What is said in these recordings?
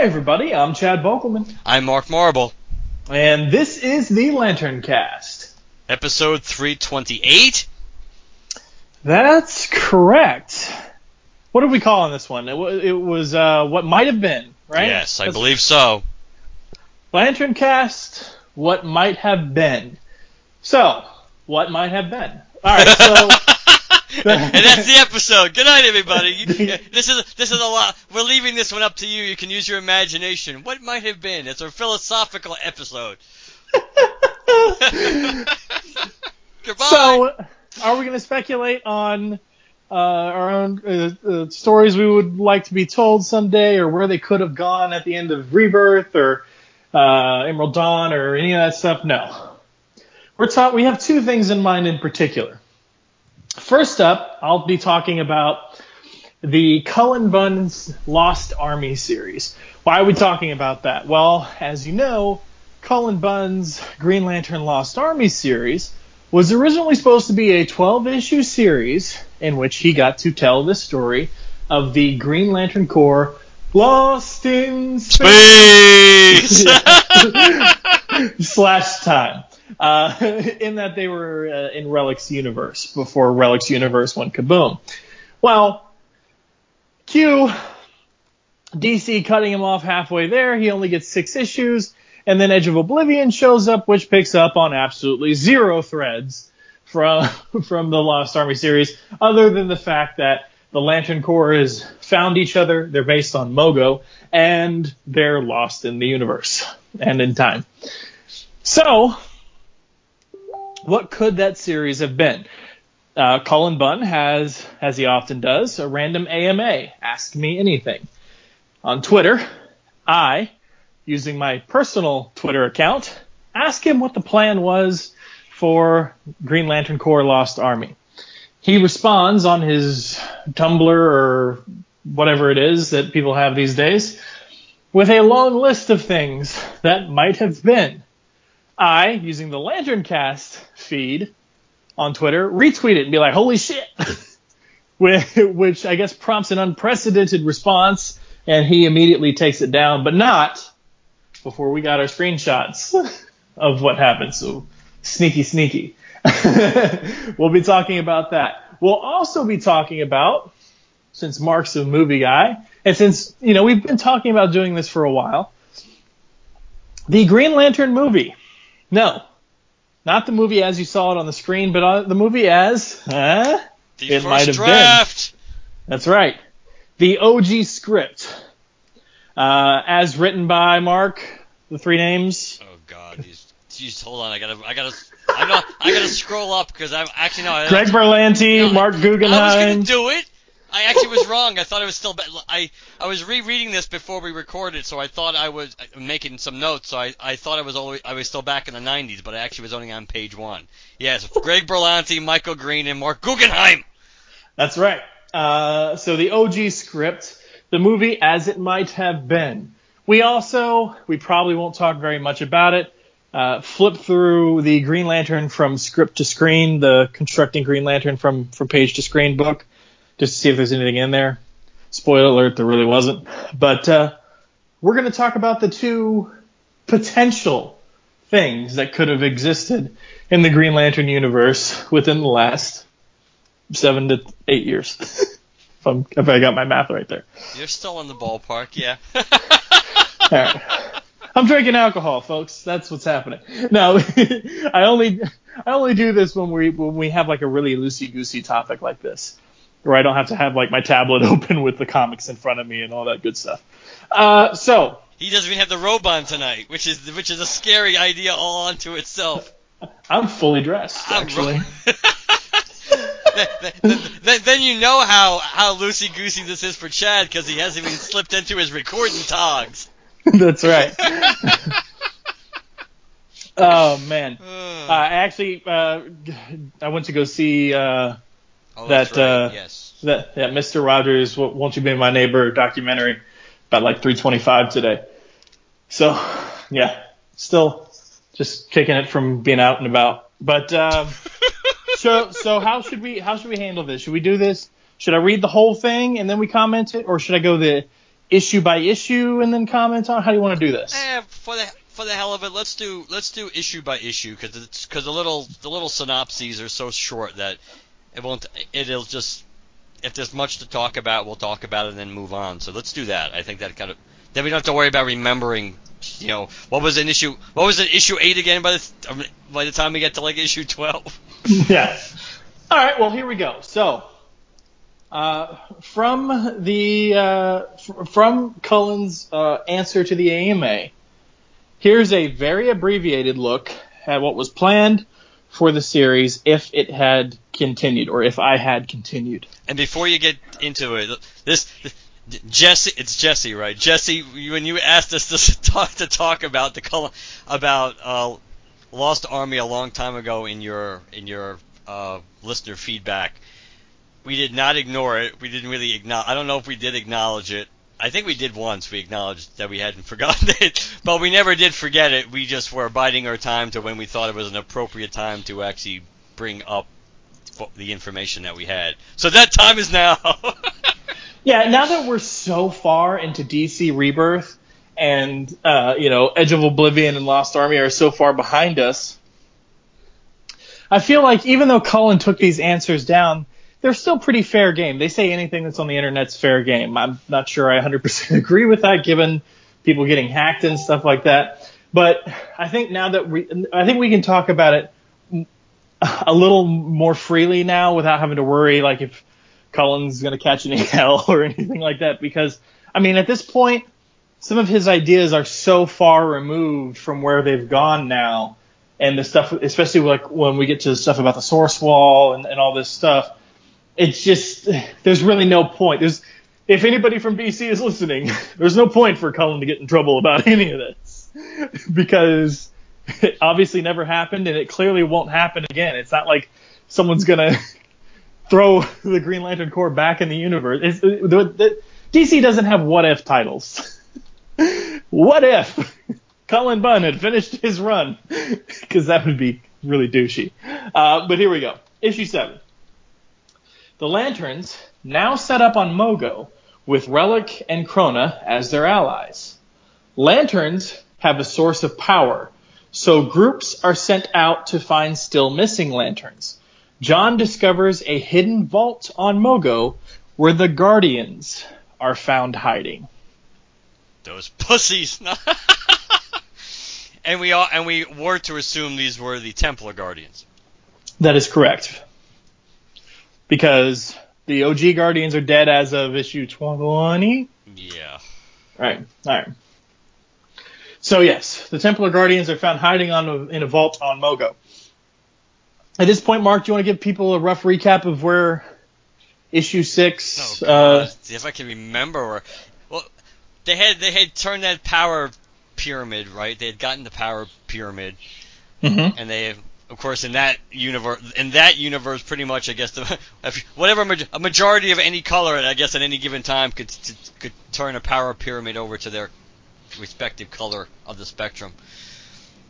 Hi, everybody. I'm Chad Bokelman, I'm Mark Marble. and this is the Lantern Cast. Episode 328. That's correct. What are we calling this one? It, wa- it was uh, what might have been, right? Yes, I That's believe so. Lantern Cast. What might have been. So, what might have been? All right. So, and that's the episode. Good night, everybody. You- this is this is a lot. We're leaving this one up to you. You can use your imagination. What might have been? It's a philosophical episode. Goodbye. so are we going to speculate on uh, our own uh, uh, stories we would like to be told someday, or where they could have gone at the end of Rebirth, or uh, Emerald Dawn, or any of that stuff? No. We're taught We have two things in mind in particular. First up, I'll be talking about the Cullen Bunn's Lost Army series. Why are we talking about that? Well, as you know, Cullen Bunn's Green Lantern Lost Army series was originally supposed to be a 12 issue series in which he got to tell the story of the Green Lantern Corps lost in space Space. slash time. Uh, in that they were uh, in Relic's universe before Relic's universe went kaboom. Well, Q, DC cutting him off halfway there. He only gets six issues, and then Edge of Oblivion shows up, which picks up on absolutely zero threads from from the Lost Army series, other than the fact that the Lantern Corps has found each other. They're based on Mogo, and they're lost in the universe and in time. So, what could that series have been? Uh, Cullen Bunn has, as he often does, a random AMA, Ask Me Anything. On Twitter, I, using my personal Twitter account, ask him what the plan was for Green Lantern Corps Lost Army. He responds on his Tumblr or whatever it is that people have these days with a long list of things that might have been. I, using the Lantern Cast feed on Twitter, retweet it and be like, holy shit! Which which I guess prompts an unprecedented response, and he immediately takes it down, but not before we got our screenshots of what happened. So sneaky, sneaky. we'll be talking about that. We'll also be talking about, since Mark's a movie guy, and since, you know, we've been talking about doing this for a while, the Green Lantern movie. No, not the movie as you saw it on the screen, but uh, the movie as, huh? the it might have been. That's right. The OG script, uh, as written by Mark, the three names. Oh God. Jeez, hold on. I gotta. I gotta. I know. I gotta scroll up because I'm actually no. Greg Berlanti, Mark I was gonna do it. I actually was wrong. I thought it was still. I I was rereading this before we recorded, so I thought I was uh, making some notes. So I, I thought I was always, I was still back in the 90s, but I actually was only on page one. Yes, Greg Berlanti, Michael Green, and Marc Guggenheim. That's right. Uh, so the OG script, the movie as it might have been. We also, we probably won't talk very much about it. Uh, flip through the Green Lantern from script to screen, the constructing Green Lantern from from page to screen book, just to see if there's anything in there. Spoiler alert, there really wasn't. But uh, we're going to talk about the two potential things that could have existed in the Green Lantern universe within the last seven to eight years. if, I'm, if I got my math right there. You're still in the ballpark, yeah. Right. I'm drinking alcohol, folks. That's what's happening. No, I only I only do this when we when we have like a really loosey goosey topic like this, where I don't have to have like my tablet open with the comics in front of me and all that good stuff. Uh, so He doesn't even have the robe on tonight, which is which is a scary idea all unto itself. I'm fully dressed I'm actually. ro- then, then- then- then you know how how loosey goosey this is for Chad because he hasn't even slipped into his recording togs. That's right. oh man. Uh, I actually uh, I went to go see uh, oh, that, right. uh, yes. that that Mr. Rogers Won't You Be My Neighbor documentary about like 325 today. So yeah, still just kicking it from being out and about. But um, so so how should we how should we handle this? Should we do this? Should I read the whole thing and then we comment it, or should I go the issue by issue and then comment on? How do you want to do this? Eh, for the for the hell of it, let's do let's do issue by issue because it's because the little the little synopses are so short that it won't it'll just if there's much to talk about we'll talk about it and then move on. So let's do that. I think that kind of then we don't have to worry about remembering. You know what was an issue? What was an issue eight again? By the um, by the time we get to like issue twelve. yeah. All right. Well, here we go. So, uh, from the uh, f- from Cullen's uh, answer to the AMA, here's a very abbreviated look at what was planned for the series if it had continued, or if I had continued. And before you get into it, this Jesse, it's Jesse, right? Jesse, when you asked us to talk to talk about the color about uh, Lost Army a long time ago in your in your uh, listener feedback, we did not ignore it. We didn't really acknowledge. I don't know if we did acknowledge it. I think we did once. We acknowledged that we hadn't forgotten it, but we never did forget it. We just were biding our time to when we thought it was an appropriate time to actually bring up the information that we had. So that time is now. Yeah. Now that we're so far into DC Rebirth, and uh, you know, Edge of Oblivion and Lost Army are so far behind us. I feel like even though Cullen took these answers down, they're still pretty fair game. They say anything that's on the internet's fair game. I'm not sure I 100% agree with that, given people getting hacked and stuff like that. But I think now that we, I think we can talk about it a little more freely now without having to worry like if Cullen's going to catch any hell or anything like that. Because I mean, at this point, some of his ideas are so far removed from where they've gone now, and the stuff, especially like when we get to the stuff about the source wall and, and all this stuff, it's just there's really no point. There's if anybody from DC is listening, there's no point for Cullen to get in trouble about any of this because it obviously never happened and it clearly won't happen again. It's not like someone's gonna throw the Green Lantern Corps back in the universe. It's, the, the, DC doesn't have what if titles. what if Cullen Bunn had finished his run? Because that would be really douchey. Uh, but here we go. Issue 7. The Lanterns, now set up on Mogo, with Relic and Krona as their allies. Lanterns have a source of power, so groups are sent out to find still missing lanterns. John discovers a hidden vault on Mogo where the Guardians are found hiding. Those pussies. and we all and we were to assume these were the Templar Guardians. That is correct. Because the OG Guardians are dead as of issue 20. Yeah. Right. All right. So yes, the Templar Guardians are found hiding on a, in a vault on Mogo. At this point, Mark, do you want to give people a rough recap of where issue six? Oh, uh. See if I can remember. Where, well, they had they had turned that power pyramid right. They had gotten the power pyramid, mhm. and they, of course, in that universe, in that universe, pretty much, I guess, the, if, whatever a majority of any color, I guess, at any given time, could could turn a power pyramid over to their respective color of the spectrum.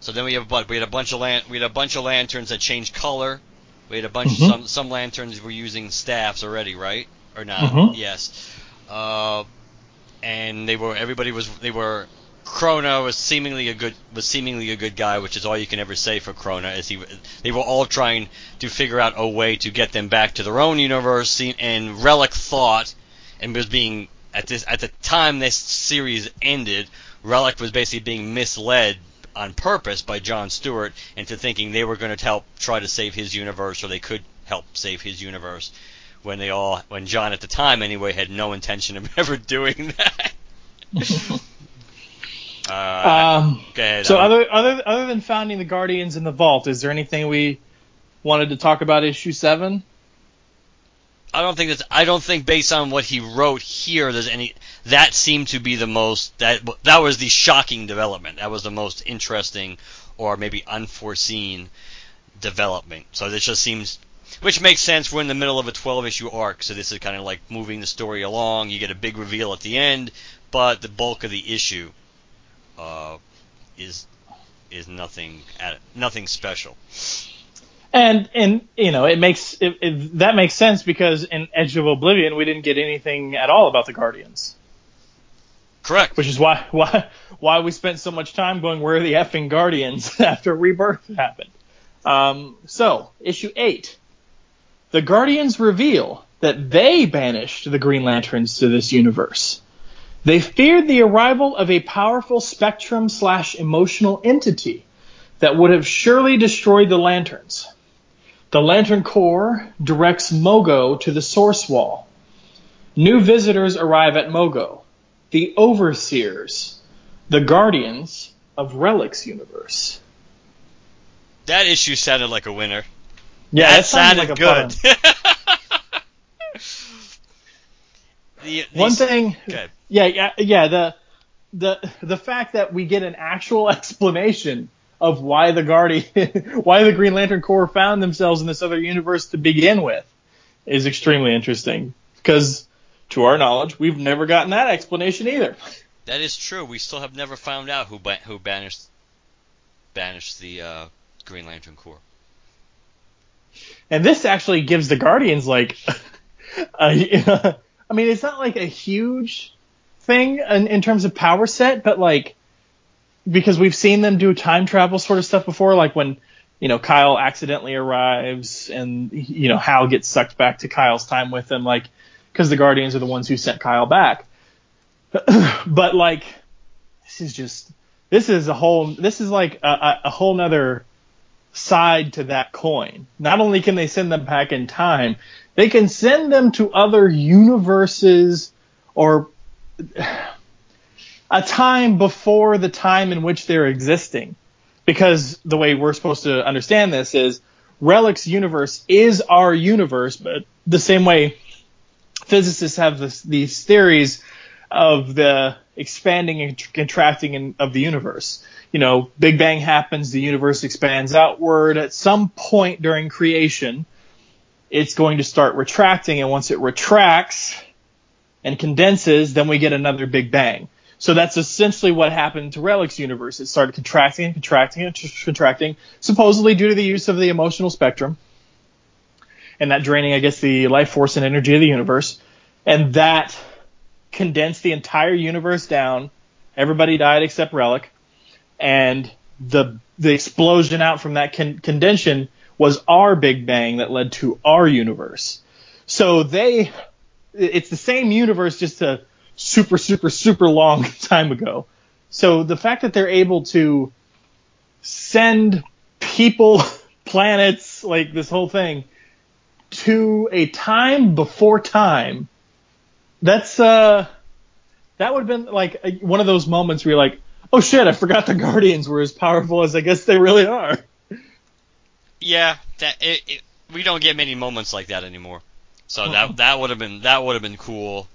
So then we have but we had a bunch of lan- we had a bunch of lanterns that changed color. We had a bunch Mhm. some some lanterns were using staffs already, right? Or not? Mhm. Yes. Uh, and they were everybody was they were Krona was seemingly a good was seemingly a good guy, which is all you can ever say for Krona. Is he? They were all trying to figure out a way to get them back to their own universe, and Relic thought, and was being at this at the time this series ended Relic was basically being misled on purpose by John Stewart into thinking they were going to help try to save his universe or they could help save his universe when they all when John at the time anyway had no intention of ever doing that. uh, Um, ahead, so I'm- other other other than founding the Guardians in the Vault, is there anything we wanted to talk about issue seven? I don't think that's. I don't think based on what he wrote here, there's any. That seemed to be the most. That that was the shocking development. That was the most interesting, or maybe unforeseen development. So this just seems, which makes sense. We're in the middle of a 12 issue arc, so this is kind of like moving the story along. You get a big reveal at the end, but the bulk of the issue, uh, is is nothing at nothing special. And and you know it makes it, it, that makes sense because in Edge of Oblivion we didn't get anything at all about the Guardians, Correct. which is why why why we spent so much time going where are the effing Guardians after Rebirth happened. Um, so issue eight, the Guardians reveal that they banished the Green Lanterns to this universe. They feared the arrival of a powerful spectrum slash emotional entity that would have surely destroyed the lanterns. The Lantern Corps directs Mogo to the Source Wall. New visitors arrive at Mogo, the Overseers, the Guardians of Relic's universe. That issue sounded like a winner. Yeah, that sounded, good. fun- The- One thing, Okay. Yeah, yeah, yeah. The the the fact that we get an actual explanation of why the Guardian, why the Green Lantern Corps found themselves in this other universe to begin with, is extremely interesting. Because, to our knowledge, we've never gotten that explanation either. That is true. We still have never found out who ba- who banished banished the uh, Green Lantern Corps. And this actually gives the Guardians like, a, I mean, it's not like a huge thing in, in terms of power set, but like because we've seen them do time travel sort of stuff before, like when you know Kyle accidentally arrives and you know Hal gets sucked back to Kyle's time with him, like because the Guardians are the ones who sent Kyle back. but like this is just this is a whole this is like a, a, a whole nother side to that coin. Not only can they send them back in time, they can send them to other universes or a time before the time in which they're existing. Because the way we're supposed to understand this is Relic's universe is our universe, but the same way physicists have this, these theories of the expanding and contracting in, of the universe. You know, Big Bang happens, the universe expands outward. At some point during creation, it's going to start retracting, and once it retracts and condenses, then we get another Big Bang. So that's essentially what happened to Relic's universe. It started contracting and contracting and contracting, supposedly due to the use of the emotional spectrum, and that draining, I guess, the life force and energy of the universe. And that condensed the entire universe down. Everybody died except Relic, and the the explosion out from that con- was our Big Bang that led to our universe. So they, it's the same universe, just a super, super, super long time ago. So the fact that they're able to send people, planets, like this whole thing, to a time before time, that's uh, that would have been like a, one of those moments where you're like, oh shit, I forgot the Guardians were as powerful as I guess they really are. Yeah, that it, it, we don't get many moments like that anymore. So that that would have been that would have been cool.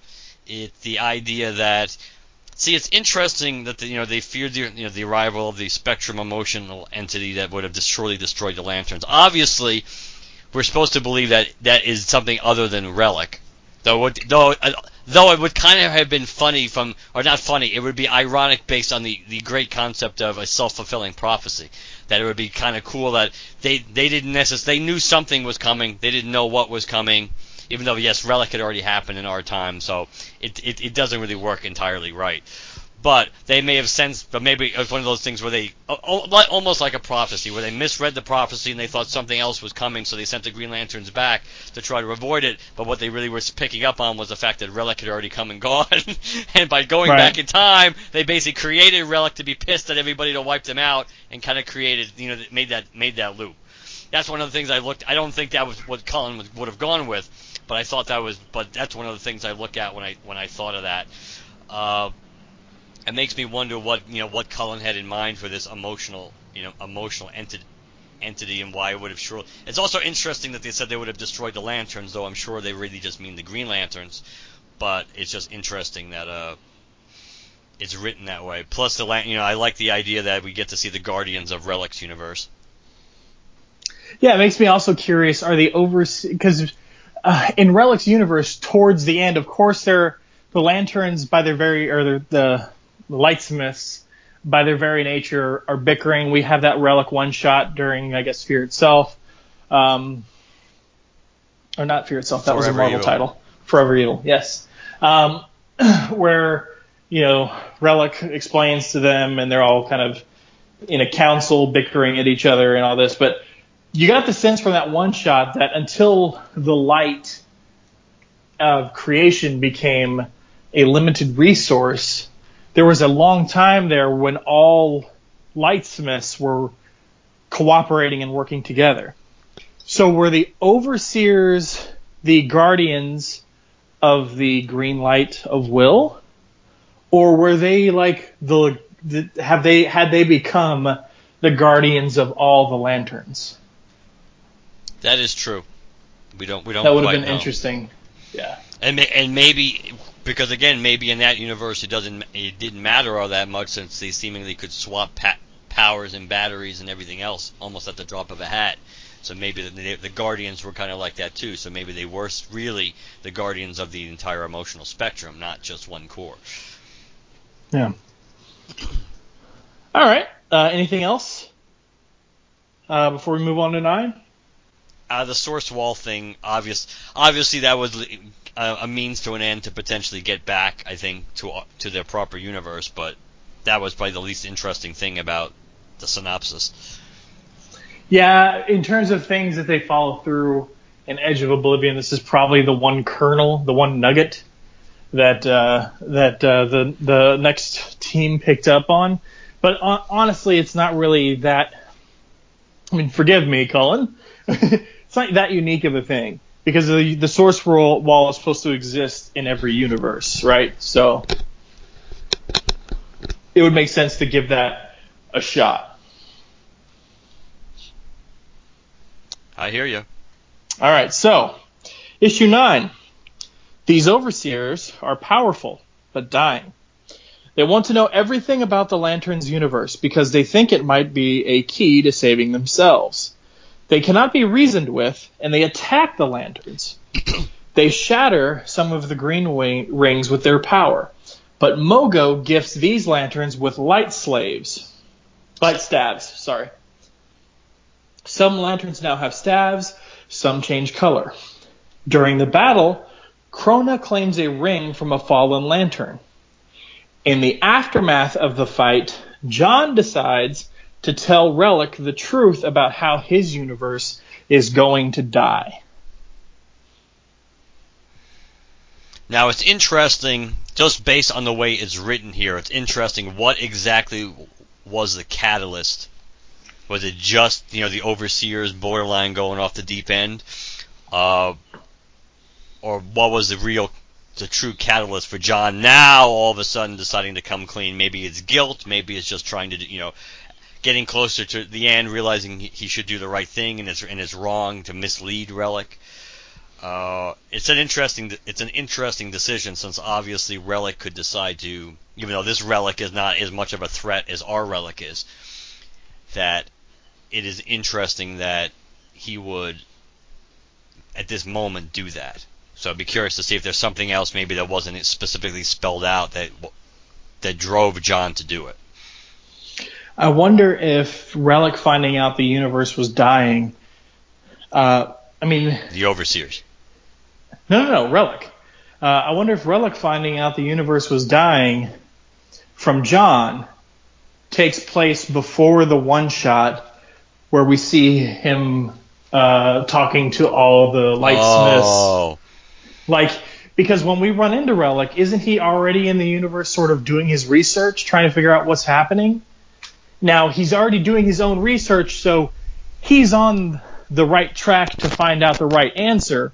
It the idea that see it's interesting that the, you know they feared the you know the arrival of the spectrum emotional entity that would have surely destroyed the lanterns. Obviously, we're supposed to believe that that is something other than relic. Though it, though uh, though it would kind of have been funny from or not funny, it would be ironic based on the the great concept of a self fulfilling prophecy. That it would be kind of cool that they they didn't necessarily they knew something was coming, they didn't know what was coming. Even though yes, relic had already happened in our time, so it it, it doesn't really work entirely right. but they may have sensed, but maybe it was one of those things where they, almost like a prophecy, where they misread the prophecy and they thought something else was coming, so they sent the Green Lanterns back to try to avoid it. But what they really were picking up on was the fact that Relic had already come and gone, and by going right. back in time, they basically created Relic to be pissed at everybody to wipe them out, and kind of created, you know, made that made that loop. That's one of the things I looked. I don't think that was what Cullen would have gone with, but I thought that was. But that's one of the things I look at when I when I thought of that. Uh, it makes me wonder what you know what Cullen had in mind for this emotional you know emotional entity entity and why it would have sure. It's also interesting that they said they would have destroyed the lanterns, though I'm sure they really just mean the Green Lanterns. But it's just interesting that uh, it's written that way. Plus the lan- you know I like the idea that we get to see the Guardians of Relic's universe. Yeah, it makes me also curious. Are they over because uh, in Relic's universe, towards the end, of course, they're the lanterns by their very or the lightsmiths by their very nature are bickering. We have that relic one shot during, I guess, Fear itself. Um, or not Fear itself. That Forever was a Marvel Evil. title. Forever Evil. Yes. Um, where you know Relic explains to them, and they're all kind of in a council bickering at each other and all this. But you got the sense from that one shot that until the light of creation became a limited resource, there was a long time there when all lightsmiths were cooperating and working together. So were the overseers the guardians of the green light of will, or were they like the, the have they had they become the guardians of all the lanterns? That is true. We don't we don't. That would have been know. interesting. Yeah. And and maybe because again, maybe in that universe it doesn't it didn't matter all that much since they seemingly could swap pa- powers and batteries and everything else almost at the drop of a hat. So maybe the, the Guardians were kind of like that too. So maybe they were really the Guardians of the entire emotional spectrum, not just one Corps. Yeah. All right. Uh, anything else uh, before we move on to nine? Uh, the source wall thing, obvious. Obviously, that was a, a, means to an end to potentially get back, I think, to to their proper universe. But that was probably the least interesting thing about the synopsis. Yeah, in terms of things that they follow through in Edge of Oblivion, this is probably the one kernel, the one nugget that uh, that uh, the the next team picked up on. But uh, honestly, it's not really that. I mean, forgive me, Cullen. it's not that unique of a thing because the, the source wall is supposed to exist in every universe, right? So it would make sense to give that a shot. I hear you. All right, so issue nine. These overseers are powerful, but dying. They want to know everything about the Lantern's universe because they think it might be a key to saving themselves. They cannot be reasoned with, and they attack the lanterns. they shatter some of the green wing- rings with their power, but Mogo gifts these lanterns with light slaves. Light staves, sorry. Some lanterns now have staves, some change color. During the battle, Krona claims a ring from a fallen lantern. In the aftermath of the fight, John decides to tell Relic the truth about how his universe is going to die. Now it's interesting, just based on the way it's written here, it's interesting what exactly was the catalyst. Was it just, you know, the overseers borderline going off the deep end? Uh, or what was the real, the true catalyst for John now all of a sudden deciding to come clean? Maybe it's guilt, maybe it's just trying to, you know, getting closer to the end, realizing he should do the right thing and it's and it's wrong to mislead Relic. Uh, it's an interesting it's an interesting decision since obviously Relic could decide to, even though this Relic is not as much of a threat as our Relic is, that it is interesting that he would at this moment do that. So I'd be curious to see if there's something else maybe that wasn't specifically spelled out that that drove John to do it. I wonder if Relic finding out the universe was dying. Uh, I mean, the overseers. No, no, no, Relic. Uh, I wonder if Relic finding out the universe was dying from John takes place before the one shot where we see him uh, talking to all the lightsmiths. Oh, Like, because when we run into Relic, isn't he already in the universe sort of doing his research, trying to figure out what's happening? Now, he's already doing his own research, so he's on the right track to find out the right answer.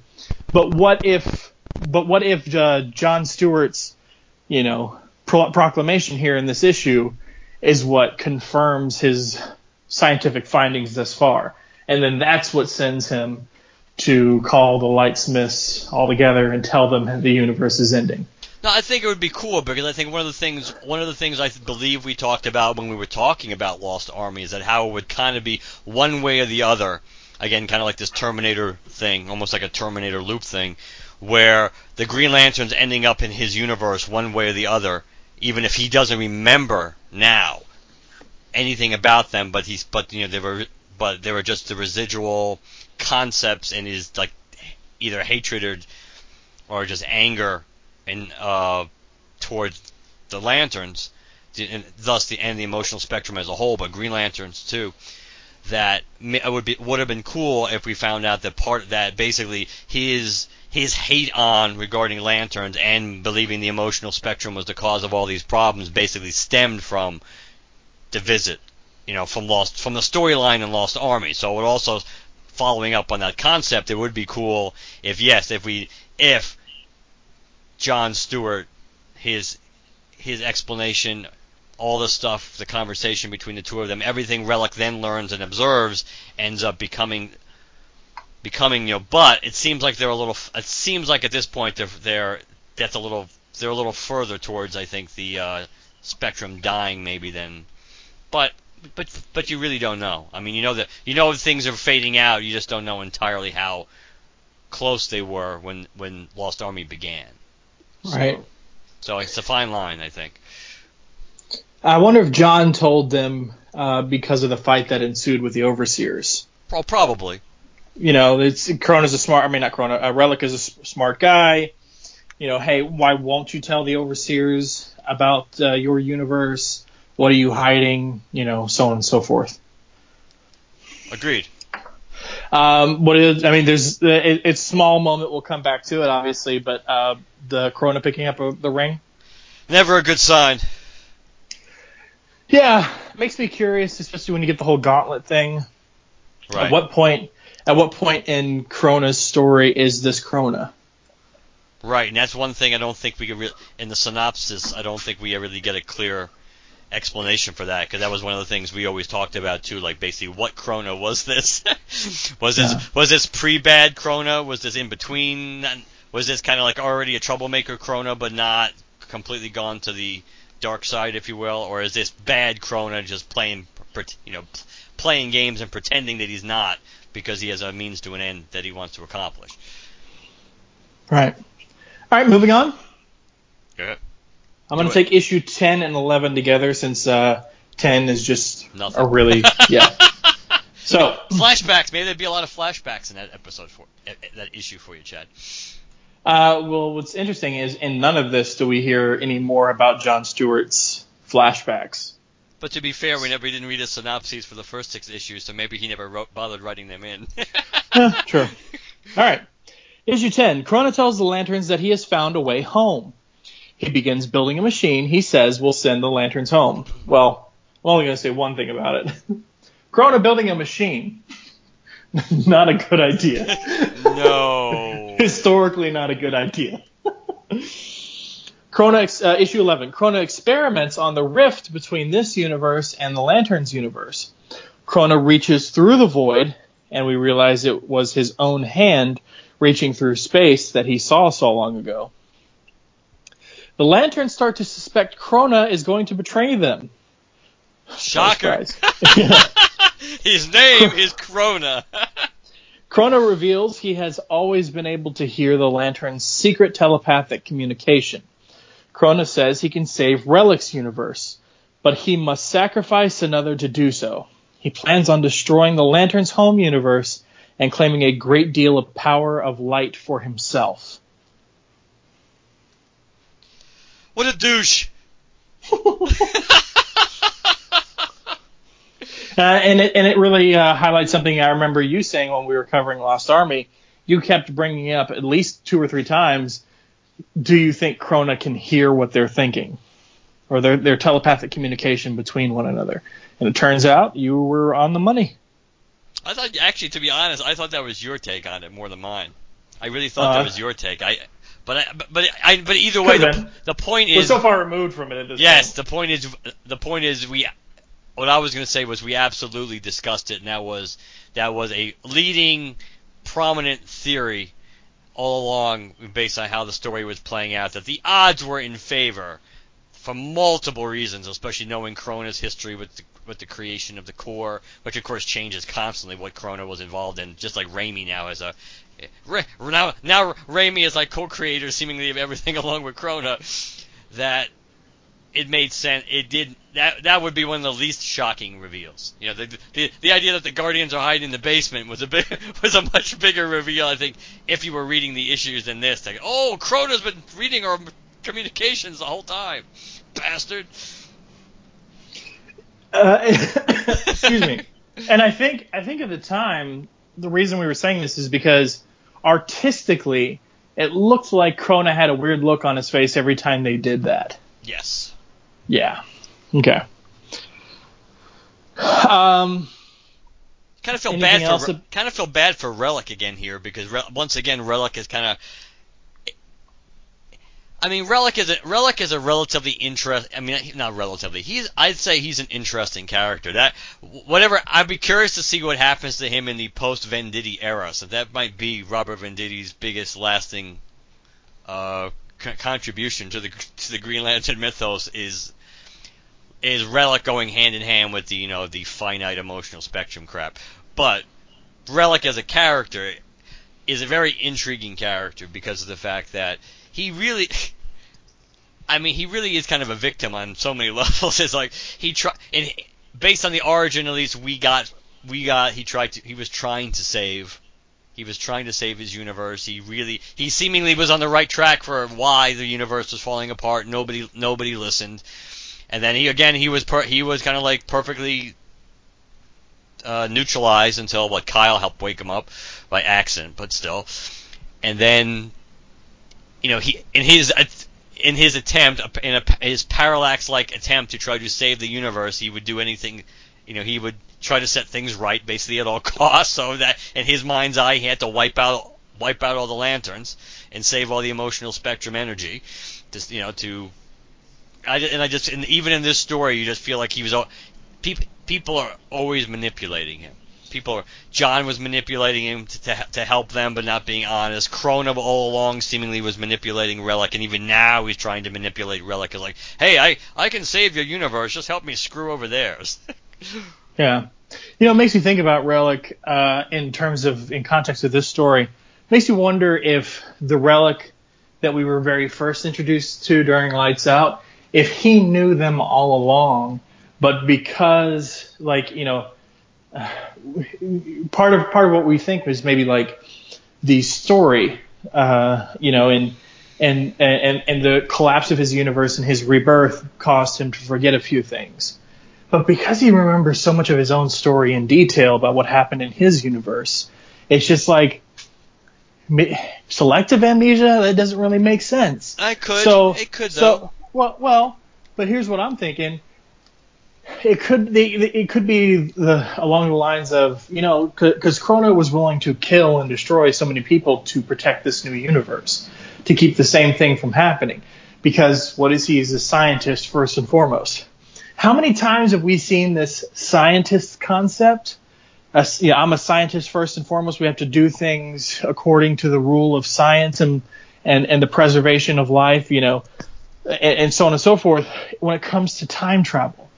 But what if, but what if uh, John Stewart's, you know, pro- proclamation here in this issue is what confirms his scientific findings thus far? And then that's what sends him to call the lightsmiths all together and tell them the universe is ending. No, I think it would be cool because I think one of the things one of the things I believe we talked about when we were talking about Lost Army is that how it would kind of be one way or the other. Again, kind of like this Terminator thing, almost like a Terminator loop thing, where the Green Lantern's ending up in his universe one way or the other, even if he doesn't remember now anything about them, but he's but you know they were but they were just the residual concepts in his like either hatred or or just anger and uh, towards the lanterns, and thus the and the emotional spectrum as a whole, but Green Lanterns too. That it would be would have been cool if we found out that part that basically his his hate on regarding lanterns and believing the emotional spectrum was the cause of all these problems basically stemmed from the visit, you know, from Lost from the storyline in Lost Army. So it also following up on that concept, it would be cool if yes, if we if John Stewart, his his explanation, all the stuff, the conversation between the two of them, everything Relic then learns and observes ends up becoming becoming you know. But it seems like they're a little. It seems like at this point they're they're that's a little they're a little further towards I think the uh, spectrum dying maybe than. But but but you really don't know. I mean, you know that you know things are fading out. You just don't know entirely how close they were when when Lost Army began. So- Right. So it's a fine line, I think. I wonder if John told them uh, because of the fight that ensued with the overseers. Pro- probably. You know, it's Krona's a smart. I mean, not Corona. Uh, Relic is a s- smart guy. You know, hey, why won't you tell the overseers about uh, your universe? What are you hiding? You know, so on and so forth. Agreed. Um, what is? I mean, there's it, it's small moment. We'll come back to it, obviously, but uh, the Krona picking up the ring. Never a good sign. Yeah, makes me curious, especially when you get the whole gauntlet thing. Right. At what point? At what point in Krona's story is this Crona? Right, and that's one thing I don't think we could re- in the synopsis. I don't think we really get a clear explanation for that because that was one of the things we always talked about too. Like basically, what Krona was this? was this Yeah. was this pre-bad Krona? Was this in between? Was this kind of like already a troublemaker Krona, but not completely gone to the dark side, if you will, or is this bad Krona just playing, you know, playing games and pretending that he's not because he has a means to an end that he wants to accomplish? Right. All right, moving on. Good. I'm going to take issue 10 and 11 together since uh, 10 is just Nothing. a really yeah. So Flashbacks. Maybe there'd be a lot of flashbacks in that episode for eh, eh, that issue for you, Chad. Uh, well, what's interesting is in none of this do we hear any more about John Stewart's flashbacks. But to be fair, we never we didn't read his synopses for the first six issues, so maybe he never wrote, bothered writing them in. Huh, True. All right. Issue 10. Krona tells the Lanterns that he has found a way home. He begins building a machine he says will send the Lanterns home. Well, I'm only going to say one thing about it. Krona building a machine. not a good idea. no. Historically, not a good idea. Krona, uh, issue 11. Krona experiments on the rift between this universe and the Lanterns universe. Krona reaches through the void, and we realize it was his own hand reaching through space that he saw so long ago. The Lanterns start to suspect Krona is going to betray them. Shocker. Yeah. His name is Krona. Krona reveals he has always been able to hear the Lantern's secret telepathic communication. Krona says he can save Relic's universe, but he must sacrifice another to do so. He plans on destroying the Lantern's home universe and claiming a great deal of power of light for himself. What a douche. Uh, and it and it really uh, highlights something I remember you saying when we were covering Lost Army. You kept bringing up at least two or three times. Do you think Krona can hear what they're thinking, or their their telepathic communication between one another? And it turns out you were on the money. I thought, actually, to be honest, I thought that was your take on it more than mine. I really thought Uh, that was your take. I, but I, but I, but either way, the, the point is We're so far removed from it yes, point. the point is, the point is, we, what I was going to say was we absolutely discussed it, and that was that was a leading, prominent theory all along, based on how the story was playing out, that the odds were in favor for multiple reasons, especially knowing Krona's history with the, with the creation of the Corps, which of course changes constantly what Krona was involved in, just like Rami now is a Now now Rami is like co-creator seemingly of everything along with Krona. That it made sense. It did that. That would be one of the least shocking reveals. You know, the the, the idea that the Guardians are hiding in the basement was a big was a much bigger reveal. I think if you were reading the issues than this, like, oh, Krona's been reading our communications the whole time, bastard. Uh, excuse me. And I think I think at the time the reason we were saying this is because artistically it looked like Krona had a weird look on his face every time they did that. Yes. Yeah. Okay. Um. Kind of feel bad for kind of feel bad for Relic again here because Re- once again Relic is kind of. I mean, Relic is a Relic is a relatively interest. I mean, not relatively. He's I'd say he's an interesting character. That whatever. I'd be curious to see what happens to him in the post Venditti era. So that might be Robert Venditti's biggest lasting uh, c- contribution to the to the Green Lantern mythos is is Relic going hand in hand with the you know the finite emotional spectrum crap. But Relic as a character is a very intriguing character because of the fact that he really I mean he really is kind of a victim on so many levels. It's like he try and based on the origin at least we got we got he tried to he was trying to save he was trying to save his universe. He really he seemingly was on the right track for why the universe was falling apart. Nobody nobody listened. And then he again he was per, he was kind of like perfectly uh, neutralized until what Kyle helped wake him up by accident, but still. And then you know he in his uh, in his attempt in a, his parallax like attempt to try to save the universe, he would do anything. You know he would try to set things right basically at all costs. So that in his mind's eye he had to wipe out wipe out all the lanterns and save all the emotional spectrum energy. Just you know to I, and I just and even in this story, you just feel like he was. al- People people are always manipulating him. People. John was manipulating him to, to help them, but not being honest. Krona all along seemingly was manipulating Relic, and even now he's trying to manipulate Relic. Like, hey, I I can save your universe. Just help me screw over theirs. Yeah. You know, it makes me think about Relic uh, in terms of, in context of this story. makes you wonder if the Relic that we were very first introduced to during Lights Out, if he knew them all along, but because, like, you know, part of part of what we think was maybe like the story, uh, you know, and and and and the collapse of his universe and his rebirth caused him to forget a few things. But because he remembers so much of his own story in detail about what happened in his universe, it's just like selective amnesia. That doesn't really make sense. I could. So it could so though. well well, but here's what I'm thinking. It could it could be the along the lines of you know because Krona was willing to kill and destroy so many people to protect this new universe to keep the same thing from happening because what is he? He's a scientist first and foremost. How many times have we seen this scientist concept? As, you know, I'm a scientist first and foremost. We have to do things according to the rule of science and and and the preservation of life. You know, and, and so on and so forth. When it comes to time travel,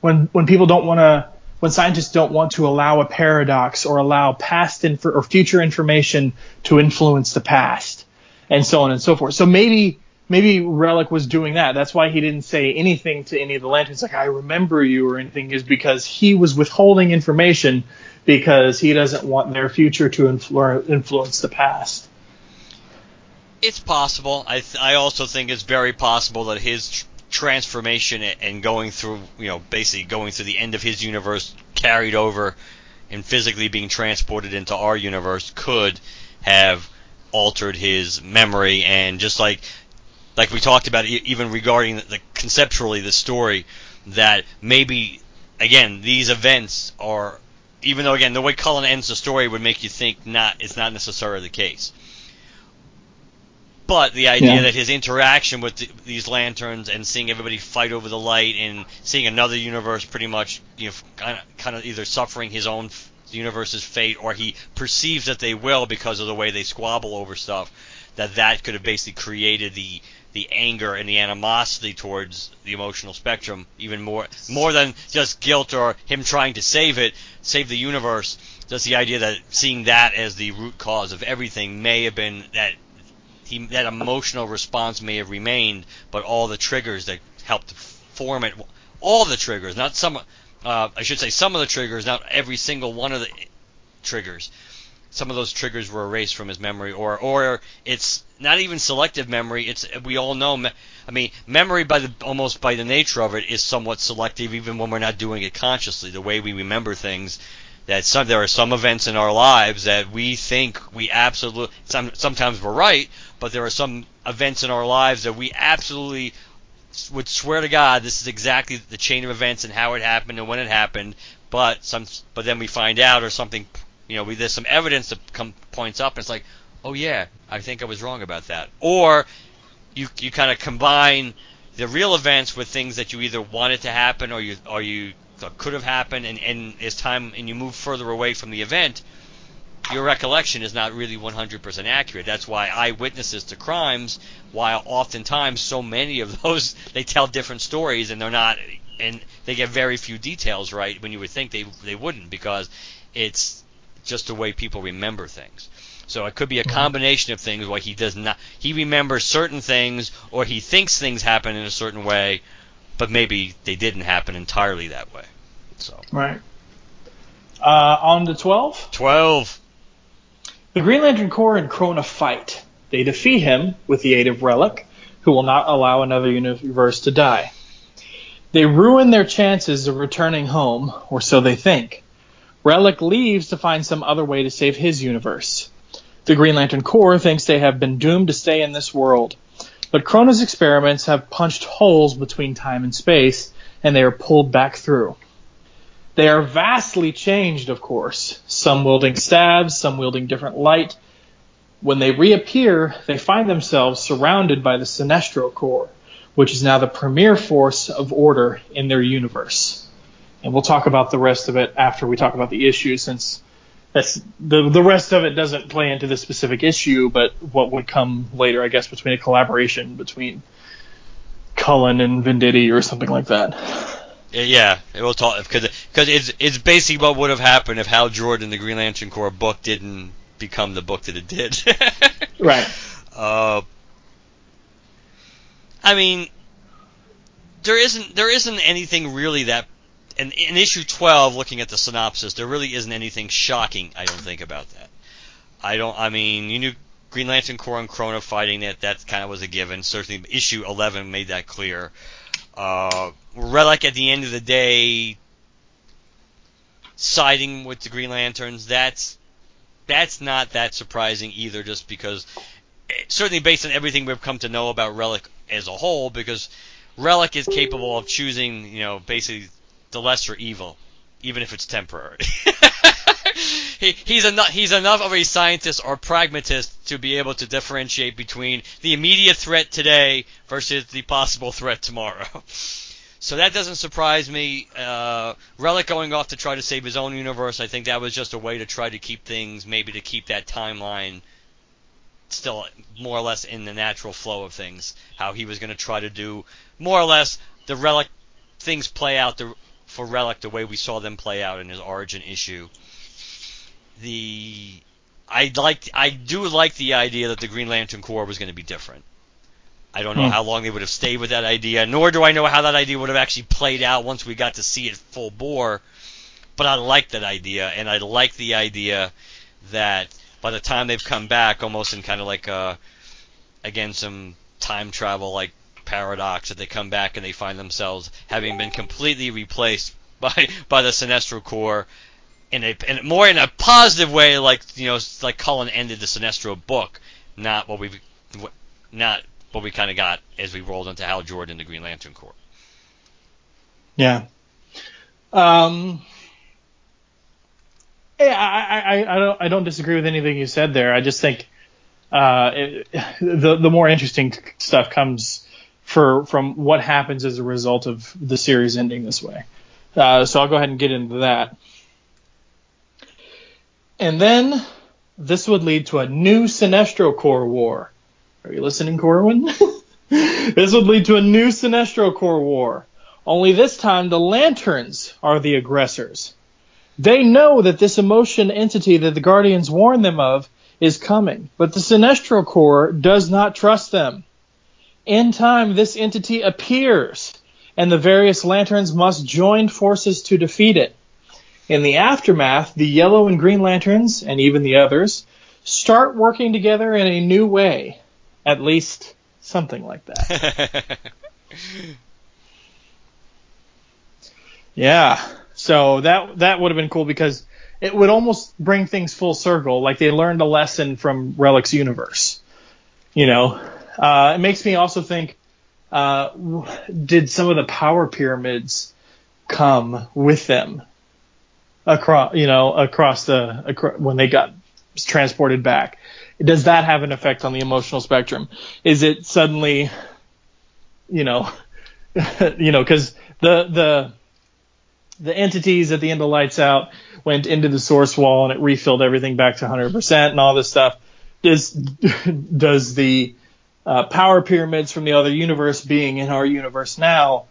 when when people don't want to, when scientists don't want to allow a paradox or allow past inf- or future information to influence the past, and so on and so forth. So maybe maybe Relic was doing that. That's why he didn't say anything to any of the lanterns like I remember you or anything is because he was withholding information because he doesn't want their future to influ- influence the past. It's possible. I th- I also think it's very possible that his tr- transformation and going through, you know, basically going through the end of his universe, carried over, and physically being transported into our universe could have altered his memory. And just like like we talked about even regarding the, the conceptually the story that maybe again these events are even though again the way Cullen ends the story would make you think not it's not necessarily the case but the idea yeah. that his interaction with the, these lanterns and seeing everybody fight over the light and seeing another universe pretty much you know kind of, kind of either suffering his own universe's fate or he perceives that they will because of the way they squabble over stuff that that could have basically created the the anger and the animosity towards the emotional spectrum even more more than just guilt or him trying to save it save the universe just the idea that seeing that as the root cause of everything may have been that he, that emotional response may have remained, but all the triggers that helped form it, all the triggers, not some, uh, I should say some of the triggers, not every single one of the triggers. Some of those triggers were erased from his memory, or or it's not even selective memory. It's we all know. I mean, memory by the almost by the nature of it is somewhat selective, even when we're not doing it consciously. The way we remember things that some there are some events in our lives that we think we absolutely some, sometimes we're right, but there are some events in our lives that we absolutely would swear to God this is exactly the chain of events and how it happened and when it happened, but some but then we find out or something you know we there's some evidence that come, points up and it's like oh yeah I think I was wrong about that. Or you you kind of combine the real events with things that you either wanted to happen or you or you thought could have happened, and, and as time and you move further away from the event, your recollection is not really 100% accurate. That's why eyewitnesses to crimes, while oftentimes so many of those they tell different stories and they're not and they get very few details right when you would think they they wouldn't because it's just the way people remember things. So it could be a mm-hmm. combination of things where he does not he remembers certain things or he thinks things happen in a certain way but maybe they didn't happen entirely that way. So right. Uh, on to twelve. Twelve. The Green Lantern Corps and Krona fight. They defeat him with the aid of Relic, who will not allow another universe to die. They ruin their chances of returning home, or so they think. Relic leaves to find some other way to save his universe. The Green Lantern Corps thinks they have been doomed to stay in this world. But Krona's experiments have punched holes between time and space, and they are pulled back through. They are vastly changed, of course, some wielding stabs, some wielding different light. When they reappear, they find themselves surrounded by the Sinestro Corps, which is now the premier force of order in their universe. And we'll talk about the rest of it after we talk about the issue, since that's the the rest of it doesn't play into this specific issue, but what would come later, I guess, between a collaboration between Cullen and Venditti or something like that. Yeah, we'll talk because because it's it's basically what would have happened if Hal Jordan, the Green Lantern Corps book, didn't become the book that it did. right. Uh, I mean, there isn't there isn't anything really that in, in issue 12, looking at the synopsis, there really isn't anything shocking, I don't think, about that. I don't, I mean, you knew Green Lantern Corps and Krona fighting that, that kind of was a given. Certainly, issue 11 made that clear. Uh, Relic at the end of the day, siding with the Green Lanterns, that's, that's not that surprising either, just because, eh, certainly based on everything we've come to know about Relic as a whole, because Relic is capable of choosing, you know, basically the lesser evil, even if it's temporary. he, he's enough he's enough of a scientist or pragmatist to be able to differentiate between the immediate threat today versus the possible threat tomorrow. So that doesn't surprise me. Uh, Relic going off to try to save his own universe, I think that was just a way to try to keep things, maybe to keep that timeline still more or less in the natural flow of things. How he was going to try to do more or less the Relic things play out the for Relic the way we saw them play out in his origin issue. The I like I do like the idea that the Green Lantern Corps was going to be different. I don't know hmm. how long they would have stayed with that idea, nor do I know how that idea would have actually played out once we got to see it full bore. But I like that idea, and I like the idea that by the time they've come back, almost in kind of like a, again some time travel like paradox that they come back and they find themselves having been completely replaced by by the Sinestro Corps in a, in a more in a positive way, like you know, like Cullen ended the Sinestro book, not what we not what we kind of got as we rolled into Hal Jordan, the Green Lantern Corps. Yeah. Um. Yeah, I, I, I don't I don't disagree with anything you said there. I just think uh, it, the the more interesting stuff comes for from what happens as a result of the series ending this way. Uh, so I'll go ahead and get into that. And then this would lead to a new Sinestro Corps war. Are you listening, Corwin? this would lead to a new Sinestro Corps war. Only this time the Lanterns are the aggressors. They know that this emotion entity that the Guardians warn them of is coming, but the Sinestro Corps does not trust them. In time, this entity appears, and the various lanterns must join forces to defeat it. In the aftermath, the yellow and green lanterns, and even the others, start working together in a new way. At least something like that. yeah. So that that would have been cool because it would almost bring things full circle. Like they learned a lesson from Relics Universe. You know, uh, it makes me also think: uh, did some of the power pyramids come with them across? You know, across the across, when they got transported back? Does that have an effect on the emotional spectrum? Is it suddenly, you know, you know, because the the the entities at the end of Lights Out went into the source wall and it refilled everything back to 100% and all this stuff. Does does the uh, power pyramids from the other universe being in our universe now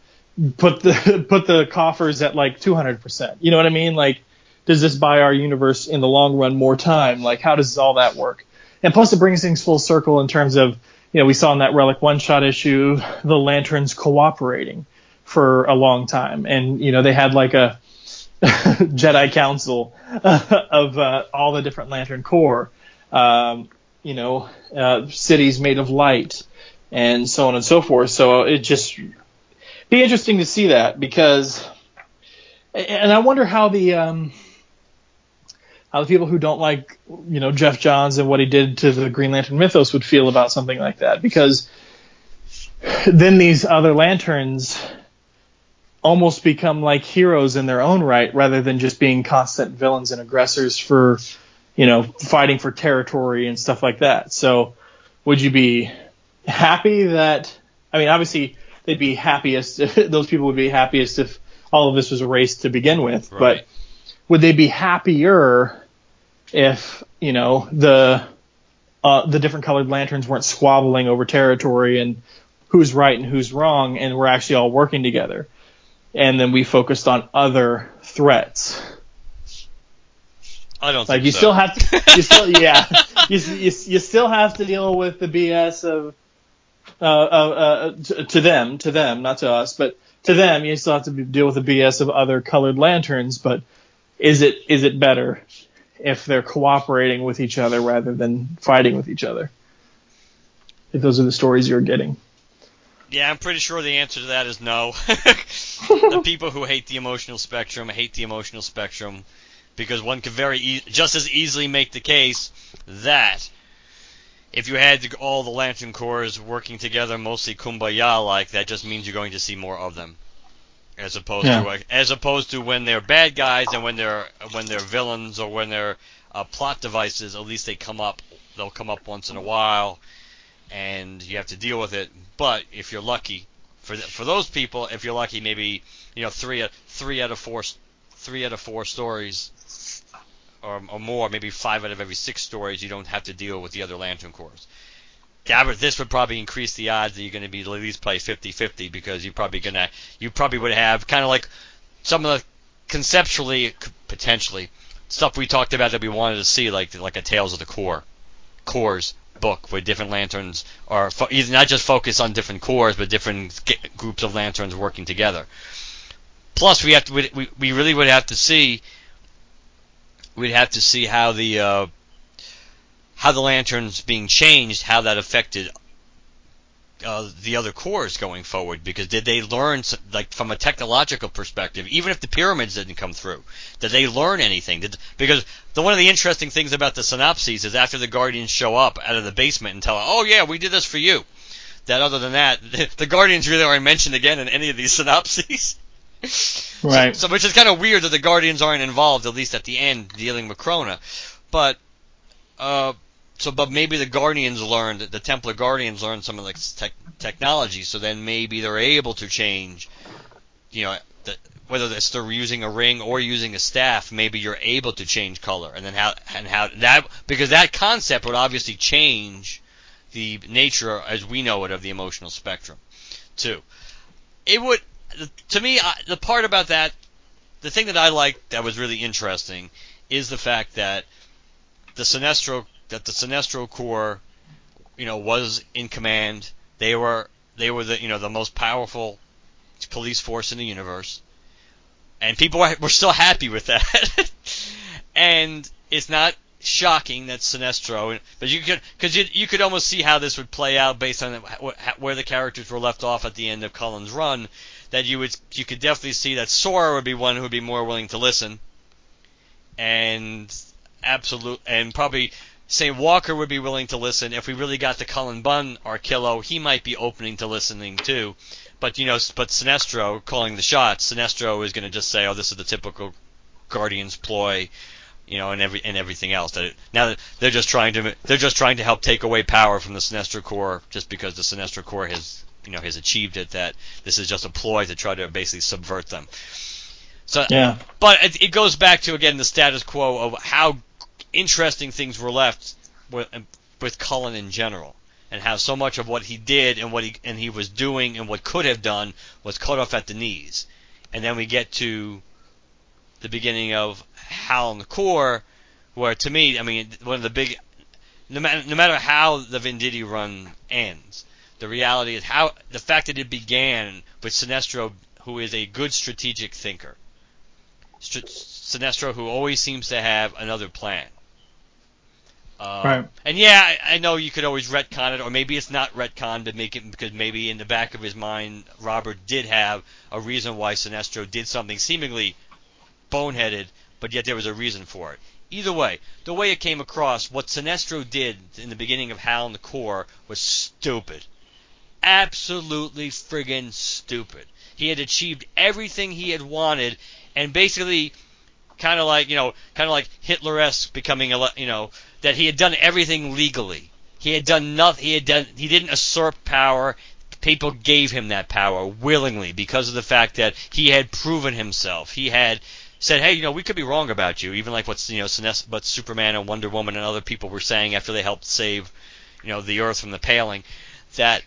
put the put the coffers at like 200%? You know what I mean? Like, does this buy our universe in the long run more time? Like, how does all that work? And plus, it brings things full circle in terms of you know we saw in that Relic one shot issue the lanterns cooperating for a long time, and you know they had like a Jedi Council of uh, all the different Lantern Corps, um, you know, uh, cities made of light, and so on and so forth. So it just be interesting to see that because, and I wonder how the um, how the people who don't like you know Geoff Johns and what he did to the Green Lantern mythos would feel about something like that because then these other lanterns almost become like heroes in their own right rather than just being constant villains and aggressors for you know fighting for territory and stuff like that so would you be happy that i mean obviously they'd be happiest those people would be happiest if all of this was erased to begin with right. but would they be happier if you know the uh, the different colored lanterns weren't squabbling over territory and who's right and who's wrong and we're actually all working together and then we focused on other threats. I don't like you so. still have to, you still yeah, you, you, you still have to deal with the BS of uh, uh, uh to, to, them, to them, not to us, but to them, you still have to deal with the BS of other colored lanterns. But is it is it better if they're cooperating with each other rather than fighting with each other? If those are the stories you're getting. Yeah, I'm pretty sure the answer to that is no. the people who hate the emotional spectrum hate the emotional spectrum because one could very e- just as easily make the case that if you had all the Lantern Corps working together, mostly kumbaya like, that just means you're going to see more of them, as opposed yeah. to as opposed to when they're bad guys and when they're when they're villains or when they're uh, plot devices. At least they come up. They'll come up once in a while and you have to deal with it. But if you're lucky, for the, for those people, if you're lucky, maybe you know three three out of four three out of four stories, or, or more, maybe five out of every six stories, you don't have to deal with the other Lantern Corps. Yeah, this would probably increase the odds that you're going to be at least play 50-50 because you're probably gonna you probably would have kind of like some of the conceptually potentially stuff we talked about that we wanted to see like like a Tales of the Corps Corps book where different lanterns are fo- not just focused on different Corps but different groups of lanterns working together. Plus, we have to we, we really would have to see we'd have to see how the uh, how the lanterns being changed, how that affected uh, the other Corps going forward? Because did they learn, like from a technological perspective, even if the pyramids didn't come through, did they learn anything? Did, because the, one of the interesting things about the synopses is after the Guardians show up out of the basement and tell, her, "Oh yeah, we did this for you." That other than that, the Guardians really aren't mentioned again in any of these synopses. Right. So, so, which is kind of weird that the Guardians aren't involved, at least at the end, dealing with Krona. But, uh, so, but maybe the Guardians learned, the Templar Guardians learned some of the te- technology, so then maybe they're able to change, you know, the, whether it's they're using a ring or using a staff, maybe you're able to change color, and then how and how that because that concept would obviously change the nature as we know it of the emotional spectrum, too. It would to me, I, the part about that, the thing that I liked that was really interesting is the fact that the Sinestro that the Sinestro Corps, you know, was in command. They were they were the you know the most powerful police force in the universe, and people were, were still happy with that. and it's not shocking that Sinestro, but you could because you, you could almost see how this would play out based on where the characters were left off at the end of Cullen's run that you would you could definitely see that Sora would be one who would be more willing to listen, and absolute and probably Saint Walker would be willing to listen. If we really got the Cullen Bunn Arkillo, he might be opening to listening too. But you know, but Sinestro calling the shots, Sinestro is going to just say, "Oh, this is the typical Guardians ploy." You know, and every and everything else. That it, now that they're just trying to they're just trying to help take away power from the Sinestro Corps, just because the Sinestro Corps has you know has achieved it that this is just a ploy to try to basically subvert them. So, yeah. but it, it goes back to again the status quo of how interesting things were left with, with Cullen in general, and how so much of what he did and what he and he was doing and what could have done was cut off at the knees, and then we get to the beginning of Hal and the Corps, where to me, I mean, one of the big, no matter no matter how the Venditti run ends, the reality is how the fact that it began with Sinestro, who is a good strategic thinker. Sinestro, who always seems to have another plan. Uh, right. And yeah, I, I, know you could always retcon it, or maybe it's not retcon to make it because maybe in the back of his mind, Robert did have a reason why Sinestro did something seemingly boneheaded, but yet there was a reason for it. Either way, the way it came across, what Sinestro did in the beginning of Hal and the Corps was stupid absolutely friggin' stupid. He had achieved everything he had wanted, and basically, kind of like you know, kind of like Hitler-esque becoming a you know that he had done everything legally. He had done nothing. He had done. He didn't usurp power. People gave him that power willingly because of the fact that he had proven himself. He had said, "Hey, you know, we could be wrong about you," even like what's you know, what Superman and Wonder Woman and other people were saying after they helped save, you know, the Earth from the paling. That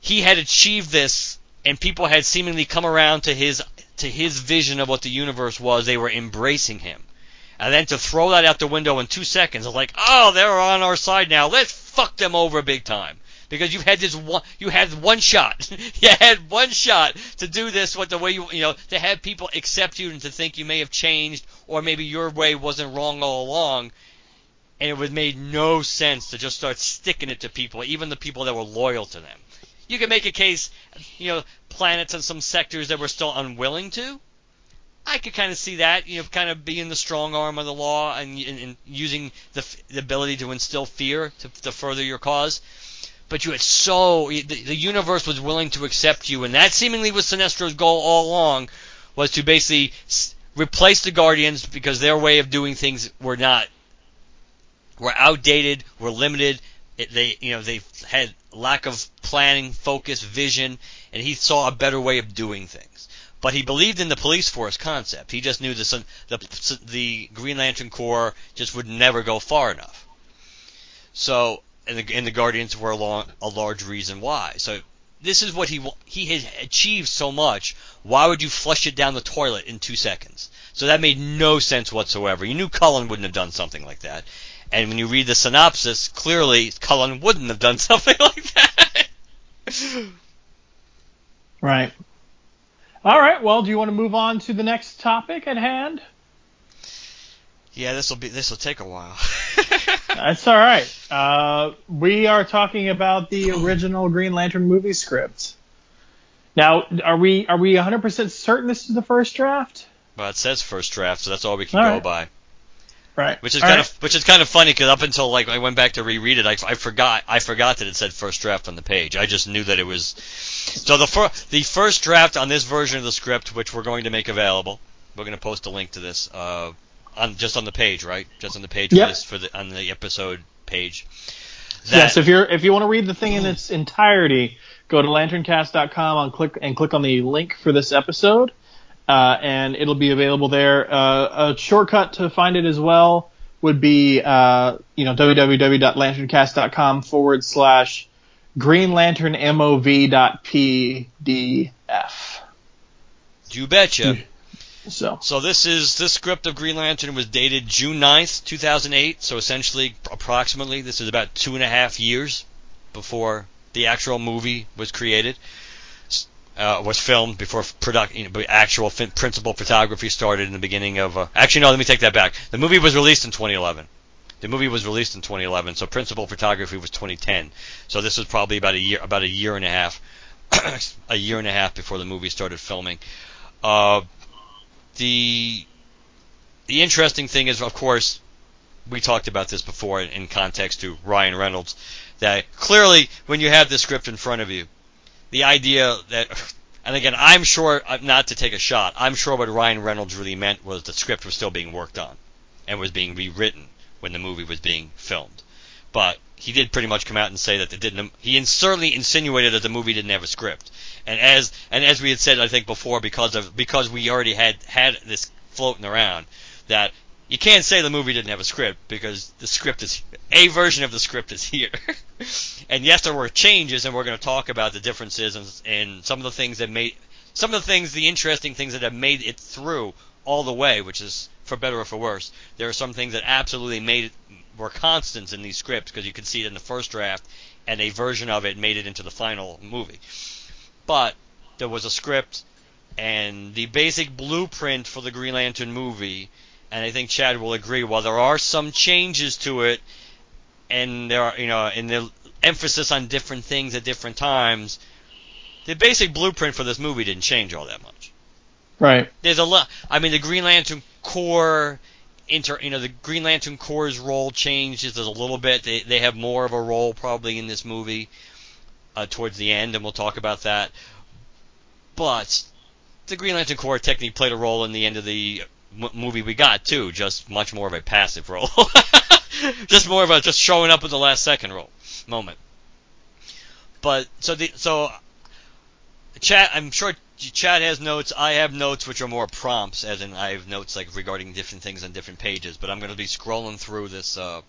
he had achieved this and people had seemingly come around to his to his vision of what the universe was. They were embracing him. And then to throw that out the window in two seconds, it's like, oh, they're on our side now. Let's fuck them over big time. Because you've had this one, you had one shot. you had one shot to do this with the way you, you know, to have people accept you and to think you may have changed, or maybe your way wasn't wrong all along. And it would made no sense to just start sticking it to people, even the people that were loyal to them you can make a case, you know, planets and some sectors that were still unwilling to. I could kind of see that, you know, kind of being the strong arm of the law and, and, and using the, the, ability to instill fear to, to, further your cause. But you had so the, the universe was willing to accept you, and that seemingly was Sinestro's goal all along, was to basically replace the Guardians because their way of doing things were not were outdated, were limited. It, they you know they had lack of planning, focus, vision, and he saw a better way of doing things. But he believed in the police force concept. He just knew the the, the Green Lantern Corps just would never go far enough. So, and the, and the Guardians were a, long, a large reason why. So, this is what he he has achieved so much. Why would you flush it down the toilet in two seconds? So that made no sense whatsoever. You knew Cullen wouldn't have done something like that. And when you read the synopsis, clearly Cullen wouldn't have done something like that. right. All right. Well, do you want to move on to the next topic at hand? Yeah, this will be this will take a while. That's all right. Uh, we are talking about the original Green Lantern movie script. Now, are we are we 100% certain this is the first draft? Well, it says first draft, so that's all we can All go right. by. Right. Which is All kind right. of which is kind of funny because up until like I went back to reread it, I, I forgot I forgot that it said first draft on the page. I just knew that it was. So the fir- the first draft on this version of the script, which we're going to make available, we're going to post a link to this uh, on just on the page, right? Just on the page Yep. for this for the on the episode page. yes, if you're if you want to read the thing in its entirety, go to lanterncast.com on click and click on the link for this episode, uh, and it'll be available there. Uh, a shortcut to find it as well would be uh, you know www.lanterncast.com forward slash Green Lantern MOV dot you betcha. So So this is this script of Green Lantern was dated June 9th, 2008. So essentially, approximately, this is about two and a half years before the actual movie was created, uh, was filmed before product, you know, actual fin- principal photography started in the beginning of. Uh, actually, no, let me take that back. The movie was released in 2011. The movie was released in 2011, so principal photography was 2010. So this was probably about a year, about a year and a half, a year and a half before the movie started filming. Uh, the the interesting thing is, of course, we talked about this before in, in context to Ryan Reynolds, that clearly when you have the script in front of you, the idea that, and again, I'm sure uh, not to take a shot, I'm sure what Ryan Reynolds really meant was the script was still being worked on and was being rewritten when the movie was being filmed. But he did pretty much come out and say that it didn't. He certainly insinuated that the movie didn't have a script. And as and as we had said, I think before, because of because we already had had this floating around, that you can't say the movie didn't have a script because the script is a version of the script is here. and yes, there were changes, and we're going to talk about the differences and, and some of the things that made some of the things, the interesting things that have made it through all the way, which is for better or for worse. There are some things that absolutely made it were constants in these scripts because you could see it in the first draft, and a version of it made it into the final movie. But there was a script and the basic blueprint for the Green Lantern movie, and I think Chad will agree. While there are some changes to it, and there are you know, and the emphasis on different things at different times, the basic blueprint for this movie didn't change all that much right. there's a lot. I mean, the Green Lantern Corps, inter, you know, the Green Lantern Corps' role changes a little bit. They they have more of a role probably in this movie uh, towards the end, and we'll talk about that. But the Green Lantern Corps technically played a role in the end of the m- movie we got too, just much more of a passive role, just more of a just showing up at the last second role moment. But so the so Chad, I'm sure Chad has notes. I have notes which are more prompts, as in I have notes like regarding different things on different pages. But I'm going to be scrolling through this. Uh,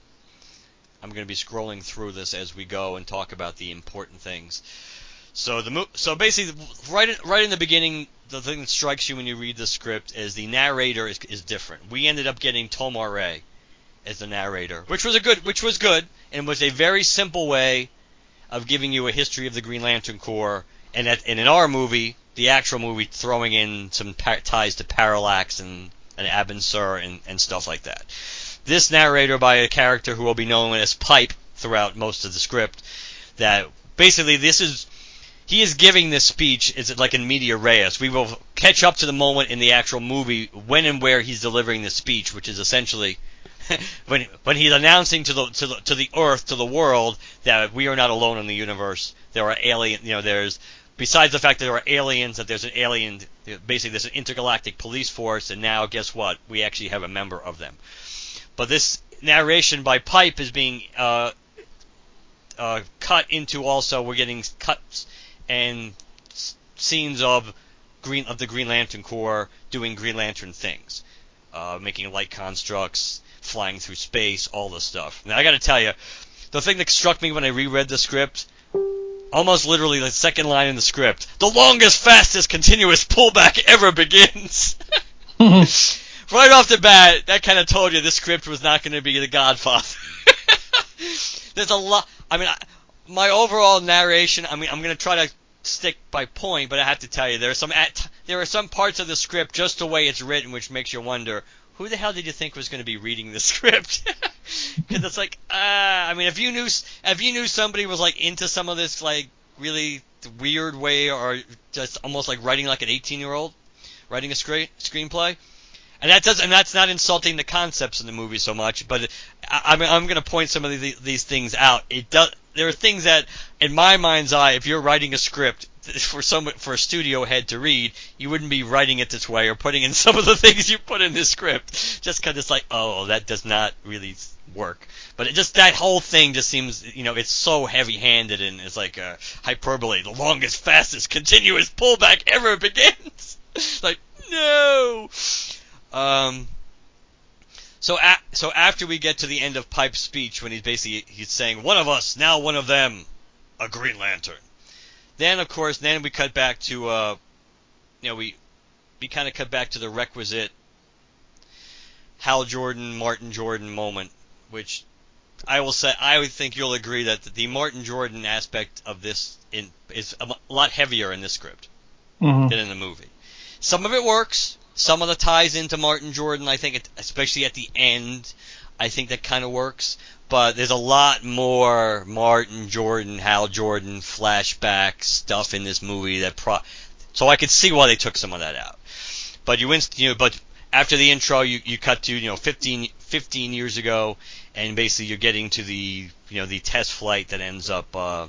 I'm going to be scrolling through this as we go and talk about the important things. So the so basically, right in, right in the beginning, the thing that strikes you when you read the script is the narrator is, is different. We ended up getting Tomar Ray as the narrator, which was a good, which was good, and was a very simple way of giving you a history of the Green Lantern Corps. And, at, and in our movie, the actual movie, throwing in some pa- ties to Parallax and and Abin Sur and, and stuff like that. This narrator by a character who will be known as Pipe throughout most of the script. That basically this is he is giving this speech is it like in media res. We will catch up to the moment in the actual movie when and where he's delivering the speech, which is essentially when when he's announcing to the to the to the earth to the world that we are not alone in the universe. There are alien, you know, there's besides the fact that there are aliens, that there's an alien, basically there's an intergalactic police force, and now guess what? We actually have a member of them. But this narration by Pipe is being uh, uh, cut into also we're getting cuts and s- scenes of green of the Green Lantern Corps doing Green Lantern things, uh, making light constructs, flying through space, all this stuff. Now I got to tell you, the thing that struck me when I reread the script, almost literally the second line in the script, the longest, fastest, continuous pullback ever begins. right off the bat, that kind of told you this script was not going to be The Godfather. There's a lot. I mean, I, my overall narration. I mean, I'm going to try to stick by point, but I have to tell you, there are some at, there are some parts of the script just the way it's written, which makes you wonder who the hell did you think was going to be reading the script? because it's like, uh, I mean, if you knew if you knew somebody was like into some of this like really weird way or just almost like writing like an 18 year old writing a screen screenplay. And that does, and that's not insulting the concepts in the movie so much, but I, I'm, I'm going to point some of these, these things out. It does, there are things that, in my mind's eye, if you're writing a script for some for a studio head to read, you wouldn't be writing it this way or putting in some of the things you put in this script, just because it's like, oh, that does not really work. But it just that whole thing just seems, you know, it's so heavy-handed and it's like a hyperbole. The longest, fastest, continuous pullback ever begins. like, no. Um. So, a- so after we get to the end of Pipe's speech, when he's basically he's saying, "One of us, now one of them, a Green Lantern." Then, of course, then we cut back to, uh, you know, we we kind of cut back to the requisite Hal Jordan, Martin Jordan moment, which I will say I would think you'll agree that the Martin Jordan aspect of this in, is a lot heavier in this script Mhm. than in the movie. Some of it works. Some of the ties into Martin Jordan, I think, it, especially at the end, I think that kind of works. But there's a lot more Martin Jordan, Hal Jordan flashback stuff in this movie that pro. So I could see why they took some of that out. But you inst- you know, but after the intro, you, you cut to you know 15, 15 years ago, and basically you're getting to the you know the test flight that ends up uh,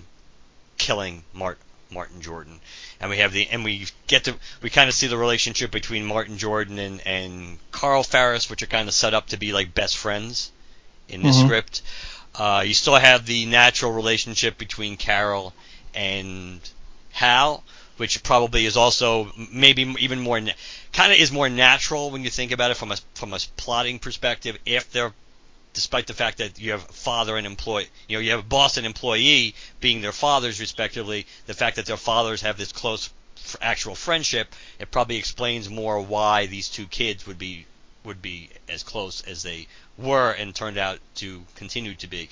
killing Mart, Martin Jordan, and we have the and we get to we kind of see the relationship between Martin Jordan and and Carl Ferris, which are kind of set up to be like best friends in this Mhm. script. Uh, you still have the natural relationship between Carol and Hal, which probably is also maybe even more na- kind of is more natural when you think about it from a from a plotting perspective. If they're despite the fact that you have father and employee, you know, you have a boss and employee being their fathers respectively, the fact that their fathers have this close f- actual friendship, it probably explains more why these two kids would be would be as close as they were and turned out to continue to be.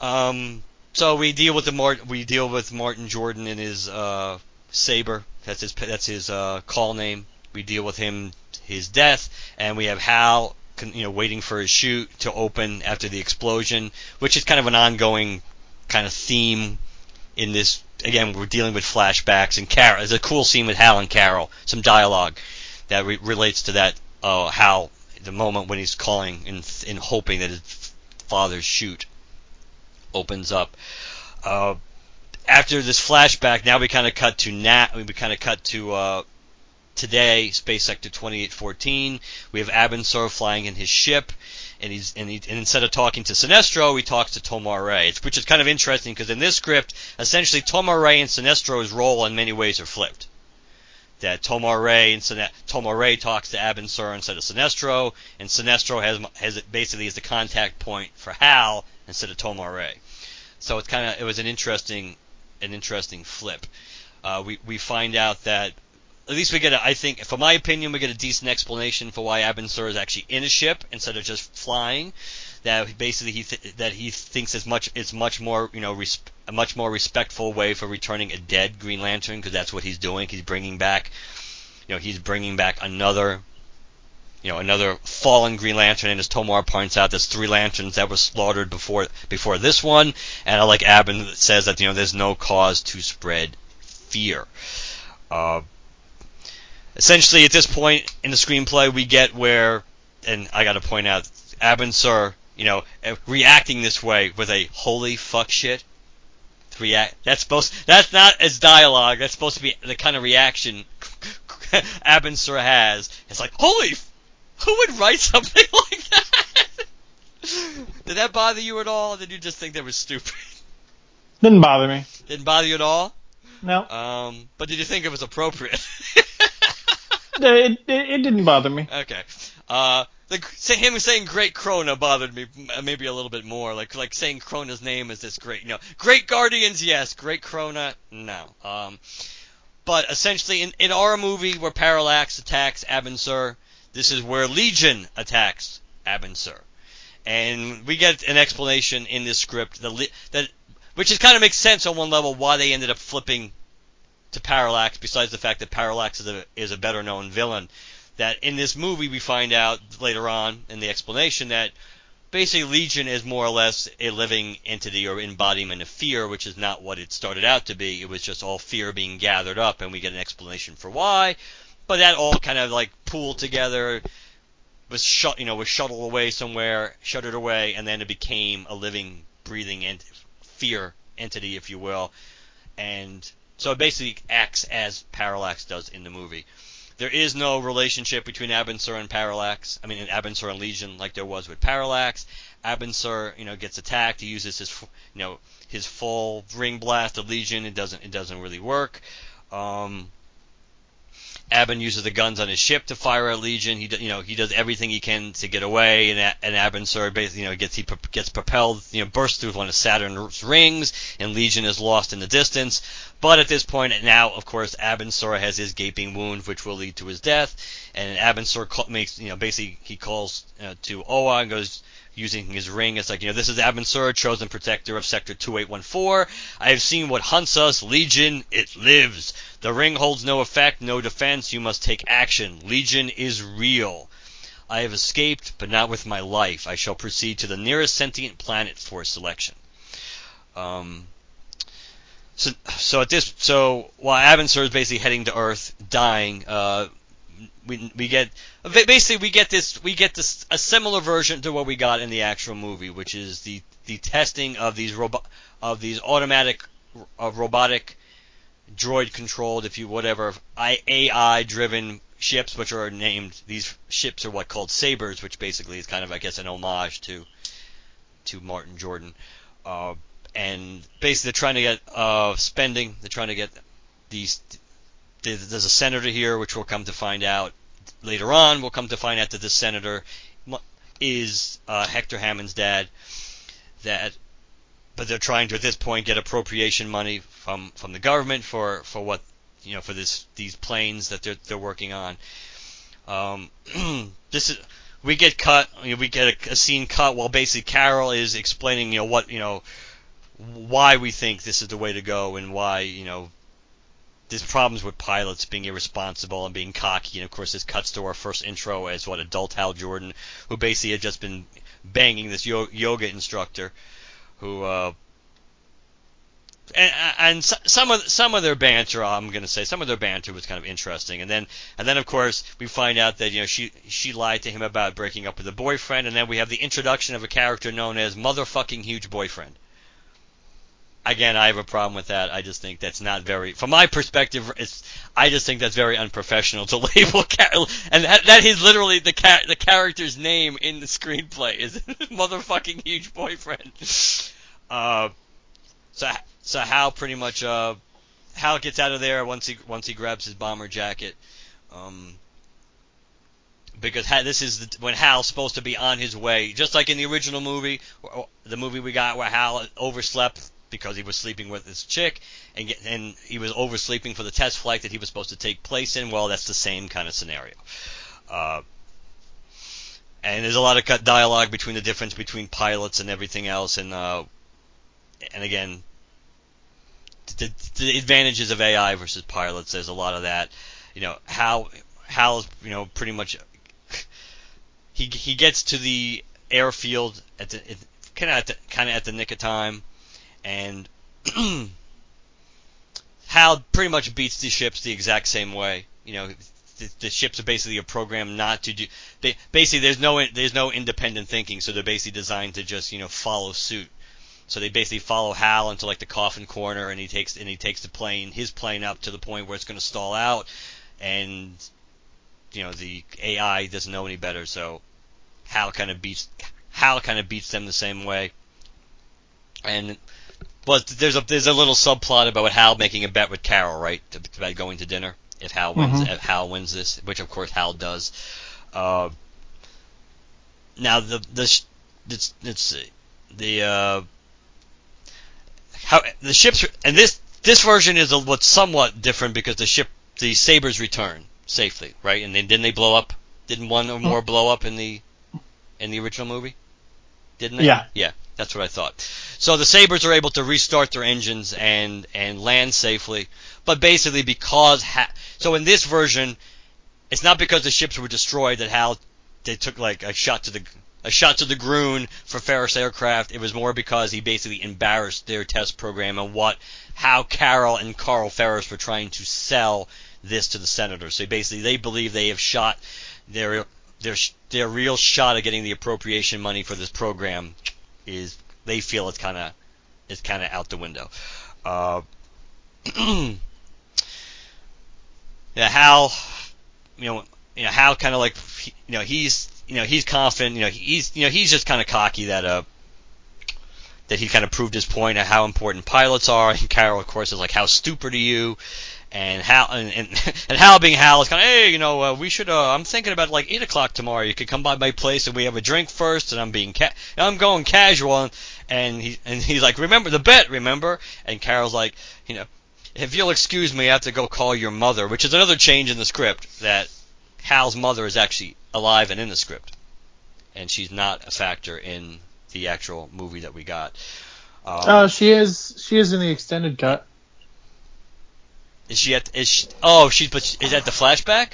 Um, so we deal with the Mart- we deal with Martin Jordan and his uh, saber. That's his that's his uh, call name. We deal with him his death, and we have Hal, you know, waiting for his chute to open after the explosion, which is kind of an ongoing kind of theme in this. Again, we're dealing with flashbacks and Carol. There's a cool scene with Hal and Carol, some dialogue that re- relates to that. Uh, Hal, the moment when he's calling and and hoping that his father's chute opens up. Uh, after this flashback, now we kind of cut to Nat. We kind of cut to uh, today, Space Sector 2814. We have Abin Sur flying in his ship, and he's and, he, and instead of talking to Sinestro, he talks to Tomar-Ray, which is kind of interesting because in this script, essentially Tomar-Ray and Sinestro's role in many ways are flipped. That Tomar-Ray and Sine- Tomar-Ray talks to Abin Sur instead of Sinestro, and Sinestro has has basically is the contact point for Hal instead of Tomar-Ray. So it's kind of it was an interesting an interesting flip. Uh, we we find out that at least we get a, I think for my opinion we get a decent explanation for why Abin Sur is actually in a ship instead of just flying. That basically he th- that he thinks is much it's much more you know res- a much more respectful way for returning a dead Green Lantern because that's what he's doing. He's bringing back you know he's bringing back another you know another fallen Green Lantern, and as Tomar points out, there's three lanterns that were slaughtered before before this one, and I like Abin says that you know there's no cause to spread fear. Uh, essentially, at this point in the screenplay, we get where, and I got to point out, Abin Sur, you know, uh, reacting this way with a holy fuck shit. React. That's supposed. That's not as dialogue. That's supposed to be the kind of reaction Abin Sur has. It's like, holy who would write something like that? Did that bother you at all? Or did you just think that was stupid? Didn't bother me. Didn't bother you at all? No, Um, but did you think it was appropriate? it, it, it didn't bother me. okay. Uh, the, say him saying "Great Krona" bothered me maybe a little bit more. Like like saying Krona's name is this great, you know, Great Guardians, yes. Great Krona, no. Um, but essentially, in, in our movie where Parallax attacks Abin Sur, this is where Legion attacks Abin Sur, and we get an explanation in this script that that which is kind of makes sense on one level why they ended up flipping to Parallax. Besides the fact that Parallax is a is a better known villain, that in this movie we find out later on in the explanation that basically Legion is more or less a living entity or embodiment of fear, which is not what it started out to be. It was just all fear being gathered up, and we get an explanation for why. But that all kind of like pooled together, was shut, you know, was shuttled away somewhere, shuttered away, and then it became a living, breathing ent- fear entity, if you will. And so it basically acts as Parallax does in the movie. There is no relationship between Abin Sur and Parallax. I mean, Abin Sur and Legion, like there was with Parallax. Abin Sur, you know, gets attacked. He uses his, you know, his full ring blast of Legion. It doesn't, it doesn't really work. Um, Abin uses the guns on his ship to fire at Legion. He, you know, he does everything he can to get away, and and Abin Sur basically, you know, gets he gets propelled, you know, bursts through one of Saturn's rings, and Legion is lost in the distance. But at this point, now, of course, Abin Sur has his gaping wound, which will lead to his death, and Abin Sur makes, you know, basically he calls uh, to Oa and goes, using his ring. It's like, you know, this is Abin Sur, chosen protector of Sector 2814. I have seen what hunts us. Legion, it lives. The ring holds no effect, no defense. You must take action. Legion is real. I have escaped, but not with my life. I shall proceed to the nearest sentient planet for selection. Um, so, so at this, so while Abin Sur is basically heading to Earth, dying, uh, we we get basically we get this we get this a similar version to what we got in the actual movie, which is the the testing of these robot of these automatic uh, robotic droid controlled, if you whatever AI driven ships, which are named these ships are what called sabers, which basically is kind of I guess an homage to to Martin Jordan. Uh, and basically they're trying to get uh, spending. They're trying to get these there's a senator here, which we'll come to find out later on. We'll come to find out that this senator is uh, Hector Hammond's dad. That, but they're trying to at this point get appropriation money from from the government for for what you know for this these planes that they're they're working on. Um, this is we get cut. We get a, a scene cut while basically Carol is explaining you know what you know why we think this is the way to go and why you know there's problems with pilots being irresponsible and being cocky. And of course, this cuts to our first intro as what adult Hal Jordan, who basically had just been banging this yoga instructor, who uh, and, and some of some of their banter, I'm to say, some of their banter was kind of interesting. And then and then of course we find out that you know she she lied to him about breaking up with a boyfriend, and then we have the introduction of a character known as motherfucking huge boyfriend again, I have a problem with that. I just think that's not very, from my perspective, it's. I just think that's very unprofessional to label Carol, and that, that is literally the car, the character's name in the screenplay is motherfucking huge boyfriend. Uh, so so Hal pretty much uh, Hal gets out of there once he once he grabs his bomber jacket. Um, because this is the, when Hal's supposed to be on his way, just like in the original movie, the movie we got where Hal overslept because he was sleeping with his chick and get, and he was oversleeping for the test flight that he was supposed to take place in. Well, that's the same kind of scenario. Uh, and there's a lot of dialogue between the difference between pilots and everything else, and uh, and again, the, the advantages of AI versus pilots. There's a lot of that. You know how Hal's you know pretty much he he gets to the airfield at the kind of kind of at the nick of time and Hal pretty much beats the ships the exact same way. You know, the, the ships are basically a program not to do. They basically there's no there's no independent thinking, so they're basically designed to just you know follow suit. So they basically follow Hal into like the coffin corner, and he takes and he takes the plane, his plane, up to the point where it's going to stall out, and you know the AI doesn't know any better, so Hal kind of beats Hal kind of beats them the same way, and well, there's a there's a little subplot about Hal making a bet with Carol, right? About going to dinner if Hal wins mm-hmm. if Hal wins this, which of course Hal does. Uh, now the the it's it's the uh, how the ships and this this version is a, what's somewhat different because the ship the sabers return safely, right? And then didn't they blow up? Didn't one or more blow up in the in the original movie? Didn't they? Yeah. Yeah. That's what I thought. So the Sabres are able to restart their engines and and land safely, but basically because ha- so in this version, it's not because the ships were destroyed that Hal they took like a shot to the a shot to the groin for Ferris Aircraft. It was more because he basically embarrassed their test program and what how Carol and Carl Ferris were trying to sell this to the senators. So basically, they believe they have shot their their their real shot at getting the appropriation money for this program is they feel it's kind of is kind of out the window. Uh, yeah, Hal, you know, you know, Hal kind of like, you know, he's, you know, he's confident, you know, he's, you know, he's just kind of cocky that, uh, that he kind of proved his point of how important pilots are. And Carol, of course, is like, how stupid are you? And Hal, and, and, and Hal being Hal is kind of, hey, you know, uh, we should, uh, I'm thinking about like 8 o'clock tomorrow. You could come by my place and we have a drink first, and I'm being, ca- I'm going casual. And, and he, and he's like, remember the bet, remember? And Carol's like, you know, if you'll excuse me, I have to go call your mother, which is another change in the script that Hal's mother is actually alive and in the script, and she's not a factor in the actual movie that we got. Um, oh, she is. She is in the extended cut. Is she at? Is she, oh, she's but is that the flashback?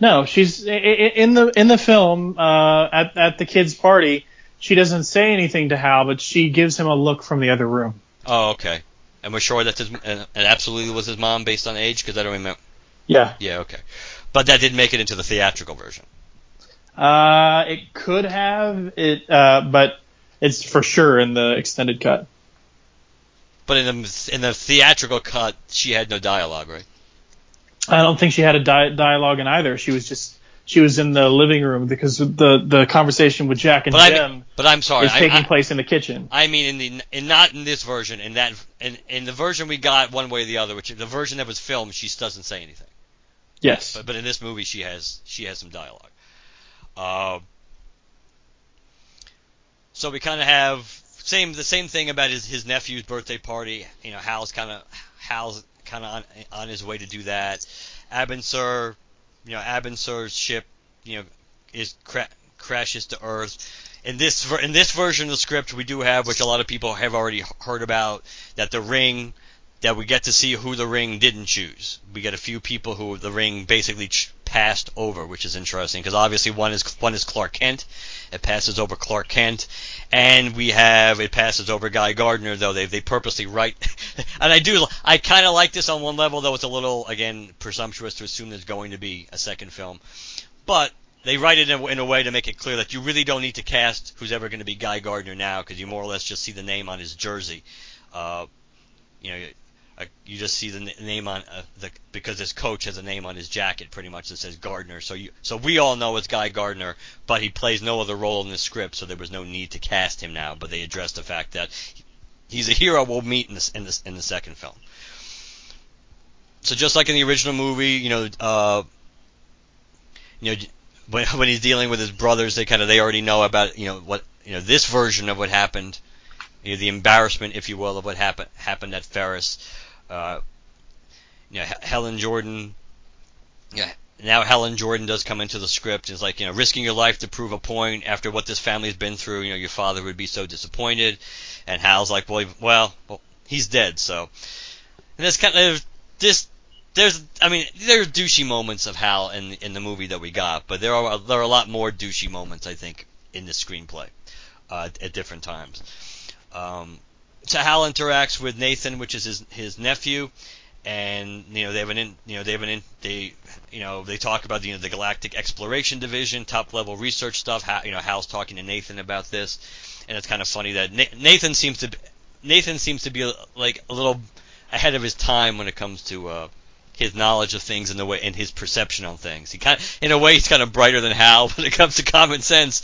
No, she's in the in the film uh, at at the kids' party. She doesn't say anything to Hal, but she gives him a look from the other room. Oh, okay. And we're sure that's his, and absolutely was his mom based on age because I don't remember. Yeah. Yeah. Okay. But that didn't make it into the theatrical version. Uh, it could have it, uh, but it's for sure in the extended cut. But in the in the theatrical cut, she had no dialogue, right? I don't think she had a di- dialogue in either. She was just she was in the living room because the the conversation with Jack and but Jim. I mean, but I'm sorry, is taking I, I, place in the kitchen. I mean, in the in not in this version, in that in in the version we got one way or the other, which the version that was filmed, she doesn't say anything. Yes. But, but in this movie, she has she has some dialogue. Uh, so we kind of have same the same thing about his his nephew's birthday party. You know, Hal's kind of Hal's kind of on, on his way to do that. Abin Sur, you know, Abin Sur's ship, you know, is cra- crashes to Earth. In this in this version of the script, we do have, which a lot of people have already heard about, that the ring that we get to see who the ring didn't choose. We get a few people who the ring basically ch- passed over, which is interesting because obviously one is one is Clark Kent. It passes over Clark Kent, and we have it passes over Guy Gardner. Though they they purposely write, and I do I kind of like this on one level, though it's a little again presumptuous to assume there's going to be a second film, but they write it in a, in a way to make it clear that you really don't need to cast who's ever going to be Guy Gardner now because you more or less just see the name on his jersey. Uh, you know, uh, you just see the name on uh, the because his coach has a name on his jacket pretty much that says Gardner. So you so we all know it's Guy Gardner, but he plays no other role in the script, so there was no need to cast him now. But they addressed the fact that he's a hero we'll meet in the in the, in the second film. So just like in the original movie, you know, uh, you know, when when he's dealing with his brothers, they kind of they already know about you know what you know this version of what happened you know, the embarrassment, if you will, of what happened happened at Ferris. Uh, you know, Helen Jordan. Yeah, now Helen Jordan does come into the script. It's like you know, risking your life to prove a point after what this family's been through. You know, your father would be so disappointed, and Hal's like, well, well, well he's dead. So, and this kind of this. There's, I mean, there are douchey moments of Hal in in the movie that we got, but there are there are a lot more douchey moments, I think, in the screenplay uh, at different times. Um, Hal interacts with Nathan, which is his his nephew, and you know they have an in, you know they have an in, they you know they talk about you know the Galactic Exploration Division, top level research stuff. How, you know Hal's talking to Nathan about this, and it's kind of funny that Nathan seems to Nathan seems to be like a little ahead of his time when it comes to uh, his knowledge of things and the way and his perception on things. He kind of, in a way he's kind of brighter than Hal when it comes to common sense.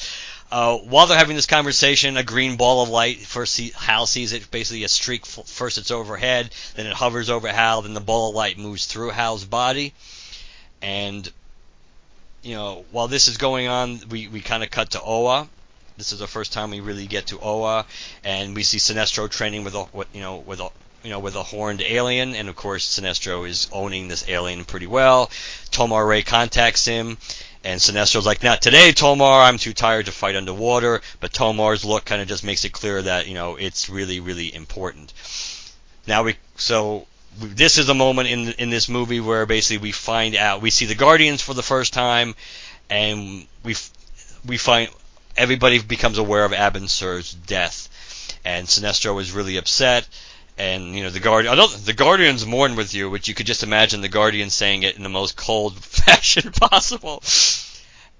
Uh, while they're having this conversation, a green ball of light. First, see, Hal sees it, basically a streak. First, it's overhead, then it hovers over Hal, then the ball of light moves through Hal's body. And, you know, while this is going on, we, we kind of cut to Oa. This is the first time we really get to Oa, and we see Sinestro training with you know, with a, you know, with a horned alien, and of course Sinestro is owning this alien pretty well. Tomar-Re contacts him, and Sinestro's like, not today, Tomar. I'm too tired to fight underwater. But Tomar's look kind of just makes it clear that you know it's really, really important. Now we so this is a moment in in this movie where basically we find out we see the Guardians for the first time, and we we find everybody becomes aware of Abin Sur's death, and Sinestro is really upset. And you know the guardian, the Guardians mourn with you, which you could just imagine the Guardians saying it in the most cold fashion possible.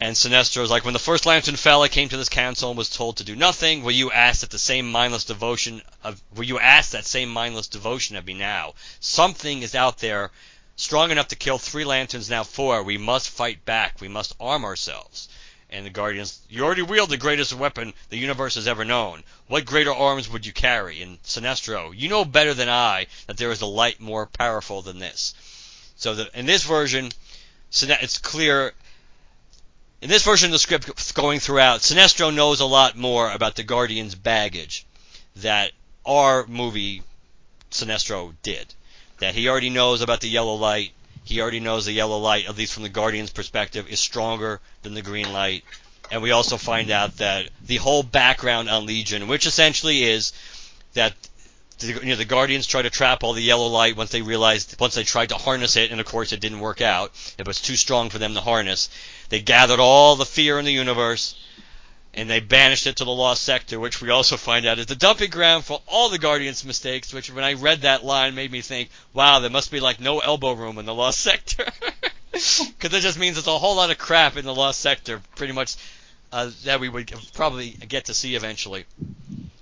And Sinestro is like, when the first lantern fell, I came to this council and was told to do nothing. Will you ask that the same mindless devotion of, will you ask that same mindless devotion of me now? Something is out there strong enough to kill three lanterns, now four. We must fight back. We must arm ourselves. And the Guardians, you already wield the greatest weapon the universe has ever known. What greater arms would you carry? And Sinestro, you know better than I that there is a light more powerful than this. So the, in this version, it's clear in this version of the script going throughout, Sinestro knows a lot more about the Guardian's baggage that our movie Sinestro did. That he already knows about the yellow light. He already knows the yellow light, at least from the Guardian's perspective, is stronger than the green light. And we also find out that the whole background on Legion, which essentially is that you know, the Guardians try to trap all the yellow light once they realized, once they tried to harness it, and of course it didn't work out. It was too strong for them to harness. They gathered all the fear in the universe, and they banished it to the Lost Sector, which we also find out is the dumping ground for all the Guardians' mistakes. Which, when I read that line, made me think, wow, there must be like no elbow room in the Lost Sector, because it just means there's a whole lot of crap in the Lost Sector, pretty much uh, that we would probably get to see eventually.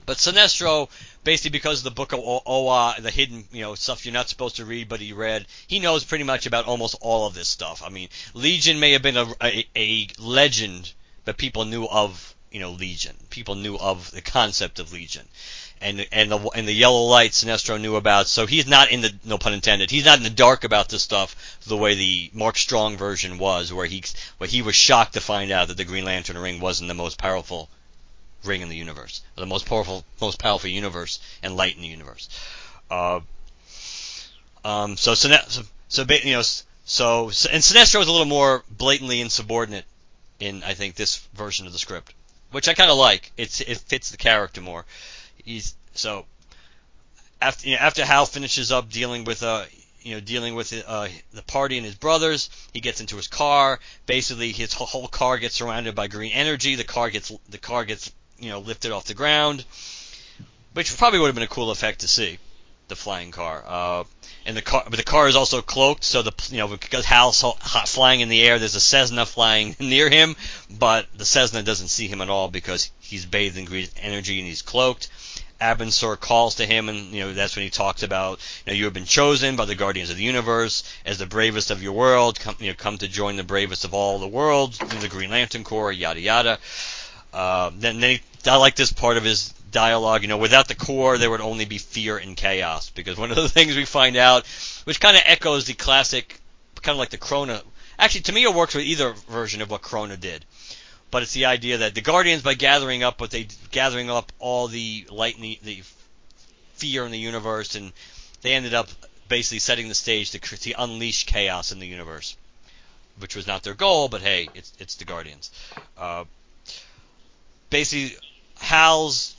But Sinestro, basically because of the book of Oa, the hidden, you know, stuff you're not supposed to read, but he read, he knows pretty much about almost all of this stuff. I mean, Legion may have been a, a, a legend, but people knew of, you know, Legion. People knew of the concept of Legion. And, and the and the yellow light Sinestro knew about, so he's not in the no pun intended. He's not in the dark about this stuff the way the Mark Strong version was, where he where he was shocked to find out that the Green Lantern ring wasn't the most powerful ring in the universe, the most powerful, most powerful universe and light in the universe. Uh, um, so, so, so, you know, so, and Sinestro is a little more blatantly insubordinate in, I think, this version of the script, which I kind of like. It's, it fits the character more. He's, so, after, you know, after Hal finishes up dealing with, uh, you know, dealing with uh, the party and his brothers. He gets into his car. Basically, his whole car gets surrounded by green energy. The car gets the car gets you know, lifted off the ground, which probably would have been a cool effect to see, the flying car. Uh, and the car, but the car is also cloaked, so the you know because Hal's flying in the air, there's a Cessna flying near him, but the Cessna doesn't see him at all because he's bathed in green energy and he's cloaked. Abin Sur calls to him, and you know that's when he talks about you know you have been chosen by the guardians of the universe as the bravest of your world. Come, you know, come to join the bravest of all the worlds, the Green Lantern Corps, yada yada. Uh, then, then he, I like this part of his dialogue. You know, without the Corps, there would only be fear and chaos. Because one of the things we find out, which kind of echoes the classic, kind of like the Krona. Actually, to me, it works with either version of what Krona did. But it's the idea that the Guardians, by gathering up what they gathering up all the light, the, the fear in the universe, and they ended up basically setting the stage to, to unleash chaos in the universe, which was not their goal. But hey, it's it's the Guardians. Uh, basically Hal's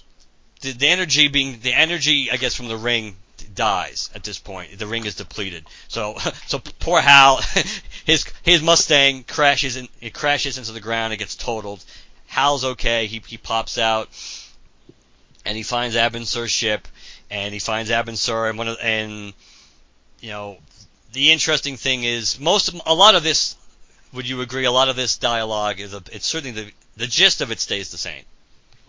the, the energy being the energy I guess from the ring dies at this point. The ring is depleted. So so poor Hal his his Mustang crashes in it crashes into the ground, it gets totaled. Hal's okay, he he pops out and he finds Abin Sur's ship and he finds Abin Sur and one of and you know the interesting thing is most of, a lot of this would you agree a lot of this dialogue is a, it's certainly the the gist of it stays the same.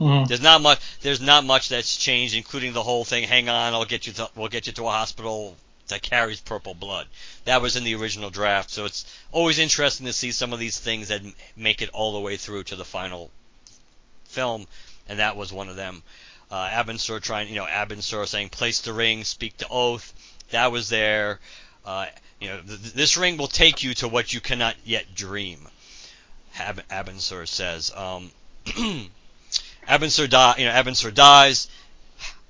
Mm-hmm. There's not much. There's not much that's changed, including the whole thing. Hang on, I'll get you. To, we'll get you to a hospital that carries purple blood. That was in the original draft, so it's always interesting to see some of these things that make it all the way through to the final film, and that was one of them. Uh, Abin Sur trying, you know, Abin Sur saying, "Place the ring, speak the oath." That was there. Uh, you know, th- this ring will take you to what you cannot yet dream. Ab- Abin Sur says. Um, Abin Sur die, you know, dies.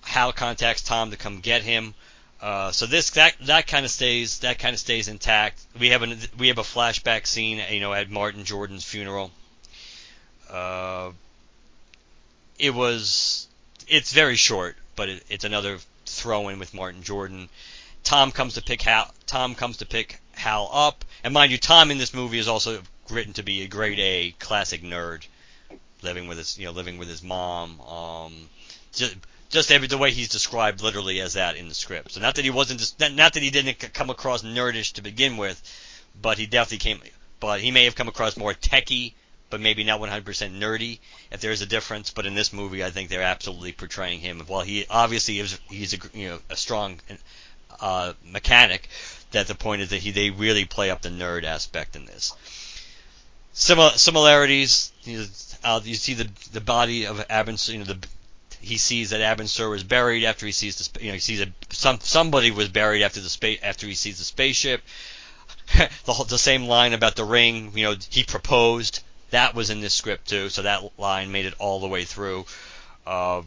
Hal contacts Tom to come get him. Uh, so this that that kind of stays that kind of stays intact. We have an we have a flashback scene, you know, at Martin Jordan's funeral. Uh, it was it's very short, but it, it's another throw in with Martin Jordan. Tom comes to pick Hal. Tom comes to pick Hal up, and mind you, Tom in this movie is also written to be a grade A classic nerd. Living with his you know living with his mom. Um, just just every the way he's described literally as that in the script. So not that he wasn't just not that he didn't come across nerdish to begin with, but he definitely came. But he may have come across more techie, but maybe not 100% nerdy. If there is a difference, but in this movie, I think they're absolutely portraying him. While he obviously is, he's a you know a strong uh, mechanic. That the point is that he they really play up the nerd aspect in this. Similar similarities. You, know, uh, you see the the body of Abin, you know the he sees that Abin Sur was buried after he sees the you know he sees that some somebody was buried after the space after he sees the spaceship. the the same line about the ring, you know, he proposed. That was in this script too, so that line made it all the way through. Uh,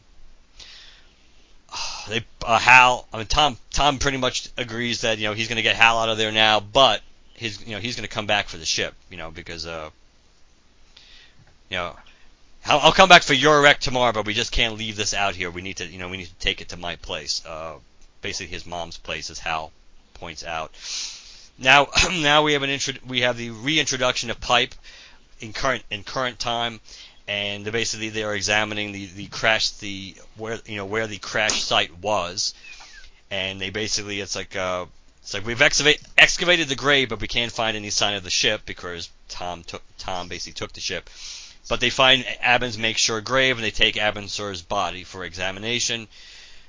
they uh, Hal, I mean Tom Tom pretty much agrees that you know he's going to get Hal out of there now, but his you know he's going to come back for the ship, you know, because uh you know I'll, I'll come back for your wreck tomorrow, but we just can't leave this out here. We need to, you know, we need to take it to my place. Uh, basically, his mom's place, as Hal points out. Now, now we have an intro, we have the reintroduction of Pipe in current in current time, and basically they are examining the the crash, the where you know where the crash site was, and they basically it's like uh, it's like we've excavate, excavated the grave, but we can't find any sign of the ship because Tom took Tom basically took the ship. But they find Abin's makesure grave and they take Abin Sur's body for examination.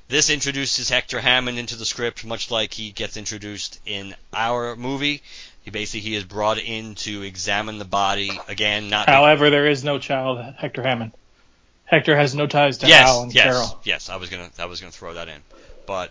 This introduces Hector Hammond into the script, much like he gets introduced in our movie. He basically he is brought in to examine the body again. Not however, there is no child Hector Hammond. Hector has no ties to yes, Hal and yes, Carol. Yes, I was gonna I was gonna throw that in, but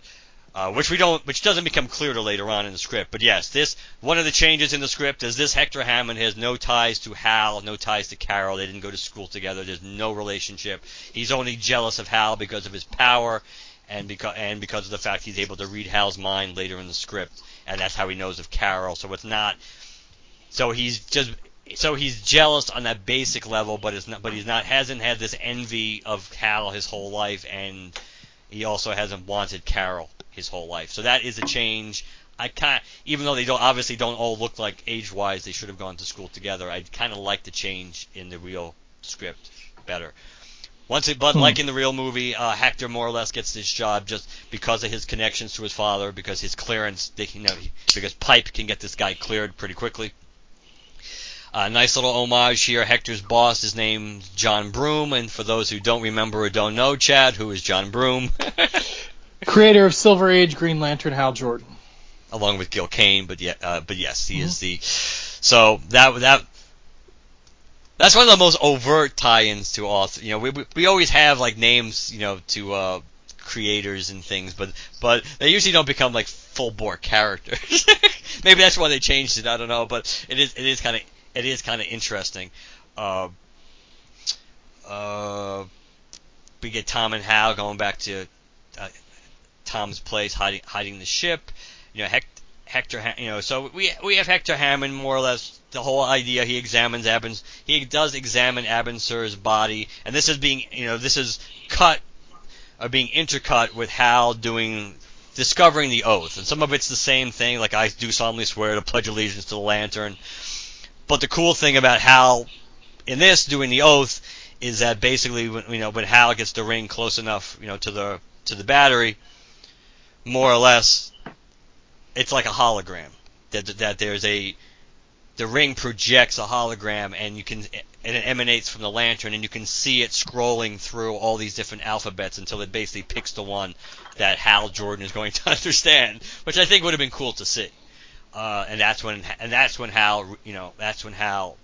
uh, which we don't, which doesn't become clear till later on in the script. But yes, this one of the changes in the script is this Hector Hammond has no ties to Hal, no ties to Carol. They didn't go to school together. There's no relationship. He's only jealous of Hal because of his power, and because and because of the fact he's able to read Hal's mind later in the script, and that's how he knows of Carol. So it's not. So he's just. So he's jealous on that basic level, but it's not. But he's not. Hasn't had this envy of Hal his whole life, and he also hasn't wanted Carol his whole life. So that is a change. I kind of, even though they don't obviously don't all look like age wise, they should have gone to school together. I kind of like the change in the real script better. Once it, but hmm. like in the real movie, uh, Hector more or less gets this job just because of his connections to his father, because his clearance, they, you know, because Pipe can get this guy cleared pretty quickly. A uh, nice little homage here. Hector's boss is named John Broome, and for those who don't remember or don't know, Chad, who is John Broome? Creator of Silver Age, Green Lantern, Hal Jordan. Along with Gil Kane, but yeah, uh, but yes, he mm-hmm. is the. So that that that's one of the most overt tie-ins to author. You know, we, we we always have like names, you know, to uh, creators and things, but but they usually don't become like full bore characters. Maybe that's why they changed it. I don't know, but it is it is kind of it is kind of interesting. Uh, uh, we get Tom and Hal going back to Tom's place, hiding hiding the ship. You know, Hector, you know, so we we have Hector Hammond more or less. The whole idea he examines Abin's, he does examine Abin Sur's body, and this is being, you know, this is cut or being intercut with Hal doing discovering the oath, and some of it's the same thing, like I do solemnly swear to pledge allegiance to the lantern. But the cool thing about Hal in this doing the oath is that basically, when, you know, when Hal gets the ring close enough, you know, to the to the battery, more or less, it's like a hologram. That that there's a the ring projects a hologram, and you can and it emanates from the lantern, and you can see it scrolling through all these different alphabets until it basically picks the one that Hal Jordan is going to understand, which I think would have been cool to see. Uh, and that's when and that's when Hal you know that's when Hal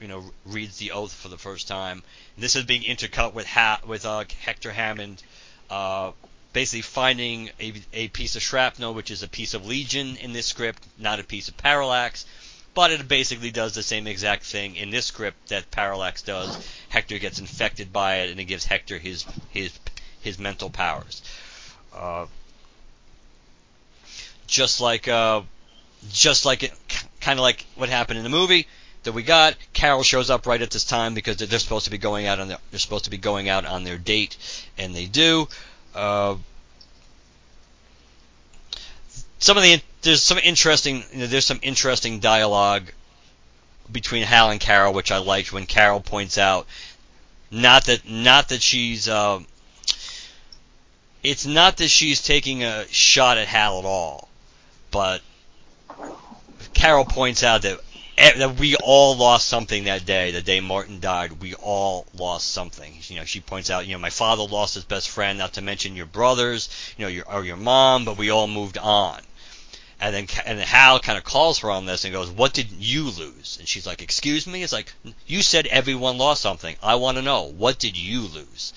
you know reads the oath for the first time. And this is being intercut with ha- with uh, Hector Hammond uh, basically finding a, a piece of shrapnel, which is a piece of Legion in this script, not a piece of Parallax. But it basically does the same exact thing in this script that Parallax does. Hector gets infected by it, and it gives Hector his his his mental powers. Uh, just like uh, just like it, kind of like what happened in the movie that we got. Carol shows up right at this time because they're supposed to be going out on their, they're supposed to be going out on their date, and they do. Uh, some of the there's some interesting you know, there's some interesting dialogue between Hal and Carol, which I liked when Carol points out Not that not that she's uh, it's not that she's taking a shot at Hal at all, but Carol points out that that we all lost something that day, the day Martin died. We all lost something. You know, she points out, you know, my father lost his best friend, not to mention your brothers, you know, your or your mom, but we all moved on. And then and Hal kind of calls her on this and goes, "What did you lose?" And she's like, "Excuse me." It's like you said everyone lost something. I want to know what did you lose?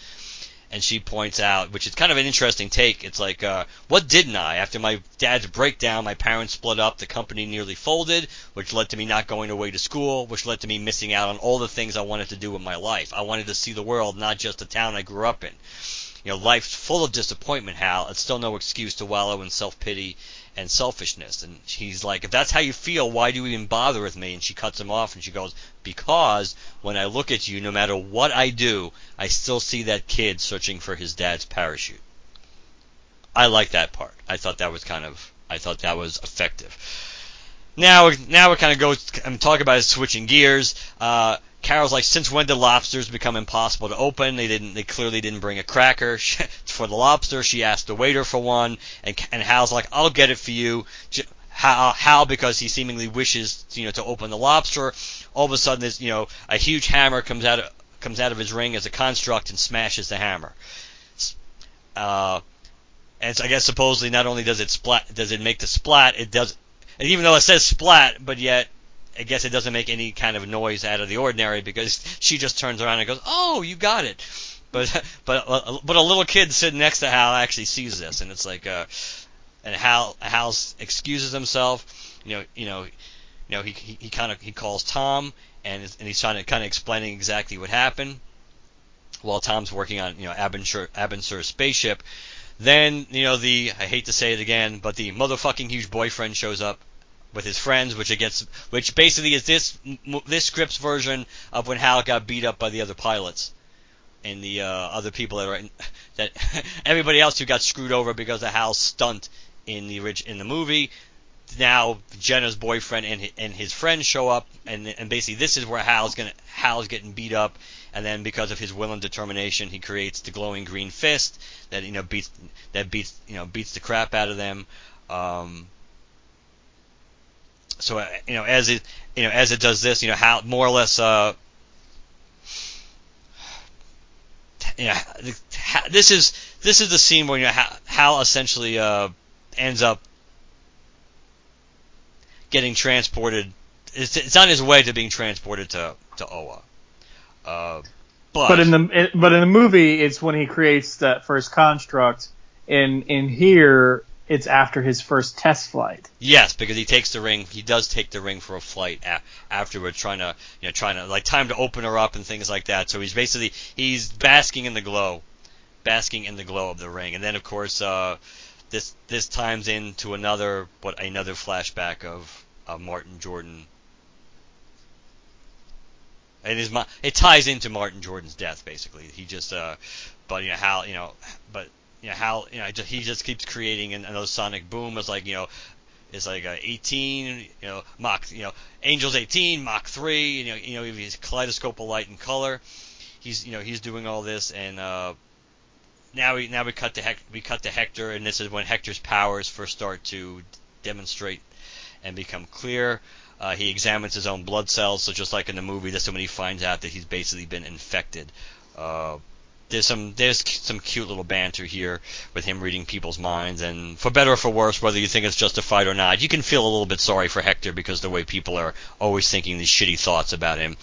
And she points out, which is kind of an interesting take. It's like, uh, what didn't I? After my dad's breakdown, my parents split up, the company nearly folded, which led to me not going away to school, which led to me missing out on all the things I wanted to do with my life. I wanted to see the world, not just the town I grew up in. You know, life's full of disappointment, Hal. It's still no excuse to wallow in self pity and selfishness. And he's like, if that's how you feel, why do you even bother with me? And she cuts him off and she goes, because when I look at you, no matter what I do, I still see that kid searching for his dad's parachute. I like that part. I thought that was kind of, I thought that was effective. Now, now it kind of goes. I'm talking about switching gears. Uh, Carol's like, since when did lobsters become impossible to open? They didn't. They clearly didn't bring a cracker for the lobster. She asked the waiter for one, and and Hal's like, I'll get it for you. How because he seemingly wishes you know to open the lobster. All of a sudden, this you know a huge hammer comes out of, comes out of his ring as a construct and smashes the hammer. Uh, and so I guess supposedly not only does it splat, does it make the splat, it does. And even though it says splat, but yet I guess it doesn't make any kind of noise out of the ordinary because she just turns around and goes, "Oh, you got it." But but uh, but a little kid sitting next to Hal actually sees this, and it's like, uh, and Hal Hal excuses himself. You know, you know, you know, he he, he kind of he calls Tom, and and he's trying to kind of explaining exactly what happened, while Tom's working on you know Abin Sur, spaceship. Then you know the I hate to say it again, but the motherfucking huge boyfriend shows up with his friends, which gets, which basically is this this script's version of when Hal got beat up by the other pilots and the uh, other people that are in, that everybody else who got screwed over because of Hal's stunt in the in the movie. Now Jenna's boyfriend and and his friends show up, and and basically this is where Hal's gonna Hal's getting beat up, and then because of his will and determination, he creates the glowing green fist that you know beats that beats you know beats the crap out of them. Um, so uh, you know as it you know as it does this, you know how more or less uh, you know this is this is the scene where you know Hal essentially uh, ends up getting transported. It's, it's on his way to being transported to to Oa. Uh, but, but in the but in the movie, it's when he creates that first construct. In in here, it's after his first test flight. Yes, because he takes the ring. He does take the ring for a flight a- afterward, trying to you know trying to like time to open her up and things like that. So he's basically he's basking in the glow, basking in the glow of the ring. And then of course uh, this this times into another what another flashback of uh, Martin Jordan. And his it ties into Martin Jordan's death basically. He just uh, but you know how you know but you know how you know he just keeps creating another sonic boom it's like you know it's like a 18 you know Mach you know Angels 18 Mach 3 you know you know he's kaleidoscope of light and color he's you know he's doing all this and uh, now we now we cut to Hec- we cut to Hector and this is when Hector's powers first start to demonstrate and become clear. Uh, he examines his own blood cells, so just like in the movie, this is when he finds out that he's basically been infected. Uh, there's some there's some cute little banter here with him reading people's minds, and for better or for worse, whether you think it's justified or not, you can feel a little bit sorry for Hector because the way people are always thinking these shitty thoughts about him.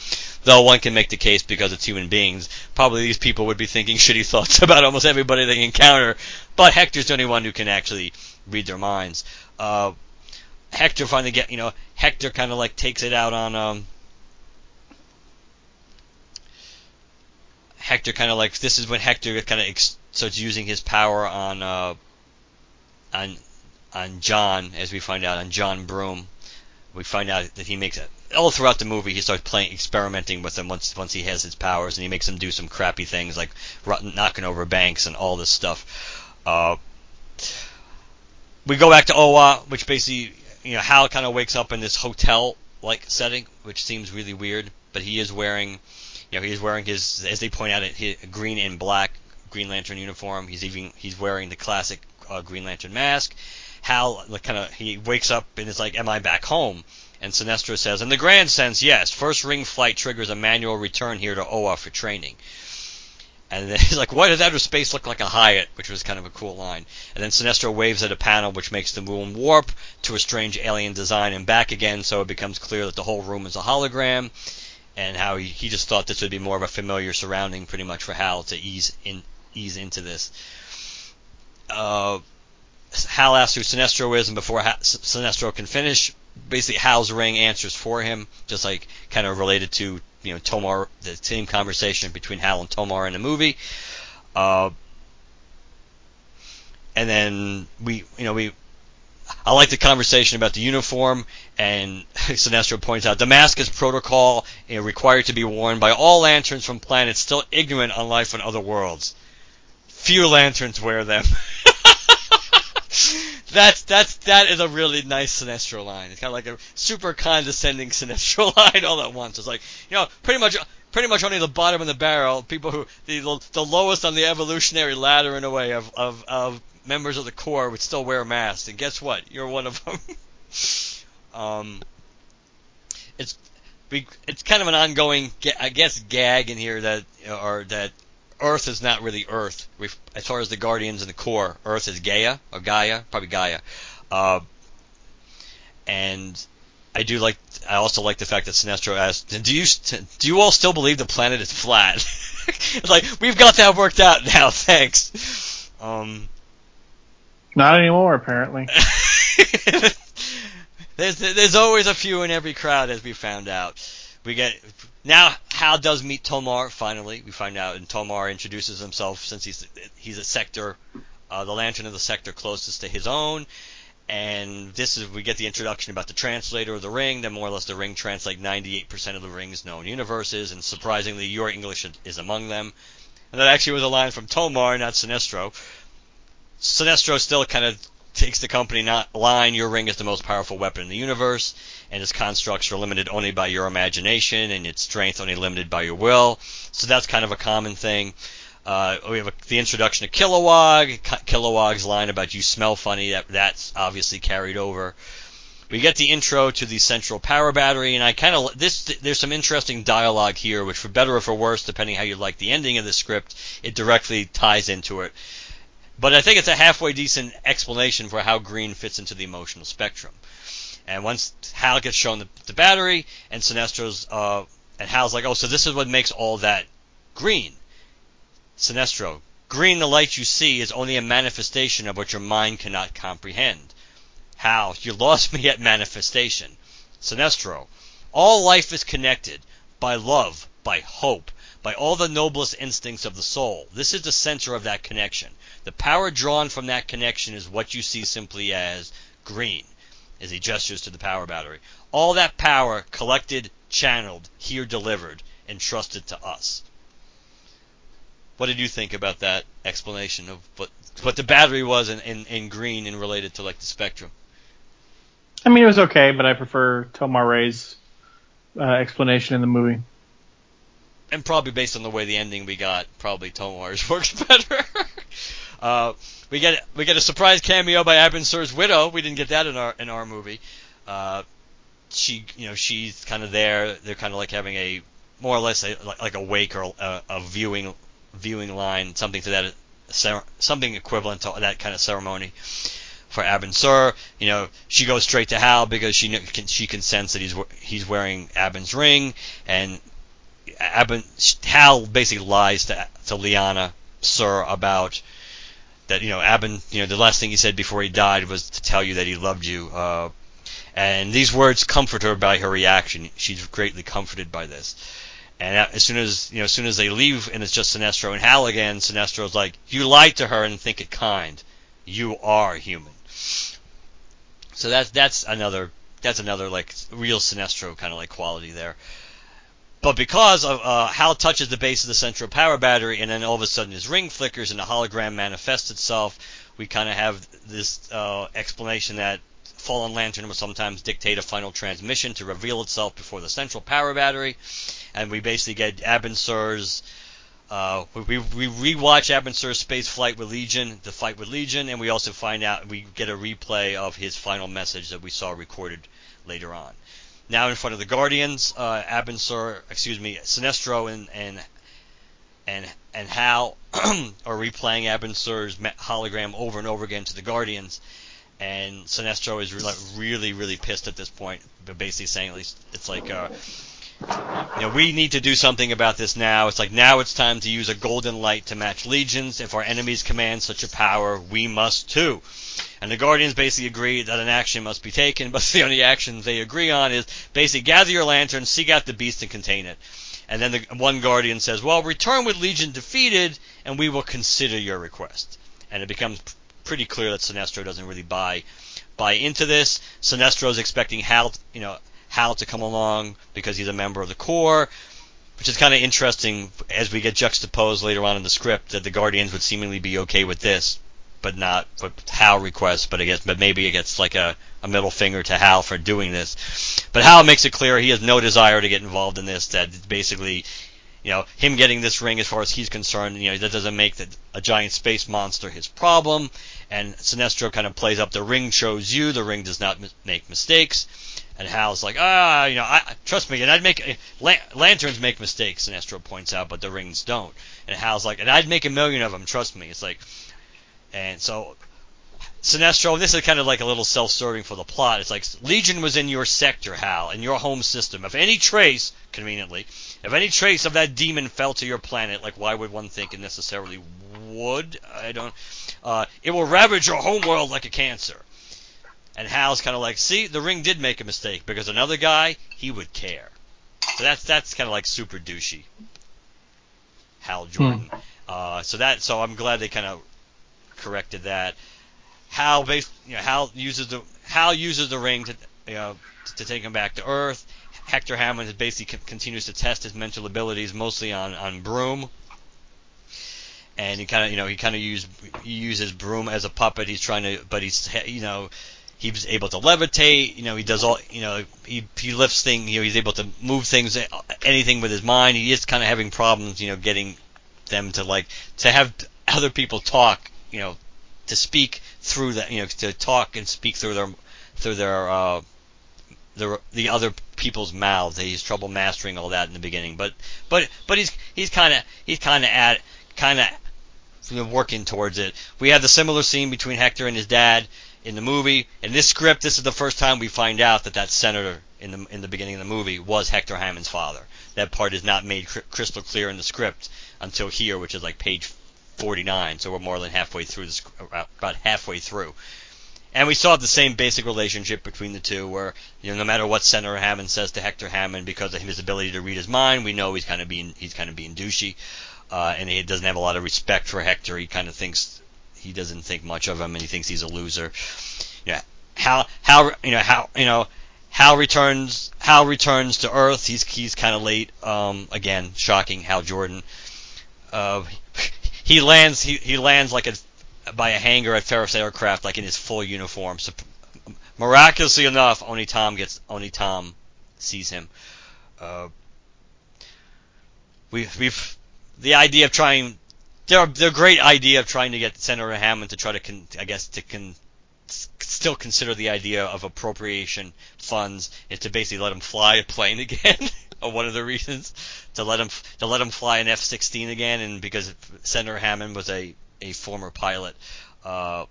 Though one can make the case because it's human beings, probably these people would be thinking shitty thoughts about almost everybody they encounter. But Hector's the only one who can actually read their minds. Uh, Hector finally get you know Hector kind of like takes it out on um, Hector kind of like this is when Hector kind of ex- starts using his power on uh, on on John, as we find out on John Broome. We find out that he makes it all throughout the movie. He starts playing, experimenting with him once once he has his powers, and he makes him do some crappy things like knocking over banks and all this stuff. Uh, we go back to Oa, which basically, you know, Hal kind of wakes up in this hotel like setting, which seems really weird, but he is wearing know, he's wearing his, as they point out, his green and black Green Lantern uniform. He's even he's wearing the classic uh, Green Lantern mask. Hal like, kind of he wakes up and is like, "Am I back home?" And Sinestro says, "In the grand sense, yes. First ring flight triggers a manual return here to Oa for training." And then he's like, "Why does outer space look like a Hyatt?" Which was kind of a cool line. And then Sinestro waves at a panel which makes the room warp to a strange alien design and back again, so it becomes clear that the whole room is a hologram. And how he, he just thought this would be more of a familiar surrounding, pretty much, for Hal to ease in ease into this. Uh, Hal asks who Sinestro is, and before ha- Sinestro can finish, basically Hal's ring answers for him, just like kind of related to you know Tomar, the same conversation between Hal and Tomar in the movie. Uh, and then we, you know, we, I like the conversation about the uniform, and Sinestro points out Damascus protocol required to be worn by all lanterns from planets still ignorant on life on other worlds. Few lanterns wear them. that's that's that is a really nice Sinestro line. It's kind of like a super condescending Sinestro line all at once. It's like you know, pretty much pretty much only the bottom of the barrel, people who the the lowest on the evolutionary ladder in a way of of, of members of the Corps would still wear masks. And guess what? You're one of them. um, it's it's kind of an ongoing I guess gag in here that or that Earth is not really Earth. We've, as far as the Guardians and the Corps, Earth is Gaia or Gaia, probably Gaia. Uh, and I do like. I also like the fact that Sinestro asked, "Do you do you all still believe the planet is flat?" like we've got that worked out now. Thanks. Um, Not anymore, apparently. there's there's always a few in every crowd, as we found out. We get now. Hal does meet Tomar finally. We find out, and Tomar introduces himself since he's he's a sector, uh, the lantern of the sector closest to his own. And this is we get the introduction about the translator of the ring. That more or less the ring translates 98% of the ring's known universes, and surprisingly, your English is among them. And that actually was a line from Tomar, not Sinestro. Sinestro still kind of takes the company not line your ring is the most powerful weapon in the universe and its constructs are limited only by your imagination and its strength only limited by your will. So that's kind of a common thing. Uh, we have a, the introduction of Kilowog Kilowog's line about you smell funny that that's obviously carried over. We get the intro to the central power battery and I kind of this there's some interesting dialogue here which for better or for worse depending how you like the ending of the script it directly ties into it but I think it's a halfway decent explanation for how green fits into the emotional spectrum. And once Hal gets shown the, the battery, and Sinestro's, uh, and Hal's like, oh, so this is what makes all that green. Sinestro, green, the light you see, is only a manifestation of what your mind cannot comprehend. Hal, you lost me at manifestation. Sinestro, all life is connected by love, by hope, by all the noblest instincts of the soul. This is the center of that connection. The power drawn from that connection is what you see simply as green, as he gestures to the power battery. All that power collected, channeled, here delivered, entrusted to us. What did you think about that explanation of what what the battery was in, in, in green and related to like the spectrum? I mean, it was okay, but I prefer Tomar-Re's uh, explanation in the movie. And probably based on the way the ending we got, probably Tomar's works better. Uh, we get we get a surprise cameo by Abin Sur's widow. We didn't get that in our in our movie. Uh, she you know she's kind of there. They're kind of like having a more or less a, like a wake or a, a viewing viewing line, something to that something equivalent to that kind of ceremony for Abin Sur. You know, she goes straight to Hal because she she can sense that he's he's wearing Abin's ring, and Abin Hal basically lies to to Liana Sur about that you know Abin, you know, the last thing he said before he died was to tell you that he loved you. Uh, and these words comfort her by her reaction. She's greatly comforted by this. And as soon as you know, as soon as they leave, and it's just Sinestro and Hal again, Sinestro's like, "You lied to her and think it kind. You are human." So that's that's another that's another like real Sinestro kind of like quality there. But because of uh, Hal touches the base of the central power battery, and then all of a sudden his ring flickers and the hologram manifests itself, we kind of have this uh, explanation that fallen lantern will sometimes dictate a final transmission to reveal itself before the central power battery, and we basically get Abin Sur's. Uh, we, we rewatch Abin Sur's space flight with Legion, the fight with Legion, and we also find out we get a replay of his final message that we saw recorded later on. Now in front of the Guardians, uh, Abin Sur, excuse me, Sinestro and and and and Hal are replaying Abin Sur's hologram over and over again to the Guardians, and Sinestro is really, really, really pissed at this point, but basically saying at least it's like, uh, you know, we need to do something about this now. It's like now it's time to use a golden light to match Legion's. If our enemies command such a power, we must too. And the Guardians basically agree that an action must be taken, but the only action they agree on is basically gather your lantern, seek out the beast, and contain it. And then the one Guardian says, "Well, return with Legion defeated, and we will consider your request." And it becomes pretty clear that Sinestro doesn't really buy buy into this. Sinestro is expecting Hal, you know, Hal to come along because he's a member of the Corps, which is kind of interesting as we get juxtaposed later on in the script that the Guardians would seemingly be okay with this, but not with Hal requests. But I guess, but maybe it gets like a, a middle finger to Hal for doing this. But Hal makes it clear he has no desire to get involved in this. That basically you know, him getting this ring, as far as he's concerned, you know, that doesn't make the, a giant space monster his problem. And Sinestro kind of plays up the ring shows you the ring does not make mistakes. And Hal's like, ah, you know, I, trust me, and I'd make lanterns make mistakes. and Sinestro points out, but the rings don't. And Hal's like, and I'd make a million of them. Trust me. It's like, and so Sinestro, this is kind of like a little self-serving for the plot. It's like Legion was in your sector, Hal, in your home system. If any trace, conveniently, if any trace of that demon fell to your planet, like why would one think it necessarily would? I don't. Uh, it will ravage your homeworld like a cancer. And Hal's kind of like, see, the ring did make a mistake because another guy, he would care. So that's that's kind of like super douchey. Hal Jordan. Hmm. Uh, so that so I'm glad they kind of corrected that. Hal base, you know, Hal uses the Hal uses the ring to you know to take him back to Earth. Hector Hammond basically continues to test his mental abilities mostly on on Broome. And he kind of, you know, he kind of use he uses Broome as a puppet. He's trying to, but he's, you know, he's able to levitate. You know, he does all. You know, he he lifts things. You know, he's able to move things, anything with his mind. He is kind of having problems. You know, getting them to like to have other people talk. You know, to speak through that, you know, to talk and speak through their through their uh, the the other people's mouths. He's trouble mastering all that in the beginning, but but but he's he's kind of he's kind of at kind of working towards it. We have the similar scene between Hector and his dad in the movie. In this script, this is the first time we find out that that senator in the in the beginning of the movie was Hector Hammond's father. That part is not made cr- crystal clear in the script until here, which is like page 49, so we're more than halfway through this, about halfway through. And we have the same basic relationship between the two, where you know no matter what Senator Hammond says to Hector Hammond, because of his ability to read his mind, we know he's kind of being he's kind of being douchey, uh, and he doesn't have a lot of respect for Hector. He kind of thinks he doesn't think much of him, and he thinks he's a loser. Yeah, how how you know how you know Hal returns Hal returns to Earth. He's he's kind of late. Um, again, shocking. Hal Jordan. Uh, he lands he, he lands like a by a hangar at Ferris Aircraft like in his full uniform. So miraculously enough, only Tom gets only Tom sees him. Uh, we we've the idea of trying the the great idea of trying to get Senator Hammond to try to con, I guess to con, still consider the idea of appropriation funds is to basically let him fly a plane again. one of the reasons to let him to let him fly an F-16 again, and because Senator Hammond was a a former pilot, uh,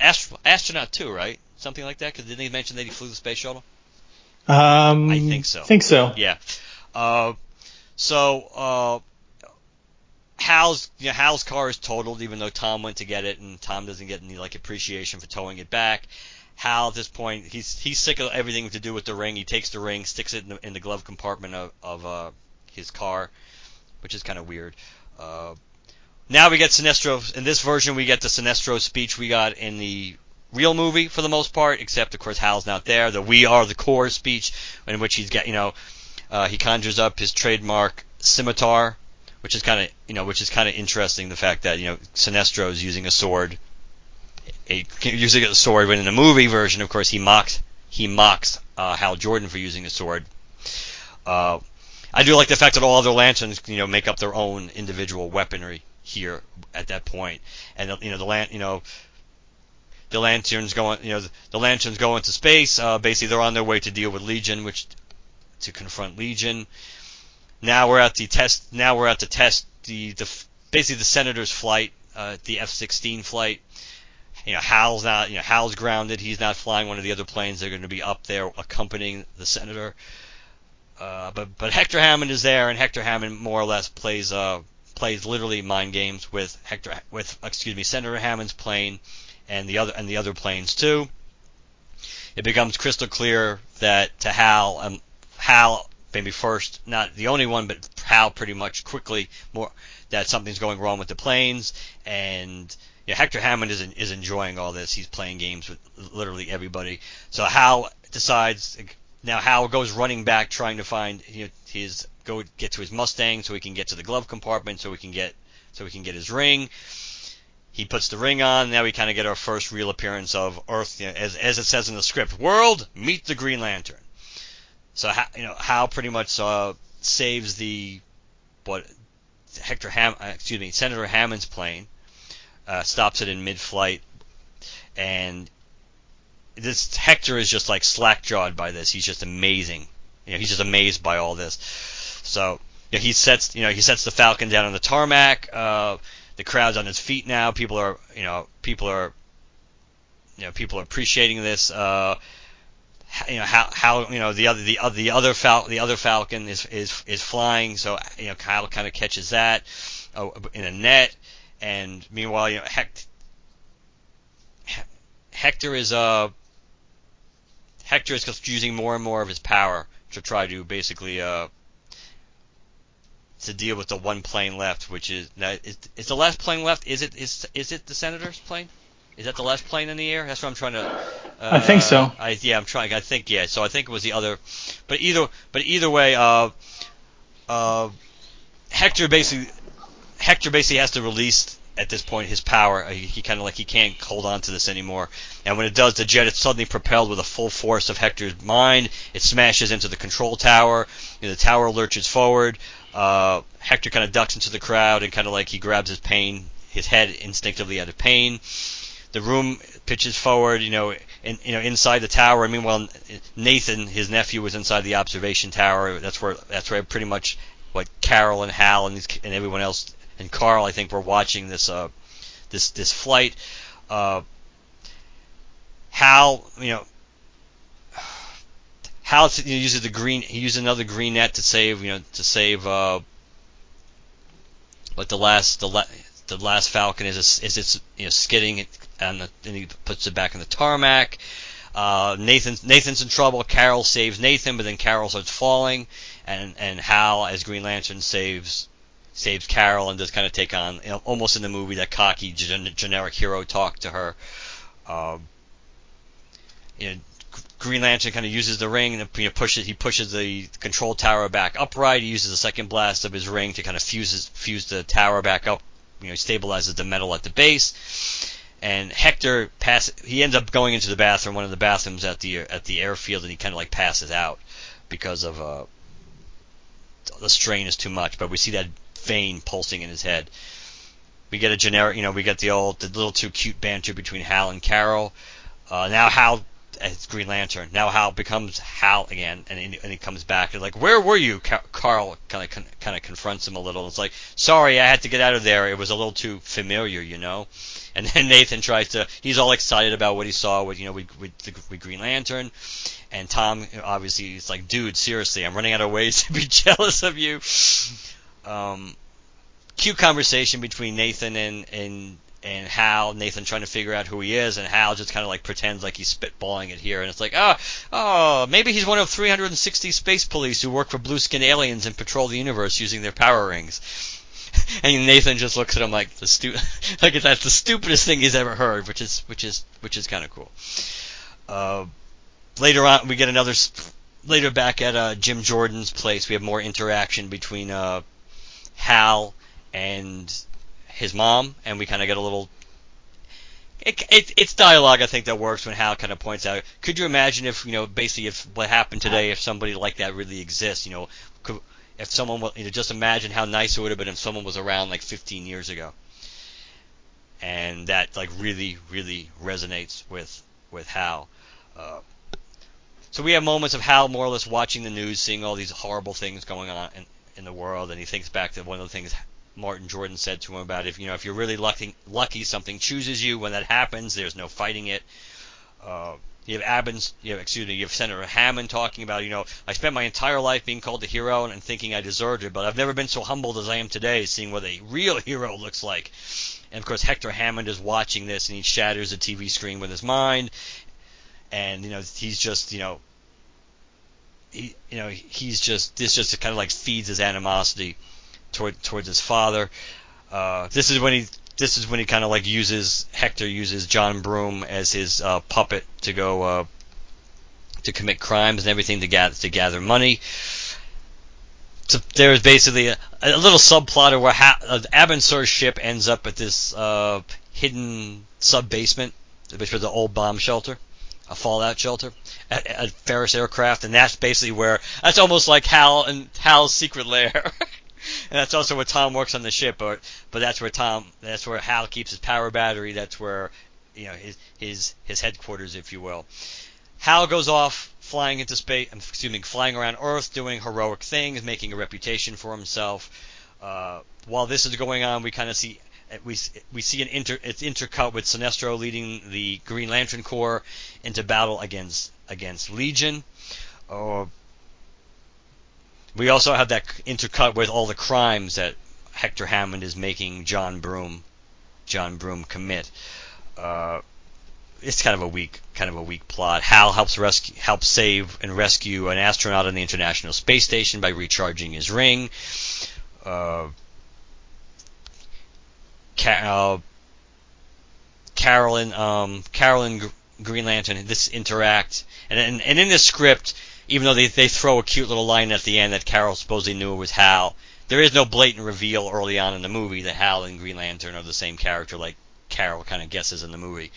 ast- astronaut too, right? Something like that. Because didn't he mention that he flew the space shuttle? Um, I think so. Think so. Yeah. Uh, so uh, Hal's you know, Hal's car is totaled, even though Tom went to get it, and Tom doesn't get any like appreciation for towing it back. Hal at this point he's he's sick of everything to do with the ring. He takes the ring, sticks it in the, in the glove compartment of, of uh, his car, which is kind of weird. Uh, now we get Sinestro in this version. We get the Sinestro speech we got in the real movie for the most part, except of course Hal's not there. The "We Are the Corps" speech, in which he's got you know uh, he conjures up his trademark scimitar, which is kind of you know which is kind of interesting. The fact that you know Sinestro is using a sword a, using a sword. When in the movie version, of course, he mocks he mocks uh, Hal Jordan for using a sword. Uh, I do like the fact that all other lanterns, you know, make up their own individual weaponry here at that point. and you know the lan- you know the lanterns going, you know, the, the lanterns go into space. Uh, basically, they're on their way to deal with Legion, which to confront Legion. Now we're at the test. Now we're at the test. The the basically the Senator's flight, uh, the F-16 flight. You know, Hal's not. You know, Hal's grounded. He's not flying one of the other planes. They're going to be up there accompanying the Senator. Uh, but but Hector Hammond is there, and Hector Hammond more or less plays uh plays literally mind games with Hector with excuse me Senator Hammond's plane and the other and the other planes too. It becomes crystal clear that to Hal, um, Hal maybe first, not the only one, but Hal pretty much quickly more that something's going wrong with the planes, and know, Hector Hammond is is enjoying all this. He's playing games with literally everybody. So Hal decides now Hal goes running back trying to find you know, his go get to his Mustang so he can get to the glove compartment so he can get so he can get his ring. He puts the ring on. Now we kind of get our first real appearance of Earth, you know, as as it says in the script. World meet the Green Lantern. So you know Hal pretty much uh, saves the what Hector Ham uh, excuse me Senator Hammond's plane, uh, stops it in mid-flight, and this Hector is just like slack jawed by this. He's just amazing. You know, he's just amazed by all this. So you know, he sets you know he sets the Falcon down on the tarmac. Uh, the crowd's on his feet now. People are you know people are you know people are appreciating this. Uh, you know how how you know the other the other the other Fal- the other Falcon is is is flying. So you know Kyle kind of catches that uh, in a net, and meanwhile you know Hect- Hector is uh Hector is just using more and more of his power to try to basically uh, to deal with the one plane left, which is now is, the last plane left? Is it is is it the senator's plane? Is that the last plane in the air? That's what I'm trying to. Uh, I think so. I, yeah, I'm trying. I think yeah. So I think it was the other, but either but either way, uh, uh, Hector basically Hector basically has to release at this point his power. He, he kind of like he can't hold on to this anymore. And when it does, the jet is suddenly propelled with the full force of Hector's mind. It smashes into the control tower. You know, the tower lurches forward. Uh, Hector kind of ducks into the crowd and kind of like he grabs his pain, his head instinctively out of pain. The room pitches forward, you know, in, you know, inside the tower. I mean, well, Nathan, his nephew, was inside the observation tower. That's where that's where pretty much what Carol and Hal and, these, and everyone else and Carl, I think, were watching this uh, this this flight. Uh, Hal, you know, Hal uses the green. He uses another green net to save, you know, to save. Uh, but the last the, la, the last Falcon is is it's you know skidding and, the, and he puts it back in the tarmac. Uh, Nathan's Nathan's in trouble. Carol saves Nathan, but then Carol starts falling, and and Hal as Green Lantern saves saves Carol and does kind of take on you know, almost in the movie that cocky gen- generic hero talk to her. Um, you know, Green Lantern kind of uses the ring and you know, pushes he pushes the control tower back upright. He uses the second blast of his ring to kind of fuse fuse the tower back up. You know, stabilizes the metal at the base. And Hector pass he ends up going into the bathroom, one of the bathrooms at the at the airfield, and he kind of like passes out because of uh, the strain is too much. But we see that vein pulsing in his head. We get a generic, you know, we get the old, the little too cute banter between Hal and Carol. Uh, now Hal as Green Lantern. Now Hal becomes Hal again, and he, and he comes back and like, where were you? Carl kind of kind of confronts him a little. It's like, sorry, I had to get out of there. It was a little too familiar, you know. And then Nathan tries to. He's all excited about what he saw with you know with with, the, with Green Lantern, and Tom obviously is like, dude, seriously, I'm running out of ways to be jealous of you um, cute conversation between Nathan and and and Hal. Nathan trying to figure out who he is, and Hal just kind of like pretends like he's spitballing it here, and it's like, oh, oh, maybe he's one of 360 space police who work for blue skin aliens and patrol the universe using their power rings. and Nathan just looks at him like the stu- like that's the stupidest thing he's ever heard, which is which is which is kind of cool. Uh, later on, we get another. Later back at uh, Jim Jordan's place, we have more interaction between uh, Hal and his mom, and we kind of get a little it, it, it's dialogue I think that works when Hal kind of points out. Could you imagine if you know basically if what happened today if somebody like that really exists? You know, could, if someone you know just imagine how nice it would have been if someone was around like 15 years ago. And that like really really resonates with with Hal. Uh, so we have moments of Hal more or less watching the news, seeing all these horrible things going on in, in the world, and he thinks back to one of the things Martin Jordan said to him about if you know if you're really lucky, lucky something chooses you. When that happens, there's no fighting it. Uh, you have Abbins, you excuse me, you have Senator Hammond talking about, you know, I spent my entire life being called a hero and, and thinking I deserved it, but I've never been so humbled as I am today, seeing what a real hero looks like. And of course, Hector Hammond is watching this, and he shatters the TV screen with his mind, and you know, he's just, you know, he, you know, he's just this just kind of like feeds his animosity toward towards his father. Uh, this is when he this is when he kind of like uses Hector uses John Broome as his uh, puppet to go uh, to commit crimes and everything to gather to gather money. So there's basically a, a little subplot where ha- uh, ship ends up at this uh, hidden sub basement, which was an old bomb shelter, a fallout shelter, at, at Ferris Aircraft, and that's basically where that's almost like Hal and Hal's secret lair. and that's also where Tom works on the ship. But but that's where Tom, that's where Hal keeps his power battery. That's where you know his his his headquarters, if you will. Hal goes off flying into space. I'm assuming flying around Earth, doing heroic things, making a reputation for himself. Uh, while this is going on, we kind of see we we see an inter it's intercut with Sinestro leading the Green Lantern Corps into battle against against Legion. Uh, we also have that intercut with all the crimes that Hector Hammond is making John Broome, John Broome commit. Uh, it's kind of a weak, kind of a weak plot. Hal helps rescue, helps save and rescue an astronaut on the International Space Station by recharging his ring. Uh, uh, Carolyn, um, Carol and Green Lantern, this interact, and, and and in the script, even though they, they throw a cute little line at the end that Carol supposedly knew it was Hal, there is no blatant reveal early on in the movie that Hal and Green Lantern are the same character like Carol kind of guesses in the movie.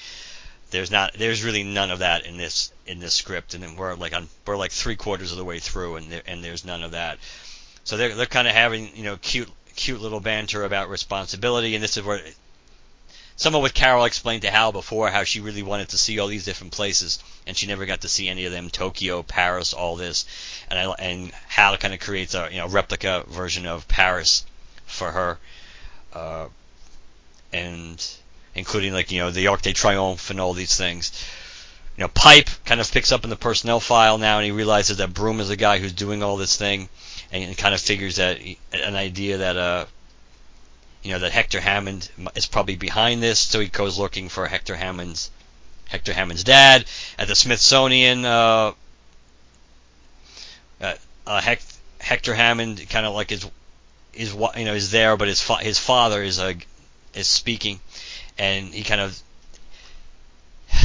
There's not there's really none of that in this in this script, and we're like on we're like three quarters of the way through, and there, and there's none of that. So they're they're kind of having you know cute cute little banter about responsibility, and this is where some of what Carol explained to Hal before, how she really wanted to see all these different places, and she never got to see any of them. Tokyo, Paris, all this, and I, and Hal kind of creates a you know replica version of Paris for her, uh, and including like you know the Arc de Triomphe and all these things. You know, Pipe kind of picks up in the personnel file now, and he realizes that Broome is the guy who's doing all this thing, and kind of figures that an idea that uh you know that Hector Hammond is probably behind this, so he goes looking for Hector Hammond's Hector Hammond's dad at the Smithsonian. Uh, uh, uh Hector Hammond kind of like his is you know is there, but his fa- his father is uh, is speaking, and he kind of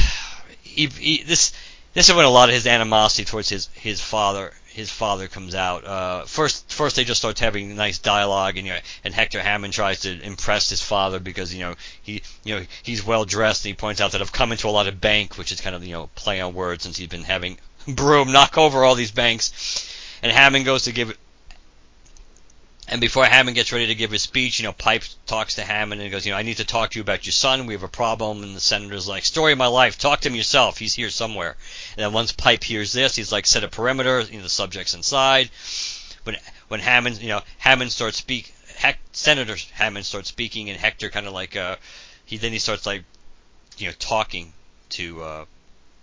he, he, this this is when a lot of his animosity towards his his father his father comes out. Uh, first, first they just start having nice dialogue, and you know, and Hector Hammond tries to impress his father because you know he, you know, he's well dressed, and he points out that I've come into a lot of bank, which is kind of you know play on words since he's been having Broome knock over all these banks. And Hammond goes to give and before Hammond gets ready to give his speech, you know, Pipe talks to Hammond and goes, you know, I need to talk to you about your son. We have a problem. And the senator's like, story of my life. Talk to him yourself. He's here somewhere. And then once Pipe hears this, he's like, set a perimeter. You know, the subject's inside. When when Hammond, you know, Hammond starts speak, Senator Hammond starts speaking, and Hector kind of like, uh, he then he starts like, you know, talking to, uh,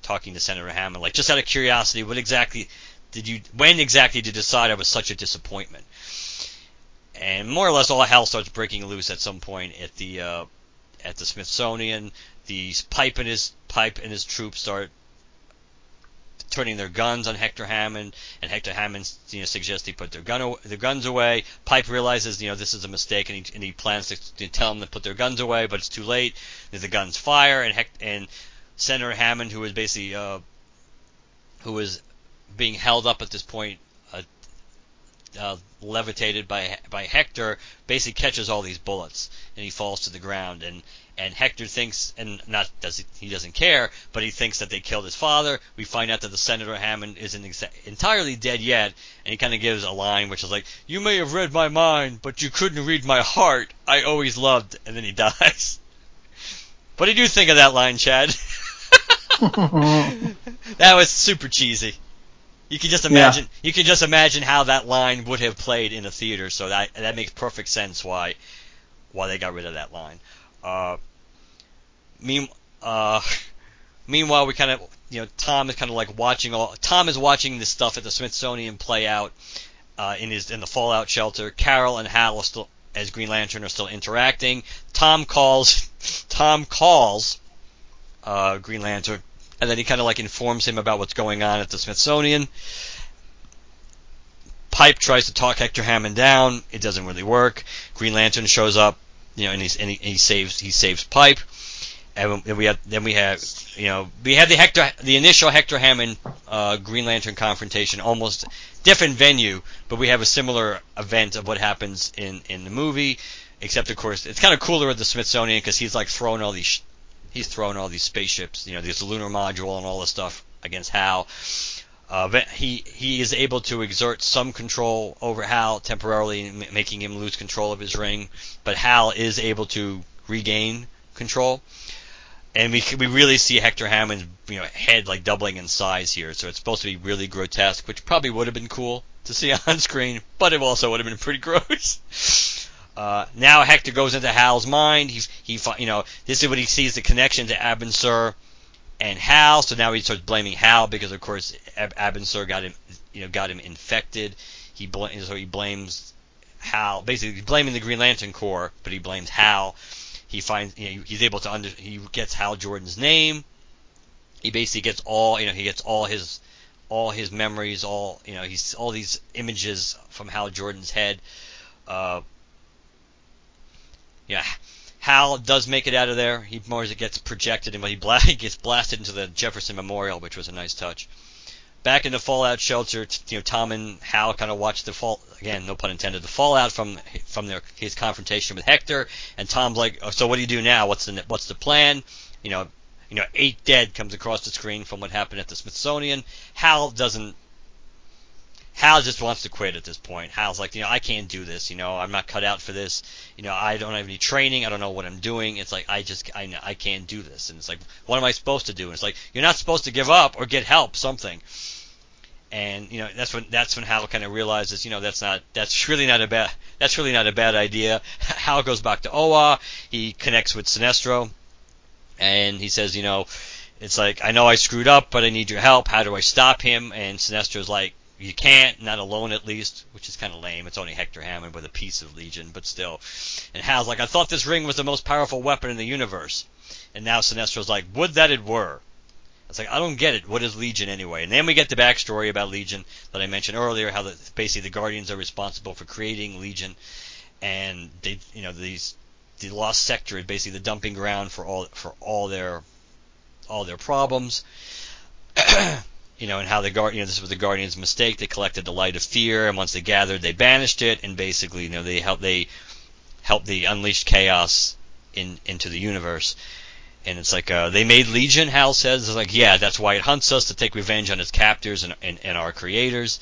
talking to Senator Hammond, like just out of curiosity, what exactly did you, when exactly did you decide I was such a disappointment? And more or less all hell starts breaking loose at some point at the uh, at the Smithsonian. The pipe and his pipe and his troops start turning their guns on Hector Hammond, and Hector Hammond you know suggests they put their gun their guns away. Pipe realizes you know this is a mistake, and he, and he plans to, tell them to put their guns away, but it's too late. The guns fire, and and Senator Hammond, who is basically uh, who is being held up at this point uh, levitated by by Hector, basically catches all these bullets and he falls to the ground and and Hector thinks and not does he, he doesn't care, but he thinks that they killed his father. We find out that the Senator Hammond isn't exa- entirely dead yet, and he kind of gives a line which is like, "You may have read my mind, but you couldn't read my heart. I always loved," and then he dies. What did you think of that line, Chad? that was super cheesy. You can just imagine. Yeah. You can just imagine how that line would have played in a theater. So that that makes perfect sense why why they got rid of that line. Uh, mean, uh, meanwhile, we kind of you know Tom is kind of like watching all. Tom is watching this stuff at the Smithsonian play out uh, in his in the Fallout shelter. Carol and Hal are still as Green Lantern are still interacting. Tom calls. Tom calls uh, Green Lantern, and then he kind of like informs him about what's going on at the Smithsonian. Pipe tries to talk Hector Hammond down. It doesn't really work. Green Lantern shows up, you know, and, and he, he saves he saves Pipe. And then we have then we have you know we have the Hector the initial Hector Hammond uh, Green Lantern confrontation, almost different venue, but we have a similar event of what happens in in the movie. Except of course it's kind of cooler at the Smithsonian because he's like throwing all these he's throwing all these spaceships, you know, this lunar module and all this stuff against Hal. Uh, he he is able to exert some control over Hal temporarily, making him lose control of his ring. But Hal is able to regain control, and we we really see Hector Hammond's you know head like doubling in size here. So it's supposed to be really grotesque, which probably would have been cool to see on screen, but it also would have been pretty gross. Uh, now Hector goes into Hal's mind. He, he, you know, this is what he sees the connection to Abin Sur and Hal. So now he starts blaming Hal because, of course, Ab- Abin Sur got him, you know, got him infected. He bl- so he blames Hal, basically he's blaming the Green Lantern Corps, but he blames Hal. He finds, you know, he's able to under, he gets Hal Jordan's name. He basically gets all, you know, he gets all his, all his memories, all, you know, he's all these images from Hal Jordan's head. Uh, yeah, Hal does make it out of there. He more as it gets projected and he, bla- he gets blasted into the Jefferson Memorial, which was a nice touch. Back in the fallout shelter, you know, Tom and Hal kind of watch the fall again, no pun intended, the fallout from from their his confrontation with Hector. And Tom's like, oh, "So what do you do now? What's the what's the plan?" You know, you know, eight dead comes across the screen from what happened at the Smithsonian. Hal doesn't Hal just wants to quit at this point. Hal's like, you know, I can't do this. You know, I'm not cut out for this. You know, I don't have any training. I don't know what I'm doing. It's like I just I I can't do this. And it's like, what am I supposed to do? And it's like you're not supposed to give up or get help. Something. And you know that's when that's when Hal kind of realizes, you know, that's not that's really not a bad that's really not a bad idea. Hal goes back to Oa. He connects with Sinestro, and he says, you know, it's like I know I screwed up, but I need your help. How do I stop him? And Sinestro's like, you can't, not alone at least, which is kind of lame. It's only Hector Hammond with a piece of Legion, but still. And Hal's like, I thought this ring was the most powerful weapon in the universe. And now Sinestro's like, would that it were. It's like, I don't get it. What is Legion anyway? And then we get the backstory about Legion that I mentioned earlier, how the, basically the Guardians are responsible for creating Legion. And they, you know, these, the Lost Sector is basically the dumping ground for all, for all their, all their problems. you know, and how the guard, you know, this was the Guardians' mistake. They collected the light of fear, and once they gathered, they banished it, and basically, you know, they helped they helped the unleashed chaos in into the universe. And it's like uh, they made Legion. Hal says, "It's like, yeah, that's why it hunts us to take revenge on its captors and, and, and our creators."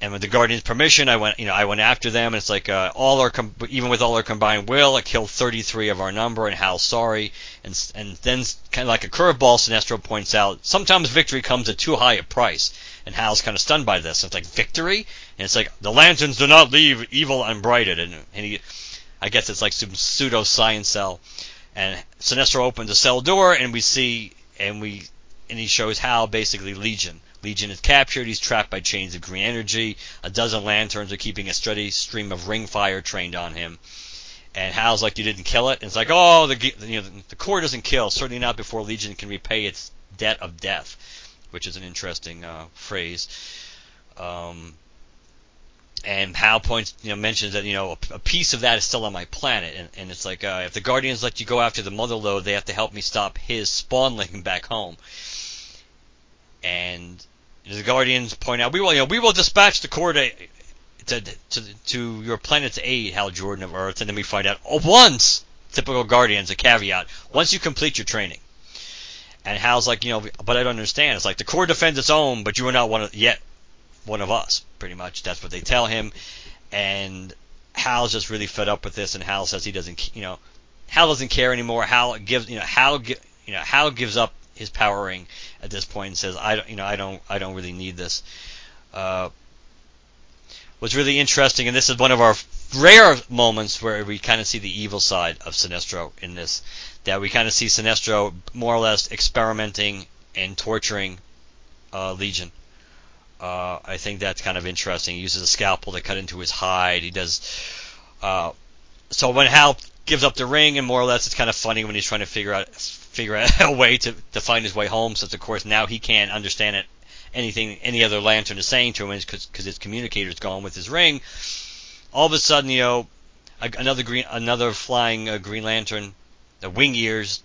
And with the Guardians' permission, I went, you know, I went after them, and it's like uh, all our, com- even with all our combined will, I killed 33 of our number, and Hal's sorry, and and then kind of like a curveball, Sinestro points out, sometimes victory comes at too high a price, and Hal's kind of stunned by this. And it's like victory, and it's like the lanterns do not leave evil unbrighted, and and he, I guess it's like some pseudo science cell, and Sinestro opens the cell door, and we see, and we, and he shows Hal basically Legion Legion is captured. He's trapped by chains of green energy. A dozen lanterns are keeping a steady stream of ring fire trained on him. And Hal's like, "You didn't kill it." And it's like, "Oh, the you know the Corps doesn't kill. Certainly not before Legion can repay its debt of death," which is an interesting uh, phrase. Um, and Hal points, you know, mentions that you know a, a, piece of that is still on my planet, and, and it's like uh, if the Guardians let you go after the Mother Lode, they have to help me stop his spawnling back home. And the Guardians point out, we will, you know, we will dispatch the Corps to to, to to your planet's aid, Hal Jordan of Earth, and then we find out oh, once typical Guardians a caveat once you complete your training. And Hal's like, you know, but I don't understand. It's like the Corps defends its own, but you are not one of yet one of us. Pretty much, that's what they tell him. And Hal's just really fed up with this, and Hal says he doesn't, you know, Hal doesn't care anymore. Hal gives, you know, Hal, you know, Hal gives up his power ring at this point and says, I don't, you know, I don't, I don't really need this. Uh, what's really interesting, and this is one of our rare moments where we kind of see the evil side of Sinestro in this, that we kind of see Sinestro more or less experimenting and torturing uh, Legion. Uh, I think that's kind of interesting. He uses a scalpel to cut into his hide. He does. Uh, so when Hal gives up the ring, and more or less, it's kind of funny when he's trying to figure out figure out a way to, to find his way home. Since of course now he can't understand it anything any other lantern is saying to him because his communicator's gone with his ring. All of a sudden, you know, another green another flying uh, Green Lantern, the wing ears,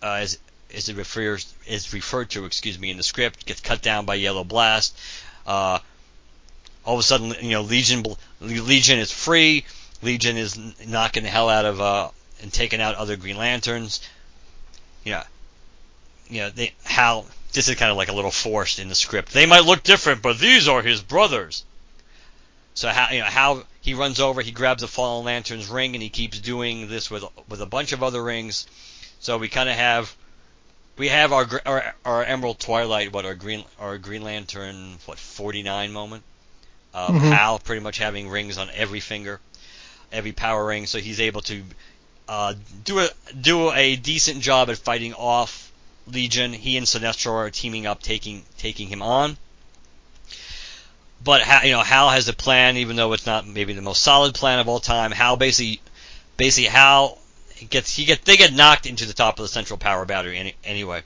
uh, it refers is referred to, excuse me, in the script, gets cut down by Yellow Blast. Uh, all of a sudden, you know, Legion Legion is free. Legion is knocking the hell out of uh, and taking out other Green Lanterns. You know, you know, they how this is kind of like a little forced in the script. They might look different, but these are his brothers. So how you know how he runs over, he grabs a fallen lantern's ring, and he keeps doing this with with a bunch of other rings. So we kind of have we have our, our our Emerald Twilight, what our Green our Green Lantern, what 49 moment. Uh, mm-hmm. Hal pretty much having rings on every finger, every power ring, so he's able to uh, do a do a decent job at fighting off Legion. He and Sinestro are teaming up, taking taking him on. But you know, Hal has a plan, even though it's not maybe the most solid plan of all time. Hal basically, basically Hal gets he get they get knocked into the top of the central power battery any, anyway,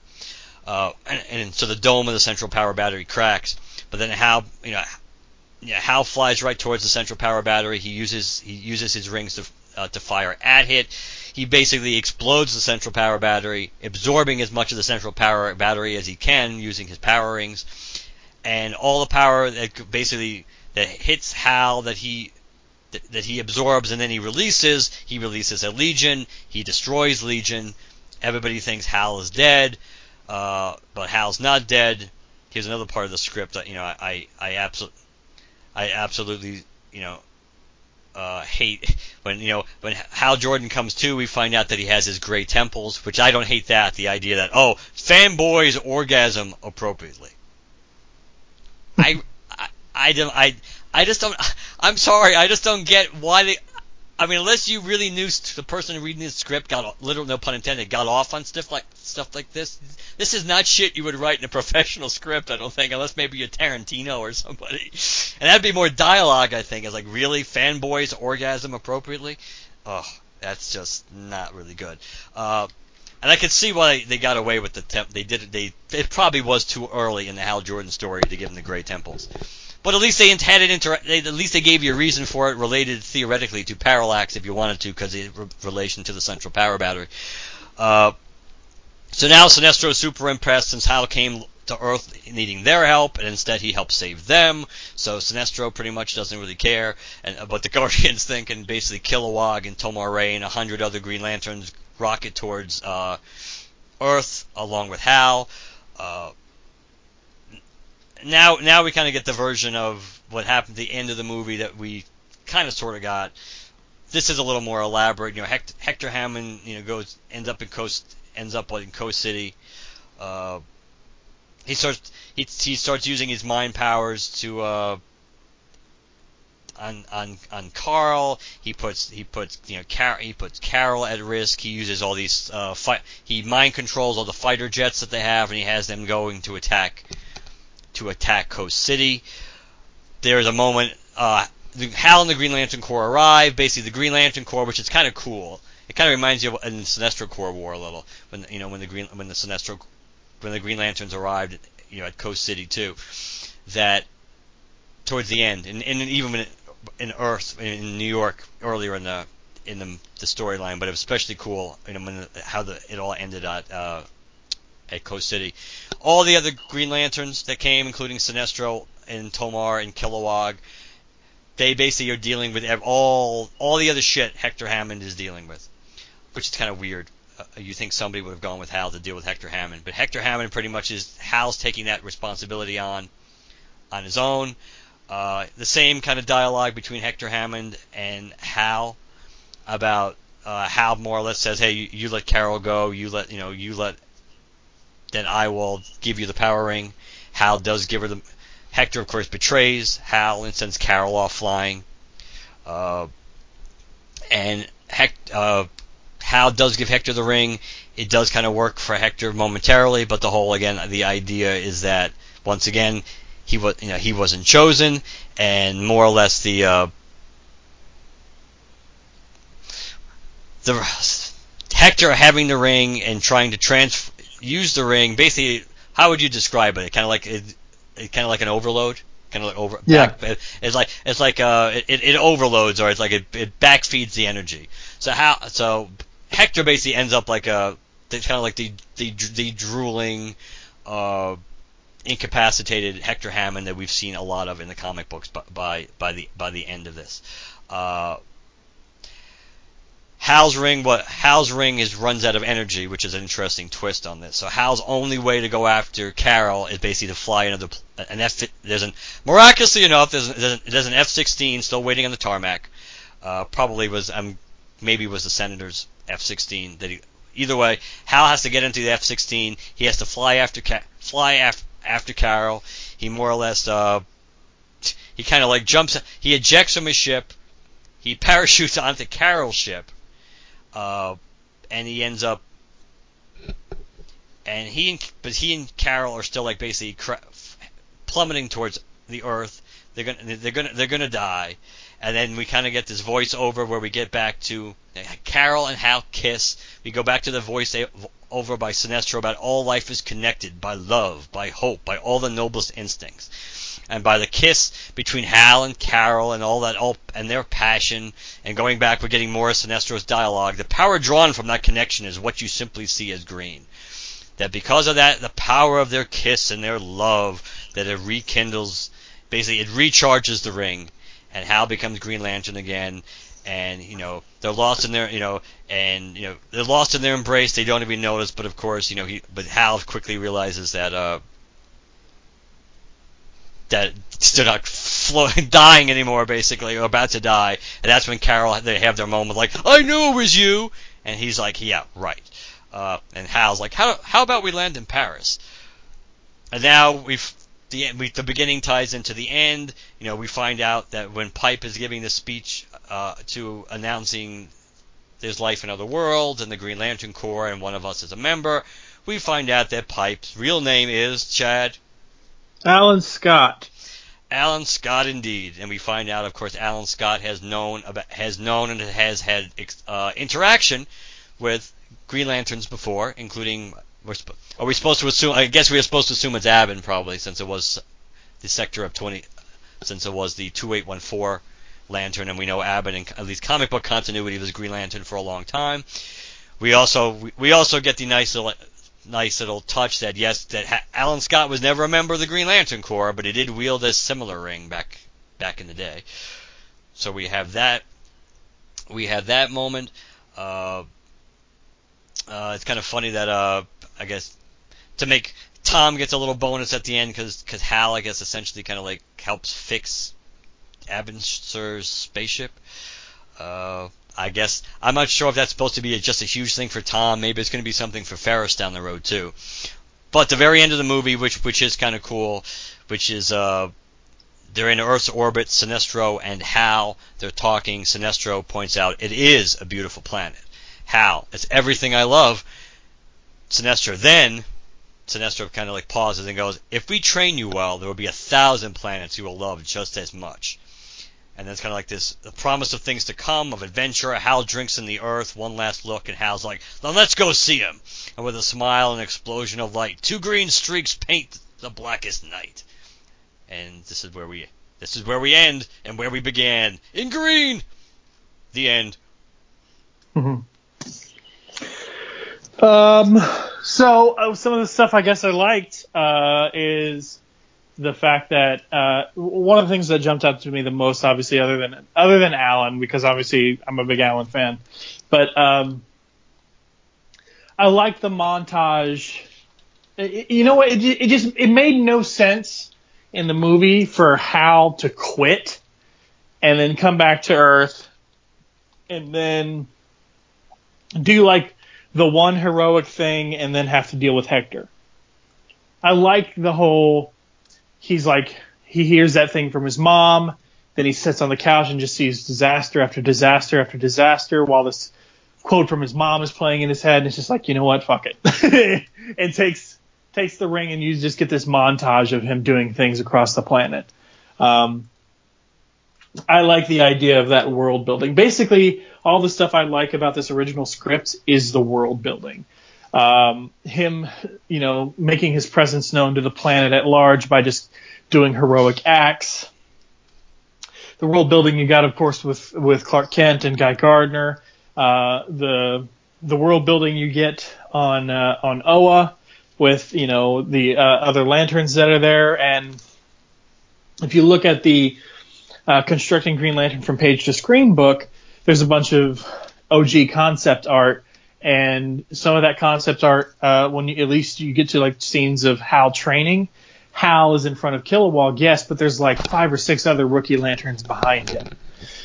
uh, and, and, so the dome of the central power battery cracks. But then Hal, you know, yeah, Hal flies right towards the central power battery. He uses he uses his rings to uh, to fire at it. He basically explodes the central power battery, absorbing as much of the central power battery as he can using his power rings, and all the power that basically that hits Hal that he that he absorbs and then he releases. He releases a Legion. He destroys Legion. Everybody thinks Hal is dead, uh, but Hal's not dead. Here's another part of the script that you know I I, I absolutely I absolutely you know uh, hate when you know when Hal Jordan comes to. We find out that he has his gray temples, which I don't hate that. The idea that oh fanboys orgasm appropriately. I I I don't I I just don't. I'm sorry. I just don't get why they. I mean, unless you really knew the person reading the script got literal, no pun intended, got off on stuff like stuff like this. This is not shit you would write in a professional script. I don't think, unless maybe a Tarantino or somebody. And that'd be more dialogue. I think. It's like really fanboys orgasm appropriately. Oh, that's just not really good. Uh, and I could see why they got away with the temp. They did it. They it probably was too early in the Hal Jordan story to give him the gray temples. But at least they had it inter- they, at least they gave you a reason for it related theoretically to parallax if you wanted to because of re- relation to the central power battery. Uh, so now Sinestro is super impressed since Hal came to Earth needing their help, and instead he helps save them. So Sinestro pretty much doesn't really care, and uh, but the Guardians think and basically Kilowog and Tomar-Re and a hundred other Green Lanterns rocket towards uh, Earth along with Hal. Uh, now now we kind of get the version of what happened at the end of the movie that we kind of sort of got. This is a little more elaborate. You know, Hector, Hector Hammond, you know, goes ends up in Coast ends up in Coast City. Uh, he starts he, he starts using his mind powers to uh, on on on Carl. He puts he puts you know Car- he puts Carol at risk. He uses all these uh, fight. He mind controls all the fighter jets that they have, and he has them going to attack to attack Coast City. There's a moment, uh, the, Hal and the Green Lantern Corps arrive. Basically, the Green Lantern Corps, which is kind of cool. It kind of reminds you of in the Sinestro Corps War a little, when you know when the Green when the Sinestro when the Green Lanterns arrived, you know at Coast City too. That towards the end, and, and even in, in Earth in New York earlier in the in the, the storyline, but it was especially cool, you know, when how the, it all ended at uh, at Coast City. All the other Green Lanterns that came, including Sinestro and Tomar and Kilowog, they basically are dealing with all all the other shit Hector Hammond is dealing with, which is kind of weird. Uh, you think somebody would have gone with Hal to deal with Hector Hammond, but Hector Hammond pretty much is Hal's taking that responsibility on on his own. Uh, the same kind of dialogue between Hector Hammond and Hal about uh, Hal more or less says, "Hey, you, you let Carol go. You let you know you let then I will give you the power ring." Hal does give her the. Hector, of course, betrays Hal and sends Carol off flying. Uh, and Hec- uh, Hal does give Hector the ring. It does kind of work for Hector momentarily, but the whole again, the idea is that once again he was you know he wasn't chosen, and more or less the uh, the Hector having the ring and trying to trans use the ring. Basically, how would you describe it? Kind of like it, it kind of like an overload. Kind of like over. Yeah. Back, it's like it's like uh it, it overloads or it's like it, it backfeeds the energy. So how so Hector basically ends up like a kind of like the the the drooling. Uh, incapacitated Hector Hammond that we've seen a lot of in the comic books by by, by the by the end of this. Uh, Hal's ring, what Hal's ring is runs out of energy, which is an interesting twist on this. So Hal's only way to go after Carol is basically to fly another an F. There's an miraculously enough, there's an, there's an F-16 still waiting on the tarmac. Uh, probably was um maybe was the Senator's F-16 that he. Either way, Hal has to get into the F-16. He has to fly after fly after after Carol. He more or less uh, he kind of like jumps. He ejects from his ship. He parachutes onto Carol's ship, uh, and he ends up. And he and but he and Carol are still like basically plummeting towards the Earth. They're gonna they're gonna they're gonna die, and then we kind of get this voice over where we get back to Carol and Hal kiss. We go back to the voice over by Sinestro about all life is connected by love, by hope, by all the noblest instincts, and by the kiss between Hal and Carol and all that, all and their passion. And going back, we're getting more of Sinestro's dialogue. The power drawn from that connection is what you simply see as green. That because of that, the power of their kiss and their love, that it rekindles, basically it recharges the ring, and Hal becomes Green Lantern again and you know they're lost in their you know and you know they're lost in their embrace they don't even notice but of course you know he but Hal quickly realizes that uh that they're not dying anymore basically or about to die and that's when Carol they have their moment like I knew it was you and he's like yeah right uh, and Hal's like how how about we land in Paris and now we've the we, the beginning ties into the end. You know, we find out that when Pipe is giving the speech uh, to announcing there's life in other worlds and the Green Lantern Corps, and one of us is a member, we find out that Pipe's real name is Chad. Alan Scott. Alan Scott, indeed, and we find out, of course, Alan Scott has known about, has known and has had uh, interaction with Green Lanterns before, including sp- are we supposed to assume? I guess we are supposed to assume it's Abin probably, since it was the sector of 20, since it was the 2814 Lantern, and we know Abin in at least comic book continuity was Green Lantern for a long time. We also we also get the nice little nice little touch that yes that ha- Alan Scott was never a member of the Green Lantern Corps, but he did wield a similar ring back back in the day. So we have that we have that moment. Uh, uh, it's kind of funny that uh, I guess to make Tom gets a little bonus at the end because because Hal I guess essentially kind of like helps fix Abin Sur's spaceship. Uh, I guess I'm not sure if that's supposed to be a, just a huge thing for Tom. Maybe it's going to be something for Ferris down the road too. But the very end of the movie, which which is kind of cool, which is uh, they're in Earth's orbit. Sinestro and Hal they're talking. Sinestro points out it is a beautiful planet. Hal, it's everything I love. Sinestro then Sinestro kind of like pauses and goes, "If we train you well, there will be a thousand planets you will love just as much." And then it's kind of like this, the promise of things to come, of adventure. Hal drinks in the earth, one last look, and Hal's like, "Then let's go see him." And with a smile and explosion of light, two green streaks paint the blackest night. And this is where we, this is where we end and where we began in green. The end. Mm-hmm. Um, so uh, some of the stuff I guess I liked uh, is the fact that uh, one of the things that jumped out to me the most, obviously, other than other than Alan, because obviously I'm a big Alan fan, but um, I like the montage. It, you know what? It, it just it made no sense in the movie for Hal to quit and then come back to Earth and then do like the one heroic thing and then have to deal with Hector. I like the whole he's like he hears that thing from his mom, then he sits on the couch and just sees disaster after disaster after disaster while this quote from his mom is playing in his head and it's just like, you know what, fuck it. and takes takes the ring and you just get this montage of him doing things across the planet. Um, I like the idea of that world building. Basically, all the stuff I like about this original script is the world building. Um, him, you know, making his presence known to the planet at large by just doing heroic acts. The world building you got, of course, with with Clark Kent and Guy Gardner. Uh, the the world building you get on uh, on Oa with you know the uh, other lanterns that are there, and if you look at the uh, constructing Green Lantern from page to screen book, there's a bunch of OG concept art, and some of that concept art, uh, when you, at least you get to like scenes of Hal training, Hal is in front of Kilowog, yes, but there's like five or six other rookie lanterns behind him.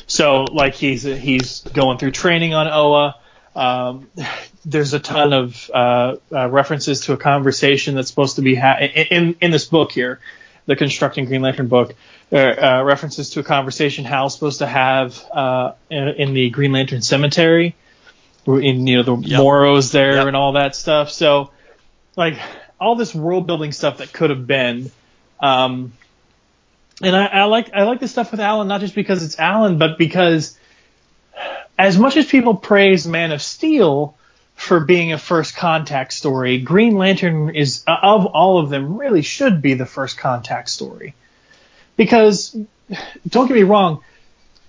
So like he's he's going through training on Oa. Um, there's a ton of uh, uh, references to a conversation that's supposed to be ha- in in this book here, the Constructing Green Lantern book. Uh, references to a conversation Hal's supposed to have uh, in, in, the Green Lantern Cemetery, in you know the yep. Moros there yep. and all that stuff. So, like all this world building stuff that could have been. Um, and I, I like I like the stuff with Alan not just because it's Alan, but because as much as people praise Man of Steel for being a first contact story, Green Lantern is of all of them really should be the first contact story. Because don't get me wrong,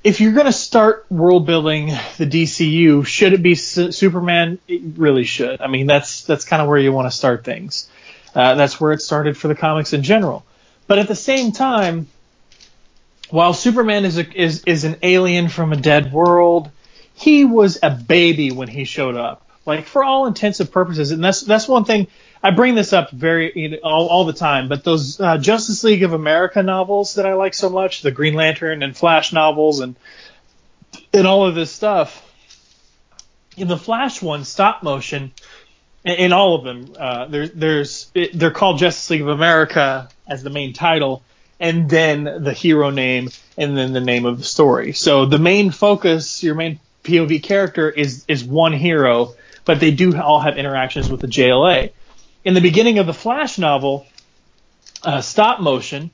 if you're going to start world building the DCU, should it be S- Superman? It really should. I mean, that's that's kind of where you want to start things. Uh, that's where it started for the comics in general. But at the same time, while Superman is a, is is an alien from a dead world, he was a baby when he showed up. Like for all intents and purposes, and that's that's one thing I bring this up very you know, all, all the time. But those uh, Justice League of America novels that I like so much, the Green Lantern and Flash novels, and and all of this stuff. In the Flash one, stop motion, in, all of them, uh, there, there's it, they're called Justice League of America as the main title, and then the hero name, and then the name of the story. So the main focus, your main POV character is is one hero, but they do all have interactions with the JLA. In the beginning of the Flash novel, uh, stop motion,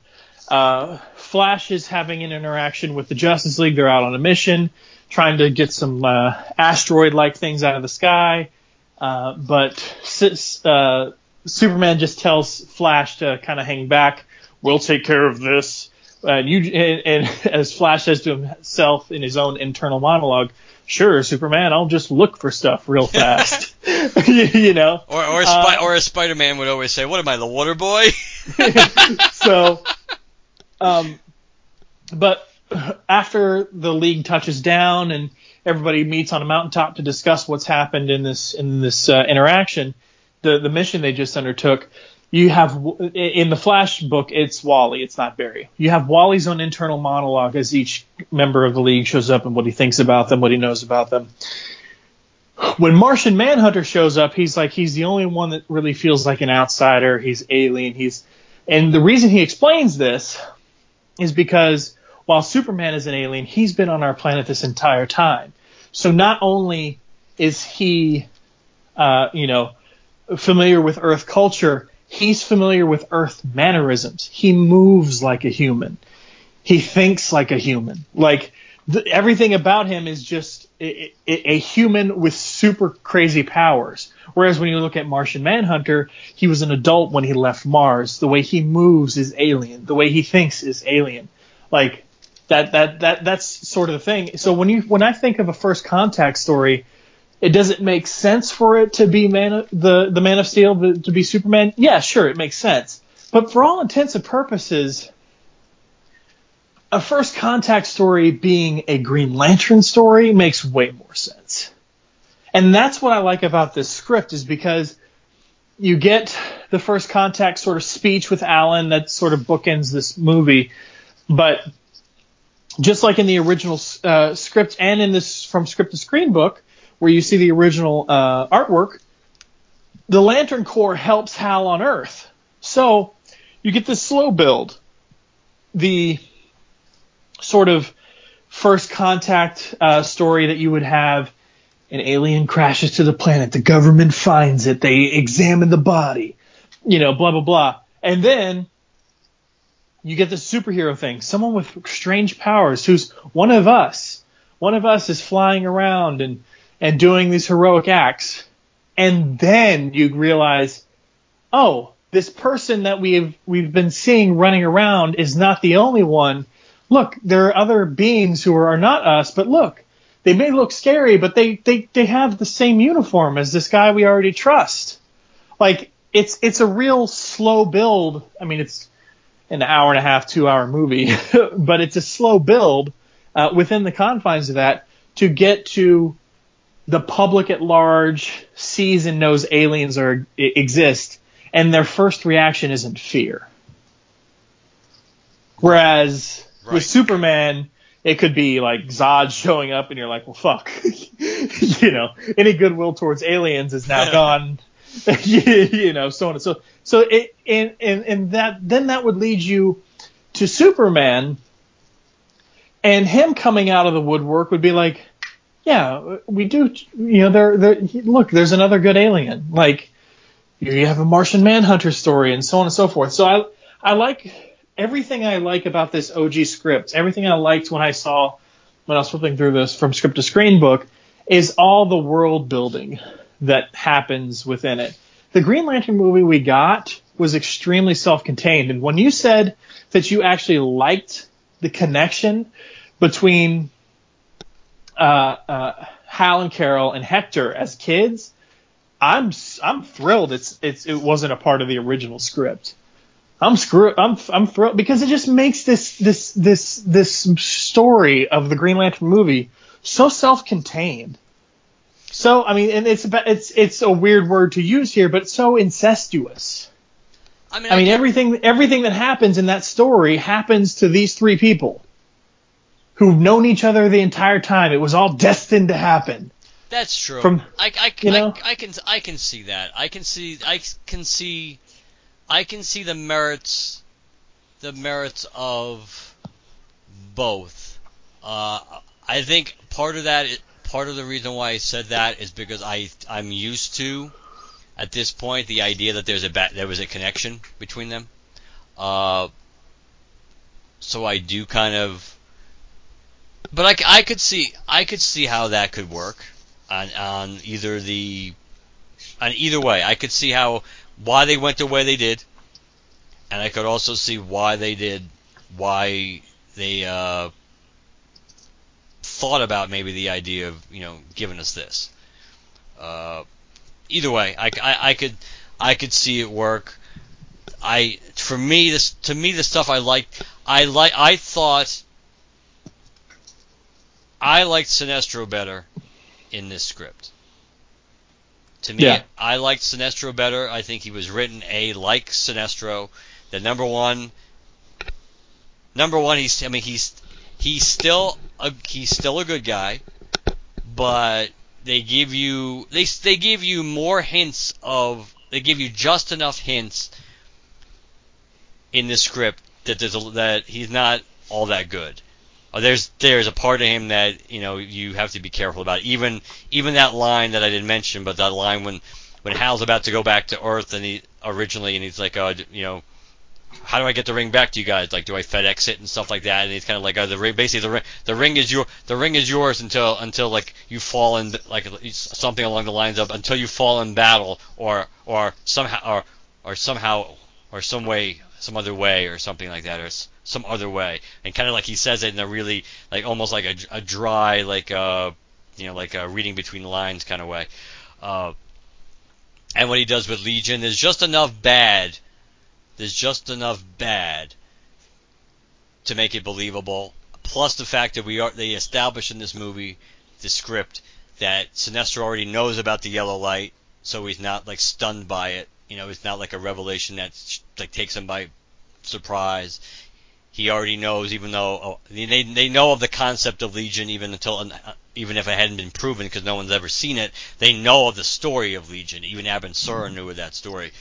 uh, Flash is having an interaction with the Justice League. They're out on a mission, trying to get some uh, asteroid-like things out of the sky. Uh, but uh, Superman just tells Flash to kind of hang back. We'll take care of this. And you, and, and as Flash says to himself in his own internal monologue, sure, Superman, I'll just look for stuff real fast. you know. Or or, uh, or as Spider-Man would always say, "What am I, the water boy?" so, um, but after the league touches down and everybody meets on a mountaintop to discuss what's happened in this in this uh, interaction, the the mission they just undertook you have in the Flash book, it's Wally, it's not Barry. You have Wally's own internal monologue as each member of the league shows up and what he thinks about them, what he knows about them. When Martian Manhunter shows up, he's like he's the only one that really feels like an outsider. He's alien. He's and the reason he explains this is because while Superman is an alien, he's been on our planet this entire time. So not only is he, uh, you know, familiar with Earth culture, he's familiar with Earth mannerisms. He moves like a human. He thinks like a human. Like the, everything about him is just a, a, a, human with super crazy powers. Whereas when you look at Martian Manhunter, he was an adult when he left Mars. The way he moves is alien. The way he thinks is alien. Like that that that that's sort of the thing. So when you when I think of a first contact story, it doesn't make sense for it to be man the the Man of Steel to, to be Superman. Yeah, sure, it makes sense. But for all intents and purposes, a first contact story being a Green Lantern story makes way more sense. And that's what I like about this script is because you get the first contact sort of speech with Alan that sort of bookends this movie, but just like in the original uh, script and in this from script to screen book, where you see the original uh, artwork, the Lantern Corps helps Hal on Earth. So you get this slow build. The sort of first contact uh, story that you would have an alien crashes to the planet, the government finds it, they examine the body, you know, blah, blah, blah. And then you get the superhero thing. Someone with strange powers who's one of us. One of us is flying around and, and doing these heroic acts. And then you realize, oh, this person that we've, we've been seeing running around is not the only one look, there are other beings who are not us, but look, they may look scary, but they, they, they have the same uniform as this guy we already trust. Like, it's, it's a real slow build. I mean, it's an hour and a half, two hour movie, but it's a slow build, uh, within the confines of that to get to the public at large sees and knows aliens are, exist, and their first reaction isn't fear. Whereas Right. With Superman, it could be like Zod showing up and you're like, well, fuck. you know, any goodwill towards aliens is now gone. you know, so on and so. So it, and, and, and that, then that would lead you to Superman and him coming out of the woodwork would be like, yeah, we do, you know, there, there, look, there's another good alien. Like, you have a Martian Manhunter story and so on and so forth. So I, I like everything I like about this OG script, everything I liked when I saw when I was flipping through this from script to screen book, is all the world building that happens within it. The Green Lantern movie we got was extremely self-contained, and when you said that you actually liked the connection between uh, uh, Hal and Carol and Hector as kids, I'm I'm thrilled. It's it's it wasn't a part of the original script. I'm screw I'm I'm thrilled because it just makes this this this this story of the Green Lantern movie so self-contained. So I mean, and it's it's it's a weird word to use here, but so incestuous. I mean, I mean everything everything that happens in that story happens to these three people who've known each other the entire time. It was all destined to happen. That's true. From I, I, you know? I, I can I can see that. I can see I can see I can see the merits, the merits of both. Uh, I think part of that, part of the reason why I said that is because I I'm used to, at this point, the idea that there's a there was a connection between them. Uh, so I do kind of, but I, I could see I could see how that could work on on either the on either way. I could see how why they went the way they did, and I could also see why they did, why they uh, thought about maybe the idea of you know giving us this. Uh, either way, I, I, I could I could see it work. I for me this to me the stuff I liked I like I thought I liked Sinestro better in this script. To me, yeah. I liked Sinestro better. I think he was written a like Sinestro. The number one, number one, he's I mean he's he's still a he's still a good guy, but they give you they they give you more hints of they give you just enough hints in this script that there's a, that he's not all that good. Uh, there's there's a part of him that you know you have to be careful about. Even even that line that I didn't mention, but that line when when Hal's about to go back to Earth and he originally and he's like, uh, you know, how do I get the ring back to you guys? Like, do I FedEx it and stuff like that? And he's kind of like, uh, the ring, basically the ring, the ring is your, the ring is yours until until like you fall in like something along the lines of until you fall in battle or or somehow or or somehow or some way some other way or something like that or some other way, and kind of like he says it in a really like almost like a, a dry like uh you know like a reading between the lines kind of way. Uh, and what he does with Legion is just enough bad There's just enough bad to make it believable. Plus the fact that we are they establish in this movie, the script, that Sinestro already knows about the yellow light, so he's not like stunned by it. You know, it's not like a revelation that like takes him by surprise. He already knows, even though oh, they they know of the concept of Legion, even until uh, even if it hadn't been proven, because no one's ever seen it. They know of the story of Legion. Even Abin Sur knew of that story.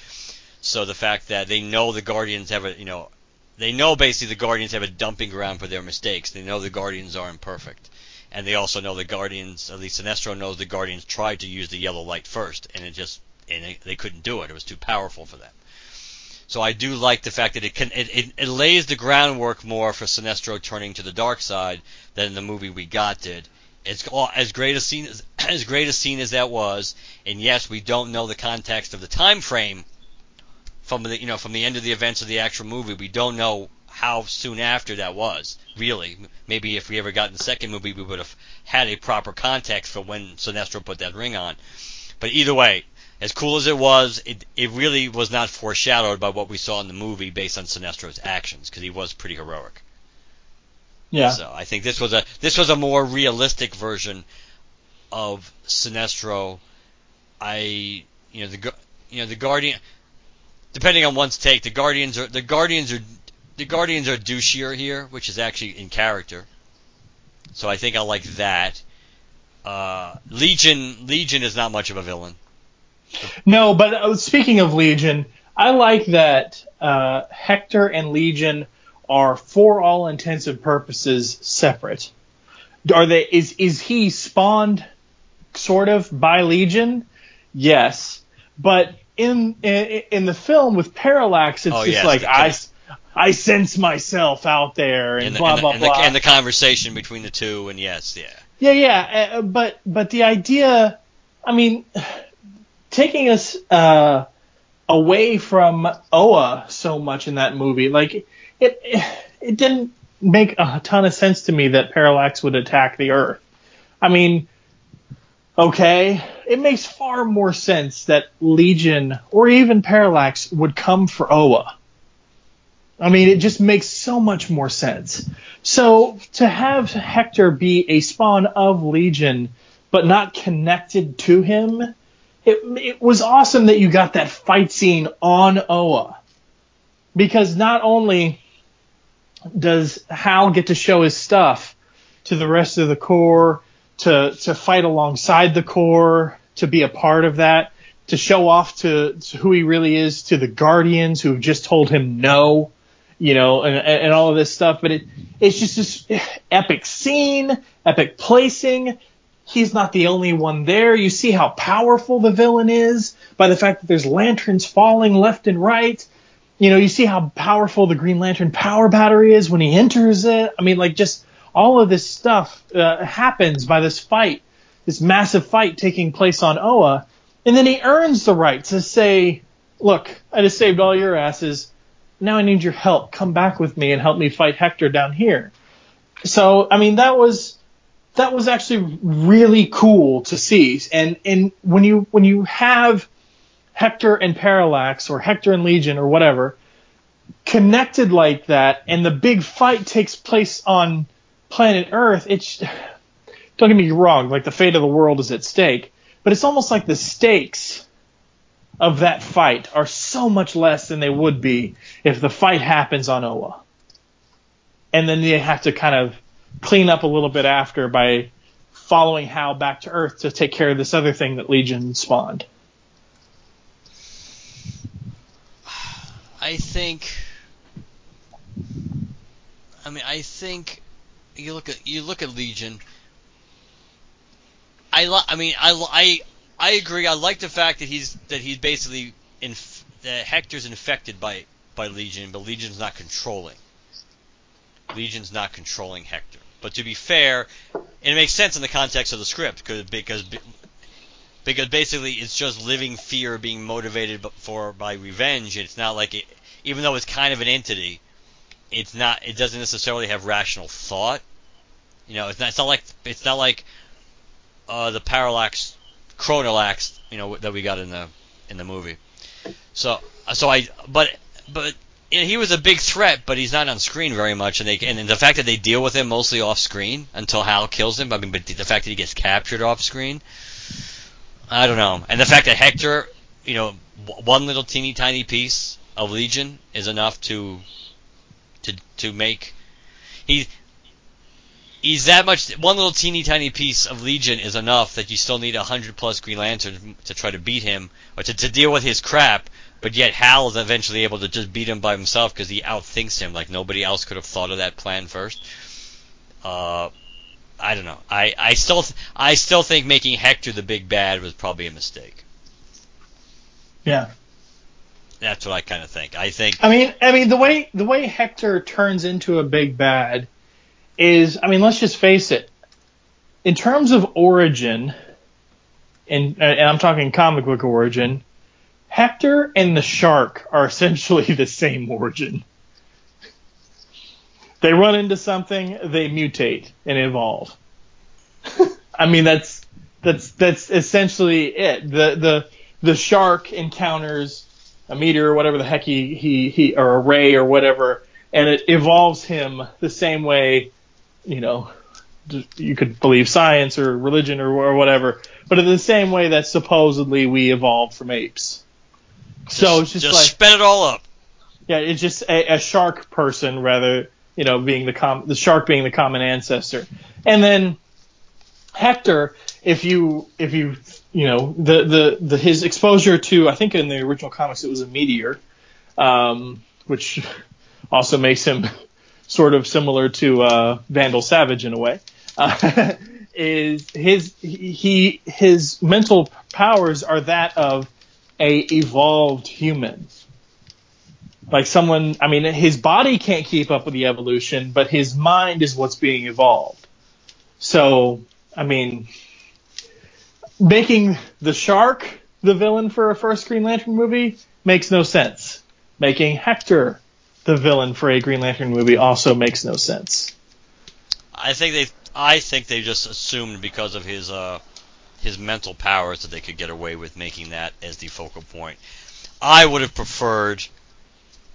So the fact that they know the Guardians have a, you know, they know basically the Guardians have a dumping ground for their mistakes. They know the Guardians are imperfect. And they also know the Guardians, at least Sinestro knows the Guardians tried to use the yellow light first, and it just, and they, they couldn't do it. It was too powerful for them. So I do like the fact that it can, it, it, it lays the groundwork more for Sinestro turning to the dark side than the movie we got did. It's as great a scene as, as great a scene as that was, and yes, we don't know the context of the time frame from the you know from the end of the events of the actual movie. We don't know how soon after that was. Really, maybe if we ever got in the second movie, we would have had a proper context for when Sinestro put that ring on. But either way, as cool as it was, it it really was not foreshadowed by what we saw in the movie based on Sinestro's actions because he was pretty heroic. Yeah. So I think this was a this was a more realistic version of Sinestro. I you know the you know the Guardian depending on one's take, the Guardians are the Guardians are the Guardians are douchier here, which is actually in character. So I think I like that. Uh, Legion Legion is not much of a villain. No, but uh, speaking of Legion, I like that uh, Hector and Legion are, for all intensive purposes, separate. Are they? Is is he spawned, sort of, by Legion? Yes, but in in, in the film with Parallax, it's Oh, just yes, like the- I I sense myself out there and, And, the, blah and, the, blah and, blah. and the conversation between the two, and yes, yeah. Yeah, yeah, uh, but but the idea, I mean, taking us uh, away from Oa so much in that movie, like it, it didn't make a ton of sense to me that Parallax would attack the Earth. I mean, okay, it makes far more sense that Legion or even Parallax would come for Oa. I mean, it just makes so much more sense. So to have Hector be a spawn of Legion, but not connected to him, it, it was awesome that you got that fight scene on Oa. Because not only does Hal get to show his stuff to the rest of the Corps, to, to fight alongside the Corps, to be a part of that, to show off to, to who he really is to the Guardians who've just told him no you know, and, and all of this stuff. But it, it's just this epic scene, epic placing. He's not the only one there. You see how powerful the villain is by the fact that there's lanterns falling left and right. You know, you see how powerful the Green Lantern power battery is when he enters it. I mean, like just all of this stuff uh, happens by this fight, this massive fight taking place on Oa, and then he earns the right to say, "Look, I just saved all your asses now I need your help. Come back with me and help me fight Hector down here. So, I mean, that was that was actually really cool to see. And and when you when you have Hector and Parallax or Hector and Legion or whatever connected like that, and the big fight takes place on planet Earth, it's don't get me wrong, like the fate of the world is at stake, but it's almost like the stakes of that fight are so much less than they would be if the fight happens on Oa. And then they have to kind of clean up a little bit after by following Hal back to Earth to take care of this other thing that Legion spawned. I think. I mean, I think you look at you look at Legion. I li- I mean, I, I I agree. I like the fact that he's that he's basically inf- that Hector's infected by by Legion, but Legion's not controlling. Legion's not controlling Hector. But to be fair, it makes sense in the context of the script because because basically it's just living fear being motivated for by revenge. It's not like it, even though it's kind of an entity, it's not. It doesn't necessarily have rational thought. You know, it's not. It's not like it's not like uh, the parallax chronolax, you know, that we got in the in the movie. So so I but but he was a big threat, but he's not on screen very much, and they and the fact that they deal with him mostly off screen until Hal kills him. I mean, but the fact that he gets captured off screen, I don't know, and the fact that Hector, you know, one little teeny tiny piece of Legion is enough to to to make he he's that much one little teeny tiny piece of Legion is enough that you still need a hundred plus Green Lanterns to try to beat him or to, to deal with his crap. But yet Hal is eventually able to just beat him by himself because he outthinks him like nobody else could have thought of that plan first. Uh, I don't know. I, I still th- I still think making Hector the big bad was probably a mistake. Yeah. That's what I kind of think. I think. I mean, I mean the way the way Hector turns into a big bad is, I mean, let's just face it. In terms of origin, and, and I'm talking comic book origin, Hector and the shark are essentially the same origin. They run into something, they mutate and evolve. I mean, that's that's that's essentially it. The the the shark encounters a meteor or whatever the heck he, he, he or a ray or whatever, and it evolves him the same way, you know, you could believe science or religion or, or whatever, but in the same way that supposedly we evolved from apes. So it's just, just like spin it all up. yeah, it's just a, a shark person rather, you know, being the com- the shark being the common ancestor, and then Hector, if you if you you know the the, the his exposure to I think in the original comics it was a meteor, um, which also makes him sort of similar to uh, Vandal Savage in a way. Uh, is his he his mental powers are that of a evolved human. Like someone, I mean, his body can't keep up with the evolution, but his mind is what's being evolved. So, I mean, making the shark the villain for a first Green Lantern movie makes no sense. Making Hector the villain for a Green Lantern movie also makes no sense. I think they I think they just assumed because of his uh his mental powers that they could get away with making that as the focal point. I would have preferred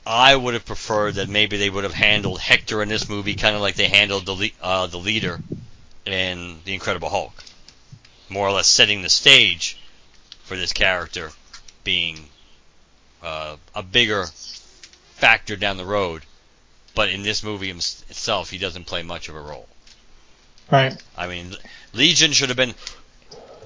I would have preferred that maybe they would have handled Hector in this movie kind of like they handled the le- uh, the leader in the Incredible Hulk, more or less setting the stage for this character being uh, a bigger factor down the road. But in this movie itself, he doesn't play much of a role. Right. I mean, Legion should have been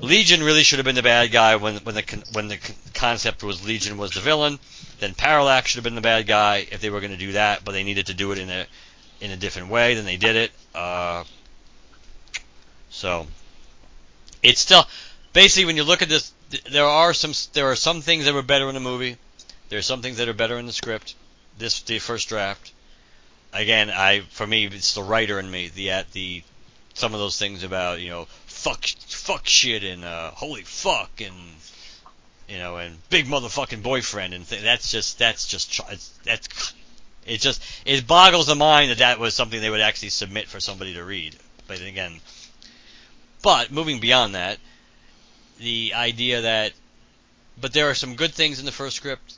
Legion really should have been the bad guy when when the when the concept was Legion was the villain. Then Parallax should have been the bad guy if they were going to do that, but they needed to do it in a in a different way than they did it. Uh, so it's still basically when you look at this, there are some there are some things that were better in the movie. There are some things that are better in the script. This the first draft. Again, I for me it's the writer in me. The at the some of those things about you know fuck fuck shit and uh, holy fuck and you know and big motherfucking boyfriend and th- that's just that's just that's it just it boggles the mind that that was something they would actually submit for somebody to read. But again, but moving beyond that, the idea that but there are some good things in the first script.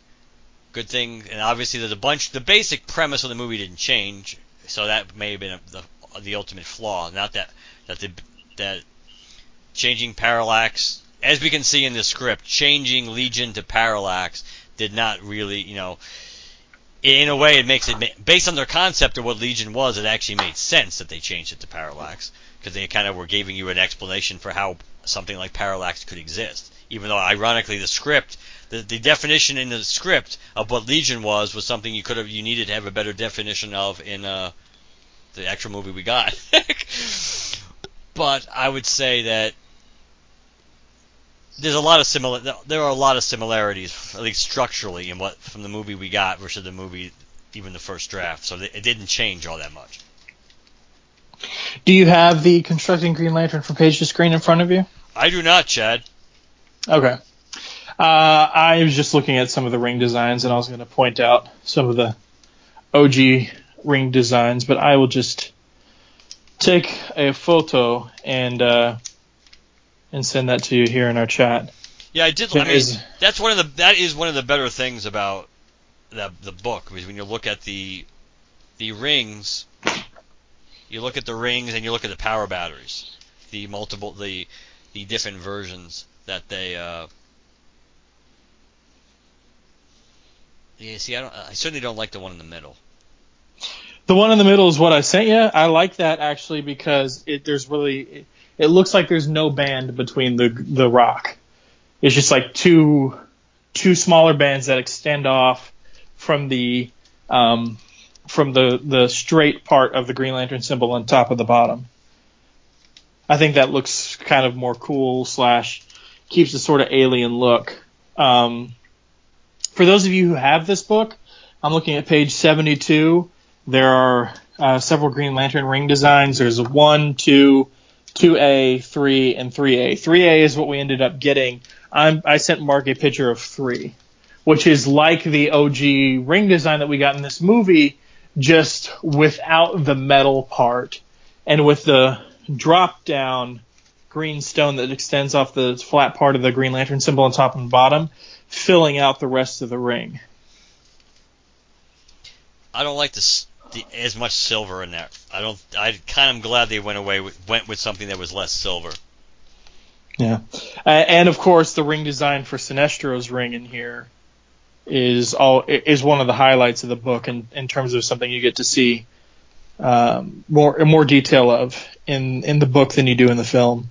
Good thing, and obviously there's a bunch. The basic premise of the movie didn't change, so that may have been a, the the ultimate flaw. Not that that the that changing Parallax, as we can see in the script, changing Legion to Parallax did not really, you know, in a way it makes it based on their concept of what Legion was. It actually made sense that they changed it to Parallax because they kind of were giving you an explanation for how something like Parallax could exist. Even though, ironically, the script, the, the definition in the script of what Legion was, was something you could have, you needed to have a better definition of in uh, the actual movie we got. but I would say that there's a lot of similar. There are a lot of similarities, at least structurally, in what from the movie we got versus the movie, even the first draft. So it didn't change all that much. Do you have the constructing Green Lantern from page to screen in front of you? I do not, Chad. Okay. Uh, I was just looking at some of the ring designs, and I was going to point out some of the OG ring designs, but I will just take a photo and uh, and send that to you here in our chat. Yeah, I did. I mean, that's one of the that is one of the better things about the the book because when you look at the the rings, you look at the rings and you look at the power batteries, the multiple the the different versions that they. Uh, yeah, see, I don't. I certainly don't like the one in the middle. The one in the middle is what I sent you. I like that actually because it there's really it, looks like there's no band between the the rock. It's just like two two smaller bands that extend off from the um, from the the straight part of the Green Lantern symbol on top of the bottom. I think that looks kind of more cool slash keeps a sort of alien look. Um, for those of you who have this book, I'm looking at page 72. There are uh, several Green Lantern ring designs. There's 1, 2, 2A, 3, and 3A. 3A is what we ended up getting. I'm, I sent Mark a picture of 3, which is like the OG ring design that we got in this movie, just without the metal part and with the drop down green stone that extends off the flat part of the Green Lantern symbol on top and bottom, filling out the rest of the ring. I don't like this the, as much silver in there. I don't. I kind of glad they went away with, went with something that was less silver. Yeah, uh, and of course the ring design for Sinestro's ring in here is all is one of the highlights of the book in, in terms of something you get to see um, more more detail of in in the book than you do in the film.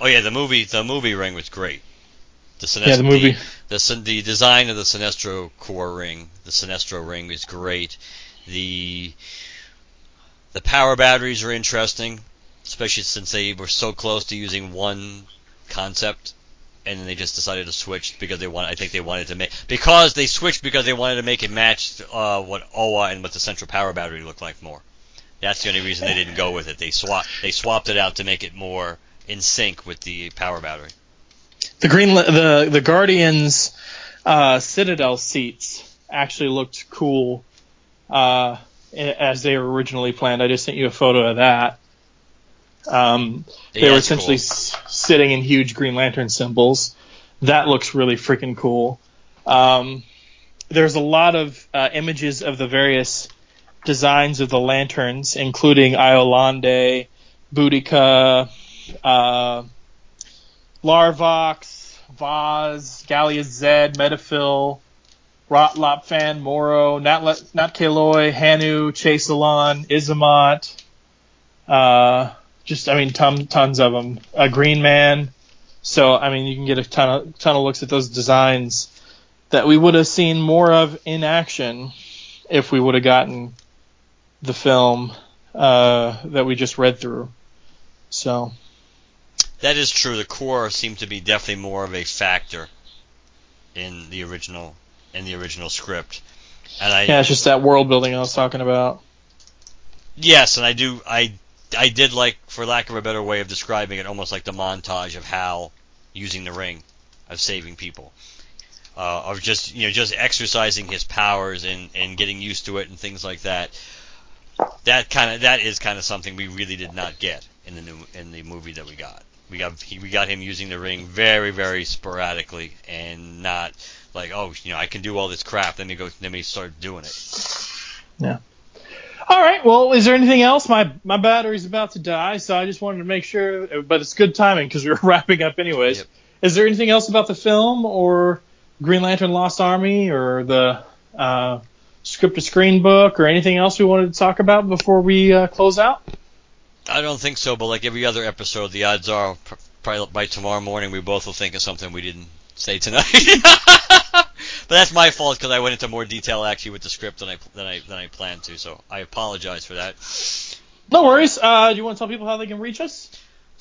Oh yeah, the movie the movie ring was great. The Sinestro, Yeah, the movie. The, the the design of the Sinestro Corps ring, the Sinestro ring is great. The the power batteries are interesting, especially since they were so close to using one concept, and then they just decided to switch because they want. I think they wanted to make because they switched because they wanted to make it match uh, what Oa and what the central power battery looked like more. That's the only reason they didn't go with it. They swapped they swapped it out to make it more in sync with the power battery. The green the the Guardians uh, Citadel seats actually looked cool uh, as they were originally planned. I just sent you a photo of that. Um, they Yeah, were essentially cool. s- sitting in huge Green Lantern symbols. That looks really freaking cool. Um, there's a lot of uh, images of the various designs of the lanterns, including Iolande, Boodikka, uh, Larvox, Vaz, Galius Zed, Medphyll, Rot Lop Fan, Moro, Nat, Nat Kaloi, Hanu, Chaselon, Izamat, uh, just, I mean, ton, tons of them. A Green Man. So, I mean, you can get a ton of, ton of looks at those designs that we would have seen more of in action if we would have gotten the film uh, that we just read through. So, That is true. The Corps seemed to be definitely more of a factor in the original in the original script. And I yeah, it's just that world building I was talking about. yes, and I do I I did like for lack of a better way of describing it almost like the montage of Hal using the ring of saving people. Uh, of just you know just exercising his powers and, and getting used to it and things like that. That kind of that is kind of something we really did not get in the new in the movie that we got. We got he, we got him using the ring very very sporadically and not like oh you know I can do all this crap. Let me go let me start doing it. Yeah. All right. Well, is there anything else? My my battery's about to die, so I just wanted to make sure. But it's good timing because we were wrapping up anyways. Yep. Is there anything else about the film or Green Lantern Lost Army or the uh, script to screen book or anything else we wanted to talk about before we uh, close out? I don't think so, but like every other episode, the odds are probably by tomorrow morning we both will think of something we didn't say tonight. but that's my fault because I went into more detail actually with the script than I than I than I planned to. So I apologize for that. No worries. Uh, do you want to tell people how they can reach us?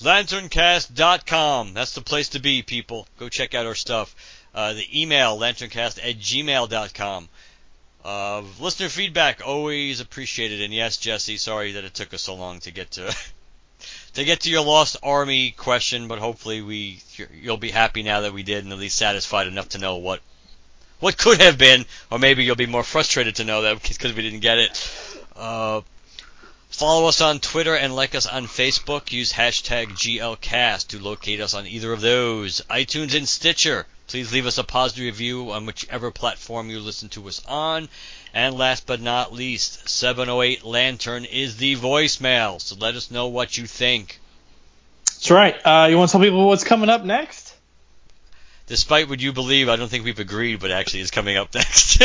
LanternCast.com. That's the place to be, people. Go check out our stuff. Uh, the email, lanterncast at gmail.com. Uh, listener feedback, always appreciated. And yes, Jesse, sorry that it took us so long to get to to get to your lost army question, but hopefully we you'll be happy now that we did, and at least satisfied enough to know what what could have been, or maybe you'll be more frustrated to know that because we didn't get it. Uh, Follow us on Twitter and like us on Facebook. Use hashtag GLCast to locate us on either of those. iTunes and Stitcher Please leave us a positive review on whichever platform you listen to us on. And last but not least, 708 Lantern is the voicemail. So let us know what you think. That's right. Uh, you want to tell people what's coming up next? Despite what you believe, I don't think we've agreed what actually is coming up next.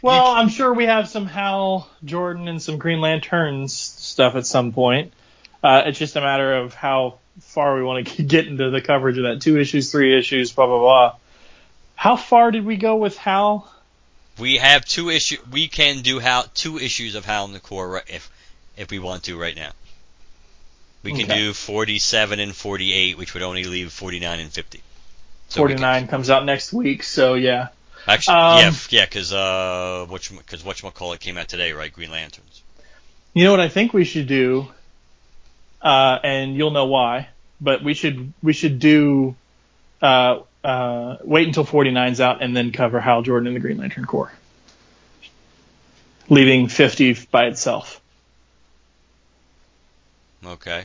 Well, I'm sure we have some Hal Jordan and some Green Lanterns stuff at some point. Uh, it's just a matter of how far we want to get into the coverage of that. Two issues, three issues, blah blah blah. How far did we go with Hal? we have two issue. We can do how two issues of Hal in the Corps ri- if if we want to right now. We can Okay. do 47 and 48, which would only leave 49 and 50. So we can- 49 comes out next week, so yeah. Actually, Um, yeah, yeah, because uh, which because whatchamacallit came out today, right? Green Lanterns. You know what I think we should do, uh, and you'll know why. But we should we should do uh, uh, wait until 49's out and then cover Hal Jordan and the Green Lantern Corps, leaving 50 by itself. Okay.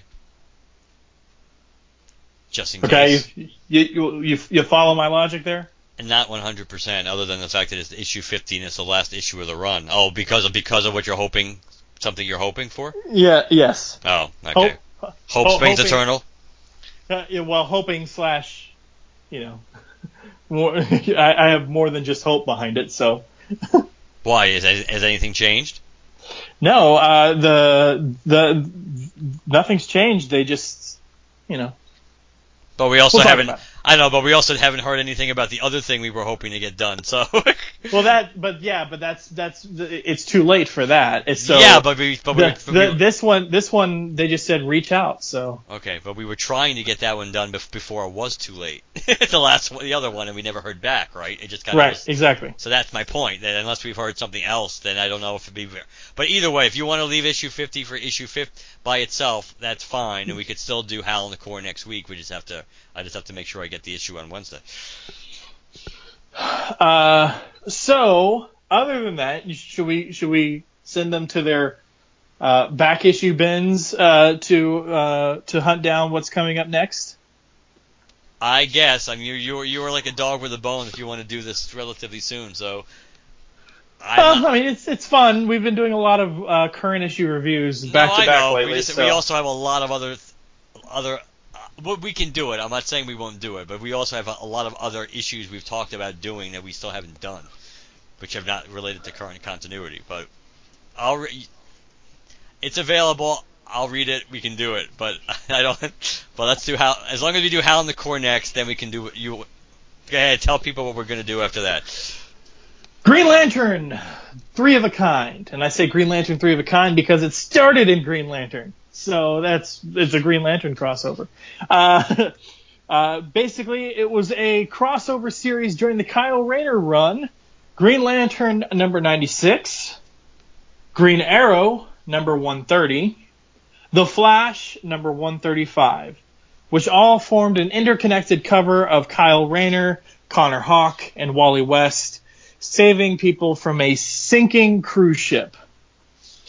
Just in Okay, case. you, you you you you follow my logic there? And not 100%, other than the fact that it's issue 15, it's the last issue of the run. Oh, because of because of what you're hoping, something you're hoping for. Yeah. Yes. Oh, okay. Hope, Hope ho- springs hoping- eternal. Uh, yeah, well, hoping slash, you know, more. I, I have more than just hope behind it. So Why is has anything changed? no, uh, the the nothing's changed. They just, you know, But we also We'll haven't. I know, but we also haven't heard anything about the other thing we were hoping to get done. So. well that, but yeah, but that's that's it's too late for that. It's so yeah, but we but we, the, we this one this one they just said reach out. So okay, but we were trying to get that one done before it was too late. the last one, the other one, and we never heard back. Right? It just kind of right, exactly. So that's my point. That unless we've heard something else, then I don't know if it'd be. But either way, if you want to leave issue 50 for issue 50 by itself, that's fine, and we could still do Hal in the Corps next week. We just have to. I just have to make sure I get the issue on Wednesday. Uh, so other than that, should we should we send them to their uh, back issue bins uh, to uh, to hunt down what's coming up next? I guess. I mean, you're you're you are like a dog with a bone if you want to do this relatively soon. So. Well, I mean, it's it's fun. We've been doing a lot of uh, current issue reviews back no, to back lately. we, just, so. we also have a lot of other, other. We can do it. I'm not saying we won't do it, but we also have a, a lot of other issues we've talked about doing that we still haven't done, which have not related to current continuity. But I'll. Re- it's available. I'll read it. We can do it, but I don't. But let's do how. As long as we do Hal in the Corps next, then we can do what you. Go ahead. Tell people what we're gonna do after that. Green Lantern, three of a kind, and I say Green Lantern three of a kind because it started in Green Lantern, so that's it's a Green Lantern crossover. Uh, uh, basically, it was a crossover series during the Kyle Rayner run. Green Lantern number ninety six, Green Arrow number one thirty, The Flash number one thirty five, which all formed an interconnected cover of Kyle Rayner, Connor Hawke, and Wally West saving people from a sinking cruise ship.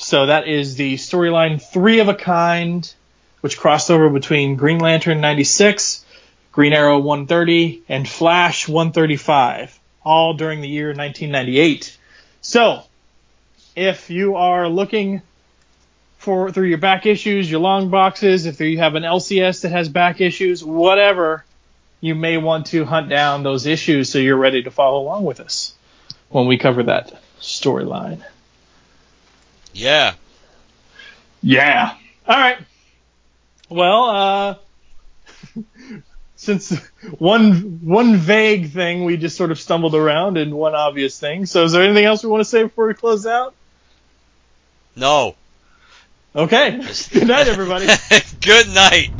So that is the storyline three of a kind, which crossed over between Green Lantern 96, Green Arrow 130, and Flash 135, all during the year 1998. So, if you are looking for through your back issues, your long boxes, if you have an LCS that has back issues, whatever, you may want to hunt down those issues so you're ready to follow along with us when we cover that storyline. Yeah. Yeah. All right. Well, uh, since one one vague thing we just sort of stumbled around and one obvious thing. So, is there anything else we want to say before we close out? No. Okay. Good night, everybody. Good night.